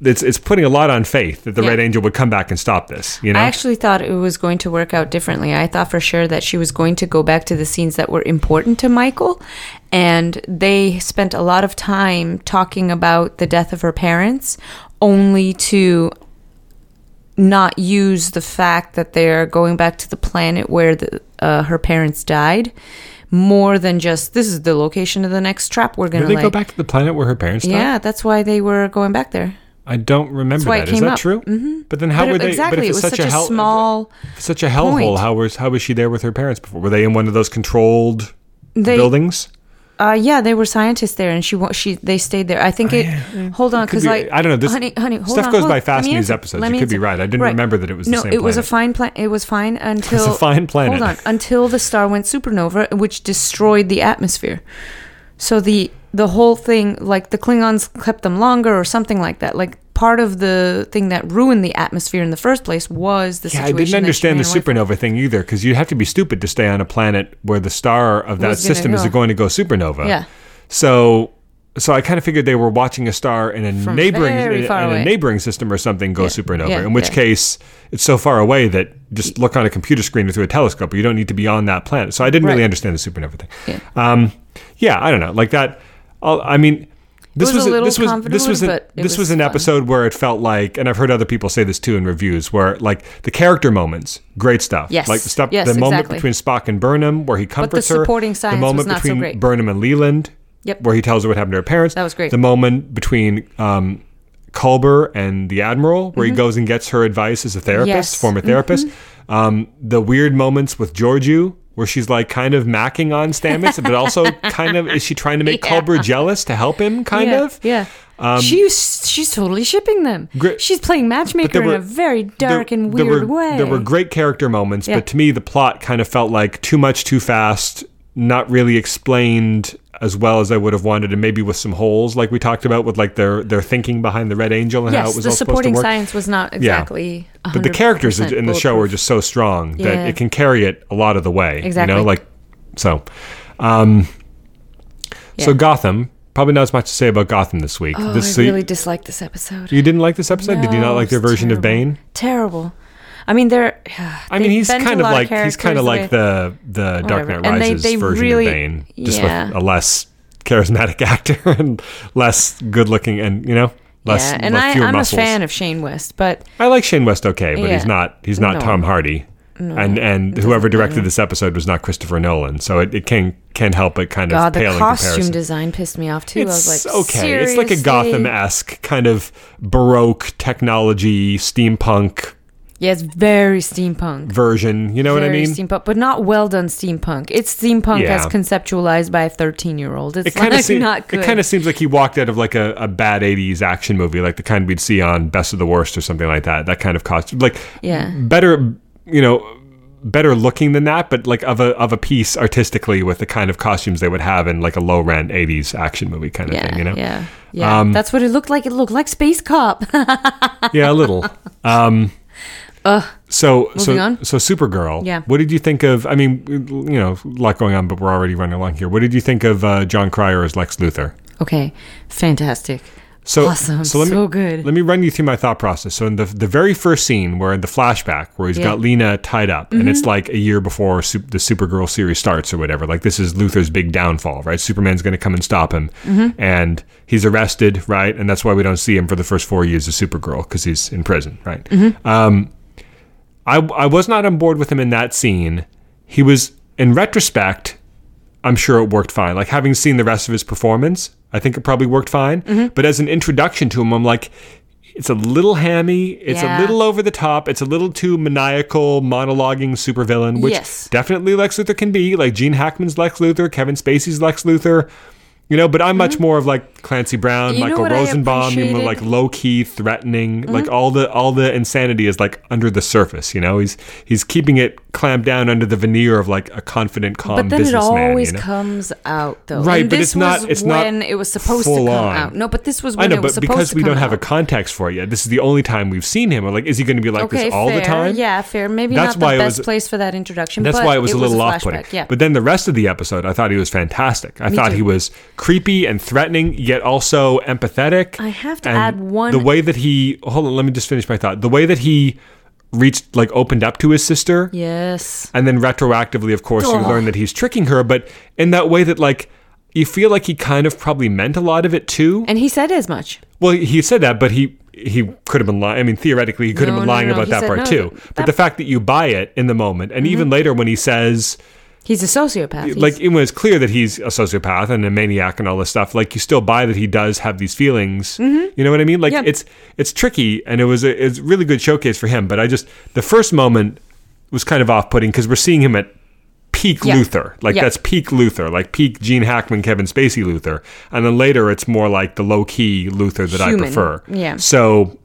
[SPEAKER 1] it's it's putting a lot on faith that the
[SPEAKER 2] Yeah.
[SPEAKER 1] red angel would come back and stop this. You know?
[SPEAKER 2] I actually thought it was going to work out differently. I thought for sure that she was going to go back to the scenes that were important to Michael, and they spent a lot of time talking about the death of her parents, only to not use the fact that they're going back to the planet where the uh, her parents died, more than just this is the location of the next trap we're gonna
[SPEAKER 1] they
[SPEAKER 2] lay.
[SPEAKER 1] go back to the planet where her parents died?
[SPEAKER 2] Yeah, that's why they were going back there.
[SPEAKER 1] I don't remember
[SPEAKER 2] why it
[SPEAKER 1] that. Is that
[SPEAKER 2] up.
[SPEAKER 1] true? Mm-hmm. But then how
[SPEAKER 2] But
[SPEAKER 1] were
[SPEAKER 2] it-
[SPEAKER 1] they?
[SPEAKER 2] exactly,
[SPEAKER 1] but if
[SPEAKER 2] it
[SPEAKER 1] it's
[SPEAKER 2] was
[SPEAKER 1] such,
[SPEAKER 2] such a
[SPEAKER 1] hell,
[SPEAKER 2] small
[SPEAKER 1] such a hellhole. How was how was she there with her parents before? Were they in one of those controlled
[SPEAKER 2] They,
[SPEAKER 1] buildings?
[SPEAKER 2] Uh, yeah, they were scientists there, and she she they stayed there. I think it. Hold on,
[SPEAKER 1] Oh,
[SPEAKER 2] because
[SPEAKER 1] be-
[SPEAKER 2] like
[SPEAKER 1] I don't know, this-
[SPEAKER 2] honey, honey, hold
[SPEAKER 1] stuff
[SPEAKER 2] on,
[SPEAKER 1] goes by fast in these
[SPEAKER 2] answer.
[SPEAKER 1] episodes. You could be right. I didn't remember that it was the
[SPEAKER 2] no,
[SPEAKER 1] same
[SPEAKER 2] it was a fine plan. It was fine until
[SPEAKER 1] a fine planet.
[SPEAKER 2] Hold on, until the star went supernova, which destroyed the atmosphere. So the the whole thing, like the Klingons kept them longer, or something like that. Like part of the thing that ruined the atmosphere in the first place was the
[SPEAKER 1] Yeah, I didn't understand the
[SPEAKER 2] away from.
[SPEAKER 1] supernova thing either because you'd have to be stupid to stay on a planet where the star of that system is going to go supernova.
[SPEAKER 2] Yeah.
[SPEAKER 1] So, so I kind of figured they were watching a star in a
[SPEAKER 2] From
[SPEAKER 1] neighboring in, in a neighboring system or something go
[SPEAKER 2] Yeah,
[SPEAKER 1] supernova.
[SPEAKER 2] yeah,
[SPEAKER 1] in which
[SPEAKER 2] yeah.
[SPEAKER 1] case, it's so far away that just look on a computer screen or through a telescope. You don't need to be on that planet. So I didn't really understand the supernova thing.
[SPEAKER 2] Yeah.
[SPEAKER 1] Um, yeah, I don't know, like that. I'll, I mean. This
[SPEAKER 2] was a little
[SPEAKER 1] this was this was an, this was
[SPEAKER 2] was
[SPEAKER 1] an episode where it felt like, and I've heard other people say this too in reviews, where like the character moments, great stuff.
[SPEAKER 2] Yes.
[SPEAKER 1] like the stuff,
[SPEAKER 2] Yes,
[SPEAKER 1] the moment between Spock and Burnham where he comforts her, the moment
[SPEAKER 2] was not so
[SPEAKER 1] between
[SPEAKER 2] great.
[SPEAKER 1] Burnham and Leland,
[SPEAKER 2] Yep.
[SPEAKER 1] where he tells her what happened to her parents.
[SPEAKER 2] That was great.
[SPEAKER 1] The moment between um, Culber and the Admiral, where he goes and gets her advice as a therapist,
[SPEAKER 2] Mm-hmm. Yes. Mm-hmm.
[SPEAKER 1] former therapist. Um, the weird moments with Georgiou, where she's like kind of macking on Stamets, but also kind of is she trying to make
[SPEAKER 2] Yeah.
[SPEAKER 1] Culber jealous to help him? Kind
[SPEAKER 2] yeah,
[SPEAKER 1] of.
[SPEAKER 2] Yeah.
[SPEAKER 1] Um,
[SPEAKER 2] she's she's totally shipping them.
[SPEAKER 1] Great-
[SPEAKER 2] She's playing matchmaker
[SPEAKER 1] were-
[SPEAKER 2] in a very dark
[SPEAKER 1] There-
[SPEAKER 2] and
[SPEAKER 1] there
[SPEAKER 2] weird
[SPEAKER 1] were,
[SPEAKER 2] way.
[SPEAKER 1] There were great character moments,
[SPEAKER 2] Yeah.
[SPEAKER 1] but to me, the plot kind of felt like too much, too fast, not really explained as well as I would have wanted, and maybe with some holes, like we talked about, with like their their thinking behind the Red Angel and how
[SPEAKER 2] yes,
[SPEAKER 1] it was
[SPEAKER 2] the
[SPEAKER 1] all supposed to
[SPEAKER 2] supporting science was not exactly. Yeah.
[SPEAKER 1] but the characters in the show are just so strong that it can carry it a lot of the way.
[SPEAKER 2] Exactly.
[SPEAKER 1] You know, like so. Um, So Gotham. Probably not as much to say about Gotham this week.
[SPEAKER 2] Oh,
[SPEAKER 1] this
[SPEAKER 2] I really disliked this episode.
[SPEAKER 1] you didn't like this episode? Did you not like their version of. Bane?
[SPEAKER 2] Terrible. I mean, they're.
[SPEAKER 1] I mean, he's kind of like he's kind of like the the Dark Knight
[SPEAKER 2] And they-
[SPEAKER 1] Rises
[SPEAKER 2] they
[SPEAKER 1] version
[SPEAKER 2] really-
[SPEAKER 1] of Bane, just
[SPEAKER 2] yeah.
[SPEAKER 1] with a less charismatic actor and less good looking, and you know, less,
[SPEAKER 2] yeah, and
[SPEAKER 1] less
[SPEAKER 2] I,
[SPEAKER 1] muscles.
[SPEAKER 2] a fan of Shane West, but
[SPEAKER 1] I like Shane West okay, but he's not he's not
[SPEAKER 2] No.
[SPEAKER 1] Tom Hardy. and and whoever directed
[SPEAKER 2] matter.
[SPEAKER 1] this episode was not Christopher Nolan, so it, it can can help but kind of
[SPEAKER 2] God, the
[SPEAKER 1] pale in
[SPEAKER 2] costume
[SPEAKER 1] comparison.
[SPEAKER 2] design pissed me off too. I
[SPEAKER 1] It's
[SPEAKER 2] was like,
[SPEAKER 1] okay. It's like a Gotham esque kind of baroque technology steampunk
[SPEAKER 2] Yeah, it's very steampunk.
[SPEAKER 1] version. You know what I mean?
[SPEAKER 2] Steampunk, but not well done steampunk. It's steampunk
[SPEAKER 1] Yeah.
[SPEAKER 2] as conceptualized by a 13 year old. It's
[SPEAKER 1] It kind
[SPEAKER 2] like
[SPEAKER 1] of
[SPEAKER 2] not good.
[SPEAKER 1] It kind of seems like he walked out of like a, a bad '80s action movie, like the kind we'd see on Best of the Worst or something like that. That kind of costume, like
[SPEAKER 2] Yeah.
[SPEAKER 1] better, you know, better looking than that, but like of a of a piece artistically with the kind of costumes they would have in like a low rent '80s action movie kind of
[SPEAKER 2] yeah,
[SPEAKER 1] thing. You know?
[SPEAKER 2] yeah, yeah.
[SPEAKER 1] Um,
[SPEAKER 2] That's what it looked like. It looked like Space Cop.
[SPEAKER 1] yeah, a little. Um, so so
[SPEAKER 2] moving on.
[SPEAKER 1] so Supergirl.
[SPEAKER 2] Yeah.
[SPEAKER 1] What did you think of? I mean, you know, a lot going on, but we're already running along here. What did you think of uh, Jon Cryer as Lex Luthor?
[SPEAKER 2] okay, fantastic.
[SPEAKER 1] So
[SPEAKER 2] Awesome,
[SPEAKER 1] So let me,
[SPEAKER 2] so good.
[SPEAKER 1] Let me run you through my thought process. So in the the very first scene, where in the flashback, where he's
[SPEAKER 2] Yeah. Mm-hmm.
[SPEAKER 1] got Lena tied up, and it's like a year before Sup- the Supergirl series starts or whatever. Like this is Luthor's big downfall, right? Superman's going to come and stop him,
[SPEAKER 2] Mm-hmm.
[SPEAKER 1] and he's arrested, right? And that's why we don't see him for the first four years of Supergirl because he's in prison, right?
[SPEAKER 2] Mm-hmm.
[SPEAKER 1] Um, I I was not on board with him in that scene. He was in retrospect. I'm sure it worked fine. Like having seen the rest of his performance, I think it probably worked fine.
[SPEAKER 2] Mm-hmm.
[SPEAKER 1] But as an introduction to him, I'm like, it's a little hammy. It's a little over the top. It's a little too maniacal, monologuing supervillain, which
[SPEAKER 2] Yes.
[SPEAKER 1] definitely Lex Luthor can be. Like Gene Hackman's Lex Luthor, Kevin Spacey's Lex Luthor. You know, but I'm much more of like Clancy Brown.
[SPEAKER 2] You
[SPEAKER 1] Michael Rosenbaum, you know, like low key, threatening.
[SPEAKER 2] Mm-hmm.
[SPEAKER 1] Like all the all the insanity is like under the surface. You know, he's he's keeping it clamped down under the veneer of like a confident, calm
[SPEAKER 2] But then it always
[SPEAKER 1] you know?
[SPEAKER 2] comes out though.
[SPEAKER 1] Right,
[SPEAKER 2] And
[SPEAKER 1] but
[SPEAKER 2] this
[SPEAKER 1] it's not-
[SPEAKER 2] was
[SPEAKER 1] it's not
[SPEAKER 2] when it was supposed to come
[SPEAKER 1] on.
[SPEAKER 2] out. No, but this was when
[SPEAKER 1] I know, but because we don't have a context for it yet, this is the only time we've seen him. Or like, is he going to be like
[SPEAKER 2] okay,
[SPEAKER 1] this all
[SPEAKER 2] fair.
[SPEAKER 1] the time?
[SPEAKER 2] Yeah, fair. Maybe
[SPEAKER 1] That's
[SPEAKER 2] not the best
[SPEAKER 1] was-
[SPEAKER 2] place for that introduction.
[SPEAKER 1] That's
[SPEAKER 2] but
[SPEAKER 1] why it was a little
[SPEAKER 2] a
[SPEAKER 1] off-putting.
[SPEAKER 2] Yeah.
[SPEAKER 1] But then the rest of the episode, I thought he was fantastic. I
[SPEAKER 2] Me
[SPEAKER 1] thought
[SPEAKER 2] too.
[SPEAKER 1] he was creepy and threatening, yet also empathetic.
[SPEAKER 2] I have to
[SPEAKER 1] And
[SPEAKER 2] add one-
[SPEAKER 1] The way that he hold on, let me just finish my thought. The way that he reached, like, opened up to his sister,
[SPEAKER 2] yes.
[SPEAKER 1] and then retroactively, of course, you learn that he's tricking her. But in that way that, like, you feel like he kind of probably meant a lot of it too.
[SPEAKER 2] And he said as much.
[SPEAKER 1] Well, he said that, but he he could have been lying. I mean, theoretically, he could have been
[SPEAKER 2] no,
[SPEAKER 1] lying
[SPEAKER 2] no.
[SPEAKER 1] about
[SPEAKER 2] He
[SPEAKER 1] that part
[SPEAKER 2] no,
[SPEAKER 1] too.
[SPEAKER 2] that-
[SPEAKER 1] But the fact that you buy it in the moment, and mm-hmm. even later when he says,
[SPEAKER 2] He's a sociopath.
[SPEAKER 1] Like, it was clear that he's a sociopath and a maniac and all this stuff. Like, you still buy that he does have these feelings. You know what I mean? Like,
[SPEAKER 2] Mm-hmm. Yeah.
[SPEAKER 1] it's it's tricky, and it was a it's a really good showcase for him. But I just the first moment was kind of off putting because we're seeing him at peak
[SPEAKER 2] Yeah.
[SPEAKER 1] Luthor. Like
[SPEAKER 2] Yeah.
[SPEAKER 1] that's peak Luthor, like peak Gene Hackman, Kevin Spacey Luthor. And then later it's more like the low key Luthor that I prefer.
[SPEAKER 2] Yeah.
[SPEAKER 1] So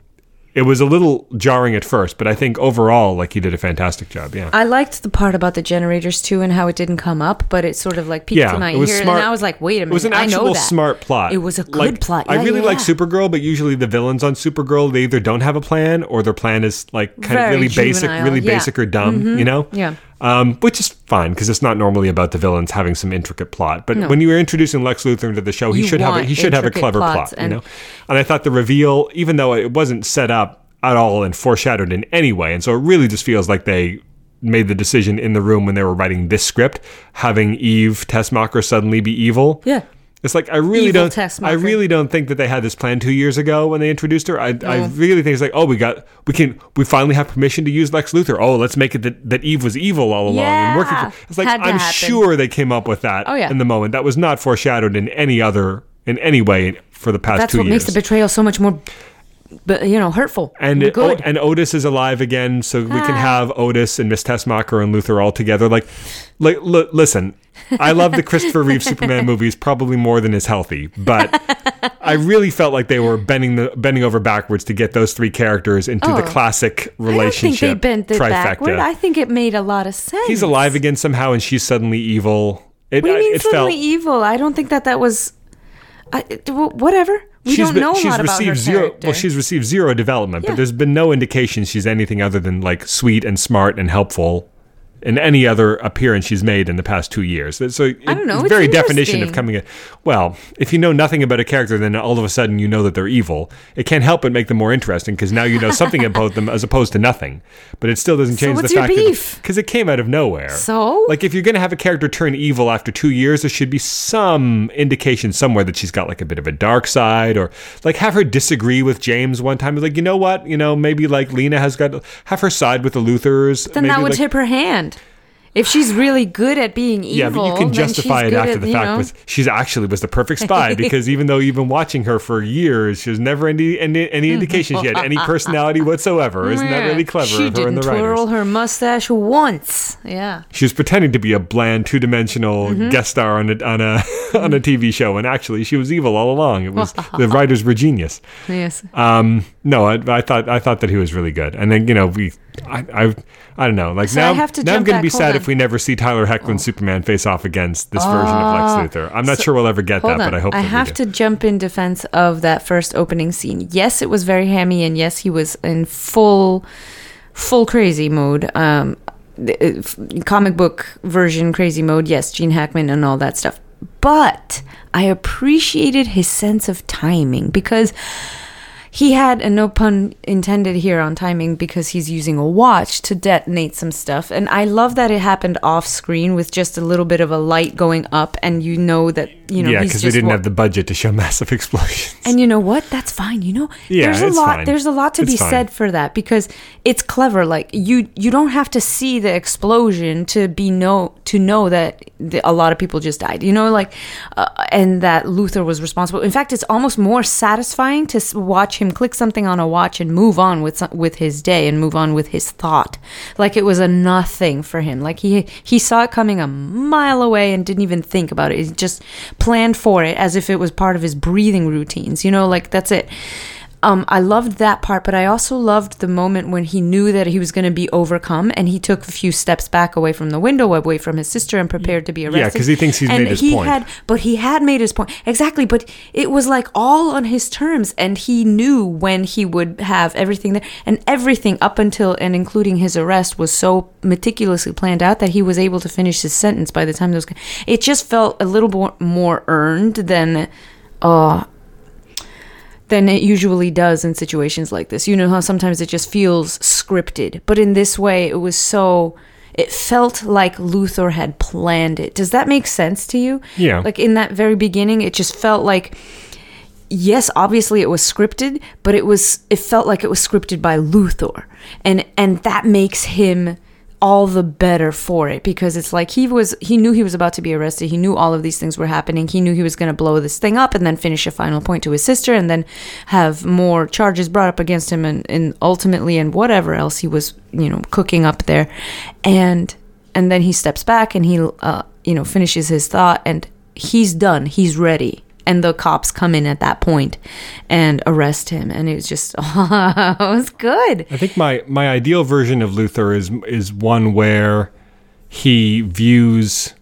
[SPEAKER 1] it was a little jarring at first, but I think overall, like he did a fantastic job. Yeah.
[SPEAKER 2] I liked the part about the generators too and how it didn't come up, but it sort of like piqued
[SPEAKER 1] yeah,
[SPEAKER 2] my
[SPEAKER 1] it was
[SPEAKER 2] ear,
[SPEAKER 1] smart.
[SPEAKER 2] and I was like, "Wait a minute,
[SPEAKER 1] It was an actual smart plot.
[SPEAKER 2] It was a good
[SPEAKER 1] Like,
[SPEAKER 2] plot.
[SPEAKER 1] I really
[SPEAKER 2] yeah,
[SPEAKER 1] like
[SPEAKER 2] yeah.
[SPEAKER 1] Supergirl, but usually the villains on Supergirl they either don't have a plan or their plan is like kind
[SPEAKER 2] Very
[SPEAKER 1] of really basic, really
[SPEAKER 2] yeah. Mm-hmm.
[SPEAKER 1] basic or dumb. You know?
[SPEAKER 2] Yeah.
[SPEAKER 1] Um, which is fine because it's not normally about the villains having some intricate plot. But when you were introducing Lex Luthor into the show, he
[SPEAKER 2] You
[SPEAKER 1] should have a, he should have a clever plot, you
[SPEAKER 2] and-
[SPEAKER 1] know. And I thought the reveal, even though it wasn't set up at all and foreshadowed in any way, and so it really just feels like they made the decision in the room when they were writing this script, having Eve Tessmacher suddenly be evil.
[SPEAKER 2] Yeah.
[SPEAKER 1] It's like I really
[SPEAKER 2] Evil
[SPEAKER 1] don't. I really don't think that they had this plan two years ago when they introduced her. I, I really think it's like, oh, we got, we can, we finally have permission to use Lex Luthor. Oh, let's make it that, that Eve was evil all along and working.
[SPEAKER 2] Yeah.
[SPEAKER 1] For, it's like I'm
[SPEAKER 2] happen.
[SPEAKER 1] sure they came up with that
[SPEAKER 2] Oh, yeah.
[SPEAKER 1] in the moment. That was not foreshadowed in any other in any way for the past
[SPEAKER 2] That's
[SPEAKER 1] two
[SPEAKER 2] what
[SPEAKER 1] years.
[SPEAKER 2] makes the betrayal so much more, but you know, hurtful
[SPEAKER 1] and it,
[SPEAKER 2] good.
[SPEAKER 1] oh, and Otis is alive again, so we can
[SPEAKER 2] Ah.
[SPEAKER 1] have Otis and Miss Tessmacher and Luthor all together. Like, like, l- listen, I love the Christopher Reeve Superman movies probably more than is healthy, but I really felt like they were bending the bending over backwards to get those three characters into the
[SPEAKER 2] Oh.
[SPEAKER 1] classic
[SPEAKER 2] I don't think
[SPEAKER 1] relationship
[SPEAKER 2] they bent it
[SPEAKER 1] trifecta.
[SPEAKER 2] backward. I think it made a lot of sense.
[SPEAKER 1] He's alive again somehow, and she's suddenly evil. It,
[SPEAKER 2] What do you mean
[SPEAKER 1] it
[SPEAKER 2] suddenly
[SPEAKER 1] felt
[SPEAKER 2] evil? I don't think that that was. I, whatever. We don't
[SPEAKER 1] been-
[SPEAKER 2] know a lot about her
[SPEAKER 1] received zero.
[SPEAKER 2] character.
[SPEAKER 1] Well, she's received zero development,
[SPEAKER 2] Yeah.
[SPEAKER 1] but there's been no indication she's anything other than like sweet and smart and helpful in any other appearance she's made in the past two years. So it-
[SPEAKER 2] I don't know,
[SPEAKER 1] It's very definition of coming. In, well, if you know nothing about a character, then all of a sudden you know that they're evil. It can't help but make them more interesting because now you know something about them as opposed to nothing. But it still doesn't
[SPEAKER 2] So
[SPEAKER 1] change
[SPEAKER 2] what's
[SPEAKER 1] the fact because it came out of nowhere.
[SPEAKER 2] So?
[SPEAKER 1] like if you're going to have a character turn evil after two years, there should be some indication somewhere that she's got like a bit of a dark side, or like have her disagree with James one time. Like you know what, you know maybe like Lena has got have her side with the Luthors.
[SPEAKER 2] then
[SPEAKER 1] maybe
[SPEAKER 2] that would
[SPEAKER 1] like,
[SPEAKER 2] tip her hand. If she's really good at being evil,
[SPEAKER 1] yeah, but you can justify it after
[SPEAKER 2] at,
[SPEAKER 1] the fact
[SPEAKER 2] know-
[SPEAKER 1] with she's actually was the perfect spy because even though you've been watching her for years, there's never any any, any indication she had any personality whatsoever. Isn't that really clever
[SPEAKER 2] She
[SPEAKER 1] of her and
[SPEAKER 2] didn't
[SPEAKER 1] the writers?
[SPEAKER 2] twirl her mustache once. Yeah.
[SPEAKER 1] she was pretending to be a bland, two-dimensional
[SPEAKER 2] Mm-hmm.
[SPEAKER 1] guest star on a on a on a TV show, and actually she was evil all along. It was the writers were genius.
[SPEAKER 2] Yes.
[SPEAKER 1] Um, no, I, I thought I thought that he was really good, and then you know we, I, I, I don't know, like
[SPEAKER 2] So
[SPEAKER 1] now,
[SPEAKER 2] I have to
[SPEAKER 1] now I'm going to be sad
[SPEAKER 2] on.
[SPEAKER 1] if we never see Tyler Hoechlin Superman face off against this version of Lex Luthor. I'm not sure we'll ever get that,
[SPEAKER 2] on.
[SPEAKER 1] but I hope
[SPEAKER 2] I have to jump in defense of that first opening scene. Yes, it was very hammy, and yes, he was in full, full crazy mode. Um, uh, comic book version crazy mode. Yes, Gene Hackman and all that stuff. But I appreciated his sense of timing because he had, and no pun intended here on timing, because he's using a watch to detonate some stuff. And I love that it happened off screen with just a little bit of a light going up, and you know that you know
[SPEAKER 1] yeah, because we didn't
[SPEAKER 2] wa-
[SPEAKER 1] have the budget to show massive explosions.
[SPEAKER 2] and you know what? That's fine. You know,
[SPEAKER 1] Yeah,
[SPEAKER 2] there's a lot.
[SPEAKER 1] fine.
[SPEAKER 2] There's a lot to
[SPEAKER 1] It's
[SPEAKER 2] be
[SPEAKER 1] fine.
[SPEAKER 2] said for that because it's clever. Like you, you don't have to see the explosion to be know to know that the, a lot of people just died. You know, like, uh, and that Luthor was responsible. In fact, it's almost more satisfying to watch him click something on a watch and move on with with his day and move on with his thought. Like it was a nothing for him. Like he he saw it coming a mile away and didn't even think about it. He just planned for it as if it was part of his breathing routines. You know, like that's it. Um, I loved that part, but I also loved the moment when he knew that he was going to be overcome, and he took a few steps back away from the window, away from his sister, and prepared to be arrested.
[SPEAKER 1] Yeah, because he thinks he's
[SPEAKER 2] and
[SPEAKER 1] made his
[SPEAKER 2] he
[SPEAKER 1] point.
[SPEAKER 2] Had, but he had made his point exactly. But it was like all on his terms, and he knew when he would have everything there, and everything up until and including his arrest was so meticulously planned out that he was able to finish his sentence by the time those. It just felt a little more more earned than. Uh, than it usually does in situations like this. You know how sometimes it just feels scripted, but in this way, it was so. It felt like Luthor had planned it. Does that make sense to you?
[SPEAKER 1] Yeah.
[SPEAKER 2] Like in that very beginning, it just felt like yes, obviously it was scripted, but it was it felt like it was scripted by Luthor, and and that makes him all the better for it because it's like he was he knew he was about to be arrested. He knew all of these things were happening. He knew he was going to blow this thing up and then finish a final point to his sister and then have more charges brought up against him and, and ultimately and whatever else he was you know cooking up there. And and then he steps back and he uh, you know finishes his thought and he's done. He's ready and the cops come in at that point and arrest him and it was just oh, it was good
[SPEAKER 1] I think my my ideal version of Luthor is is one where he views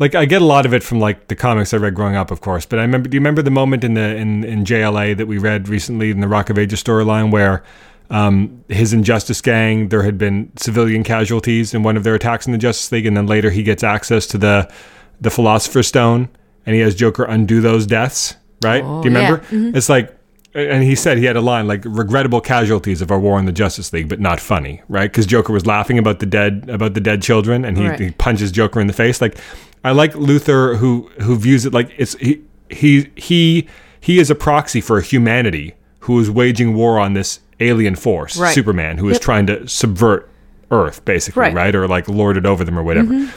[SPEAKER 1] like I get a lot of it from like the comics I read growing up, of course. But I remember. Do you remember the moment in the in, in JLA that we read recently in the Rock of Ages storyline where um, his Injustice gang there had been civilian casualties in one of their attacks in the Justice League, and then later he gets access to the the Philosopher's Stone, and he has Joker undo those deaths. Right?
[SPEAKER 2] Oh,
[SPEAKER 1] do you remember?
[SPEAKER 2] yeah.
[SPEAKER 1] It's like. And he said he had a line like regrettable casualties of our war in the Justice League, but not funny, right? Because Joker was laughing about the dead about the dead children, and he,
[SPEAKER 2] Right.
[SPEAKER 1] he punches Joker in the face. Like, I like Luthor who who views it like it's he he he he is a proxy for humanity who is waging war on this alien force,
[SPEAKER 2] Right.
[SPEAKER 1] Superman, who is
[SPEAKER 2] Yep.
[SPEAKER 1] trying to subvert Earth, basically,
[SPEAKER 2] Right. Mm-hmm.
[SPEAKER 1] right. Or like lord it over them or whatever.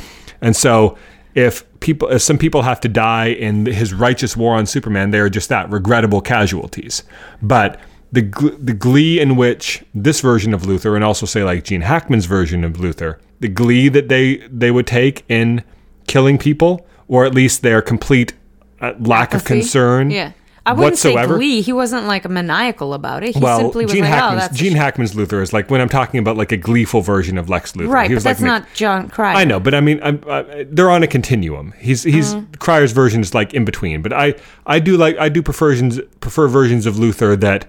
[SPEAKER 1] And so. If people, if some people have to die in his righteous war on Superman, they are just that regrettable casualties. But the the glee in which this version of Luthor, and also say like Gene Hackman's version of Luthor, the glee that they they would take in killing people, or at least their complete uh, lack of concern,
[SPEAKER 2] Yeah. I wouldn't
[SPEAKER 1] whatsoever.
[SPEAKER 2] say glee. He wasn't like maniacal about it. He
[SPEAKER 1] well,
[SPEAKER 2] simply was
[SPEAKER 1] Gene
[SPEAKER 2] like, oh,
[SPEAKER 1] Hackman's
[SPEAKER 2] that's
[SPEAKER 1] Gene Hackman's Luthor is like when I'm talking about like a gleeful version of Lex Luthor.
[SPEAKER 2] right,
[SPEAKER 1] He
[SPEAKER 2] but
[SPEAKER 1] was
[SPEAKER 2] that's
[SPEAKER 1] like,
[SPEAKER 2] not Jon Cryer.
[SPEAKER 1] I know, but I mean, I'm, I, they're on a continuum. He's he's
[SPEAKER 2] Mm-hmm.
[SPEAKER 1] Cryer's version is like in between, but I I do like I do prefer versions prefer versions of Luthor that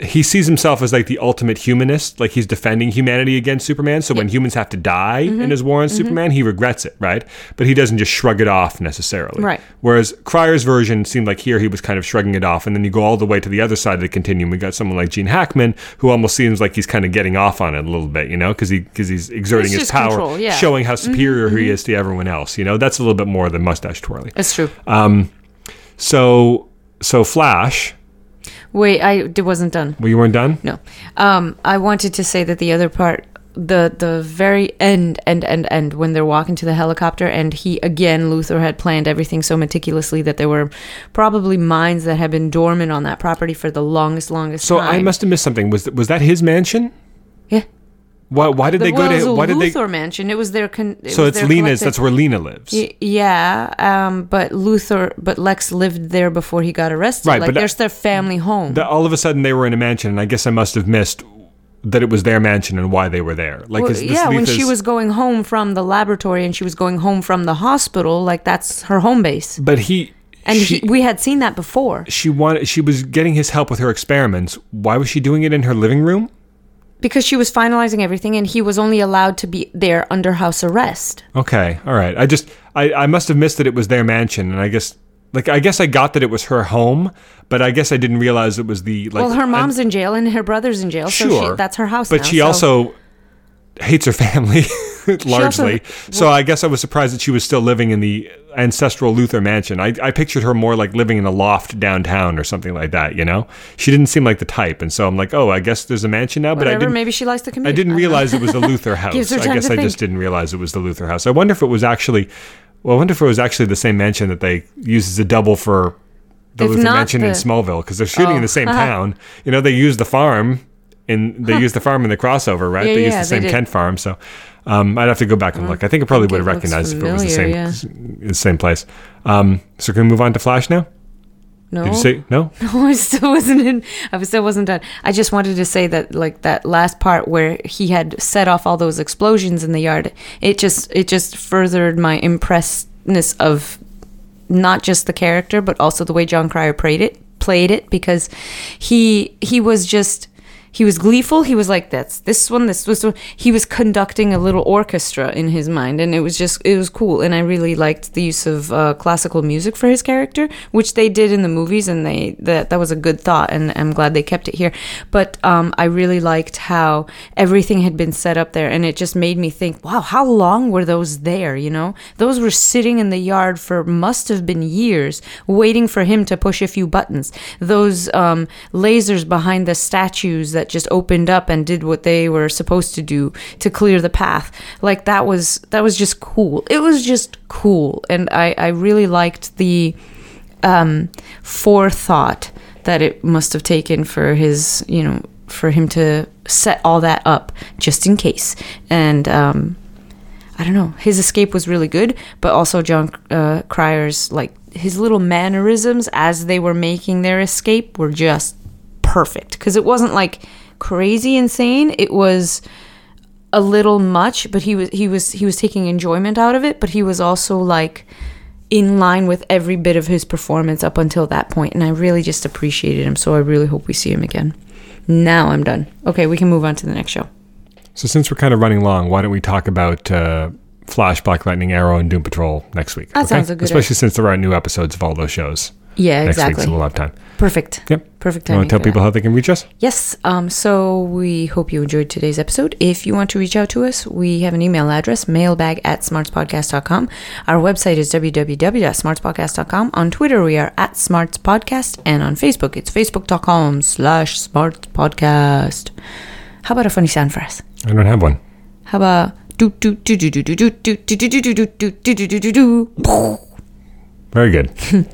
[SPEAKER 1] he sees himself as like the ultimate humanist, like he's defending humanity against Superman. So when humans have to die
[SPEAKER 2] Mm-hmm.
[SPEAKER 1] in his war on Superman, he regrets it, right? But he doesn't just shrug it off necessarily.
[SPEAKER 2] Right.
[SPEAKER 1] Whereas Cryer's version seemed like here he was kind of shrugging it off, and then you go all the way to the other side of the continuum. We got someone like Gene Hackman, who almost seems like he's kind of getting off on it a little bit, you know, because he because he's exerting his power,
[SPEAKER 2] control, yeah. Mm-hmm,
[SPEAKER 1] showing how superior he is to everyone else. You know, that's a little bit more than mustache twirling.
[SPEAKER 2] That's true.
[SPEAKER 1] Um, So so Flash,
[SPEAKER 2] Wait, I it wasn't done.
[SPEAKER 1] well, you weren't done.
[SPEAKER 2] No. Um, I wanted to say that the other part, the the very end, end, end, end, when they're walking to the helicopter, and he again, Luthor had planned everything so meticulously that there were probably mines that had been dormant on that property for the longest, longest time.
[SPEAKER 1] So
[SPEAKER 2] time.
[SPEAKER 1] I must have missed something. Was was that his mansion? Why why did
[SPEAKER 2] The,
[SPEAKER 1] they go to? Why did they?
[SPEAKER 2] Mansion. It was their. Con- it
[SPEAKER 1] So
[SPEAKER 2] was
[SPEAKER 1] it's
[SPEAKER 2] their
[SPEAKER 1] Lena's.
[SPEAKER 2] collective-
[SPEAKER 1] That's where Lena lives.
[SPEAKER 2] Y- Yeah, um, but Luthor, but Lex lived there before he got arrested.
[SPEAKER 1] Right,
[SPEAKER 2] like
[SPEAKER 1] but that-
[SPEAKER 2] there's their family home.
[SPEAKER 1] that all of a sudden they were in a mansion, and I guess I must have missed that it was their mansion and why they were there. Like,
[SPEAKER 2] Well,
[SPEAKER 1] is this
[SPEAKER 2] yeah, when she was going home from the laboratory and she was going home from the hospital, like that's her home base.
[SPEAKER 1] but he
[SPEAKER 2] And
[SPEAKER 1] she,
[SPEAKER 2] he, we had seen that before
[SPEAKER 1] she wanted she was getting his help with her experiments. Why was she doing it in her living room?
[SPEAKER 2] Because she was finalizing everything, and he was only allowed to be there under house arrest.
[SPEAKER 1] Okay, all right. I just I, I must have missed that it was their mansion, and I guess like I guess I got that it was her home, but I guess I didn't realize it was the like.
[SPEAKER 2] well, her mom's in jail and her brother's in jail, so
[SPEAKER 1] sure
[SPEAKER 2] she, that's her house.
[SPEAKER 1] But
[SPEAKER 2] now,
[SPEAKER 1] she
[SPEAKER 2] so-
[SPEAKER 1] also hates her family largely. so I guess I was surprised that she was still living in the ancestral Luthor mansion. I, I pictured her more like living in a loft downtown or something like that. You know, she didn't seem like the type, and so I'm like, oh, I guess there's a mansion now. but I didn't.
[SPEAKER 2] Maybe she likes the commute.
[SPEAKER 1] I didn't realize it was the Luthor house. I guess I
[SPEAKER 2] think.
[SPEAKER 1] just didn't realize it was the Luthor house. I wonder if it was actually. Well, I wonder if it was actually the same mansion that they use as a double for the
[SPEAKER 2] If Luthor
[SPEAKER 1] mansion in Smallville because they're shooting in
[SPEAKER 2] Oh.
[SPEAKER 1] the same uh-huh. town. You know, they use the farm. In, they use the farm in the crossover, right?
[SPEAKER 2] Yeah,
[SPEAKER 1] they use
[SPEAKER 2] yeah,
[SPEAKER 1] the same. Kent farm, so um, I'd have to go back and look. I think I probably
[SPEAKER 2] think
[SPEAKER 1] would have recognized if it was the
[SPEAKER 2] familiar,
[SPEAKER 1] same, the same place. Um, so can we move on to Flash now?
[SPEAKER 2] No,
[SPEAKER 1] Did you say no?
[SPEAKER 2] No, I still wasn't in. I still wasn't done. I just wanted to say that, like that last part where he had set off all those explosions in the yard, it just it just furthered my impressness of not just the character, but also the way Jon Cryer played it. Played it because he he was just he was gleeful. He was like, "That's this one. This was." He was conducting a little orchestra in his mind, and it was just it was cool. And I really liked the use of uh, classical music for his character, which they did in the movies, and they that that was a good thought, and I'm glad they kept it here. But um, I really liked how everything had been set up there, and it just made me think, wow, how long were those there? You know, those were sitting in the yard for must have been years, waiting for him to push a few buttons. Those um, lasers behind the statues that just opened up and did what they were supposed to do to clear the path. Like that was that was just cool. It was just cool, and I I really liked the um, forethought that it must have taken for his you know for him to set all that up just in case and. Um, I don't know. His escape was really good, but also Jon uh, Cryer's like his little mannerisms as they were making their escape were just perfect because it wasn't like crazy insane. It was a little much, but he was he was he was taking enjoyment out of it, but he was also like in line with every bit of his performance up until that point and I really just appreciated him, so I really hope we see him again. Now I'm done. Okay, we can move on to the next show.
[SPEAKER 1] So since we're kind of running long, why don't we talk about uh, Flash, Black Lightning, Arrow, and Doom Patrol next week?
[SPEAKER 2] That sounds a good
[SPEAKER 1] Especially since there are new episodes of all those shows
[SPEAKER 2] Yeah,
[SPEAKER 1] next
[SPEAKER 2] exactly.
[SPEAKER 1] week, so we'll have time.
[SPEAKER 2] Perfect.
[SPEAKER 1] Yep.
[SPEAKER 2] Perfect
[SPEAKER 1] You want to tell people
[SPEAKER 2] that.
[SPEAKER 1] how they can reach us?
[SPEAKER 2] Yes. Um, so we hope you enjoyed today's episode. If you want to reach out to us, we have an email address, mailbag at smartspodcast.com. Our website is www.smartspodcast.com. On Twitter, we are at smartspodcast. And on Facebook, it's facebook.com slash smartspodcast. How about a funny sound for us?
[SPEAKER 1] I don't have one.
[SPEAKER 2] How about do do do do do do do do do do do do do do do do do do
[SPEAKER 1] Very good.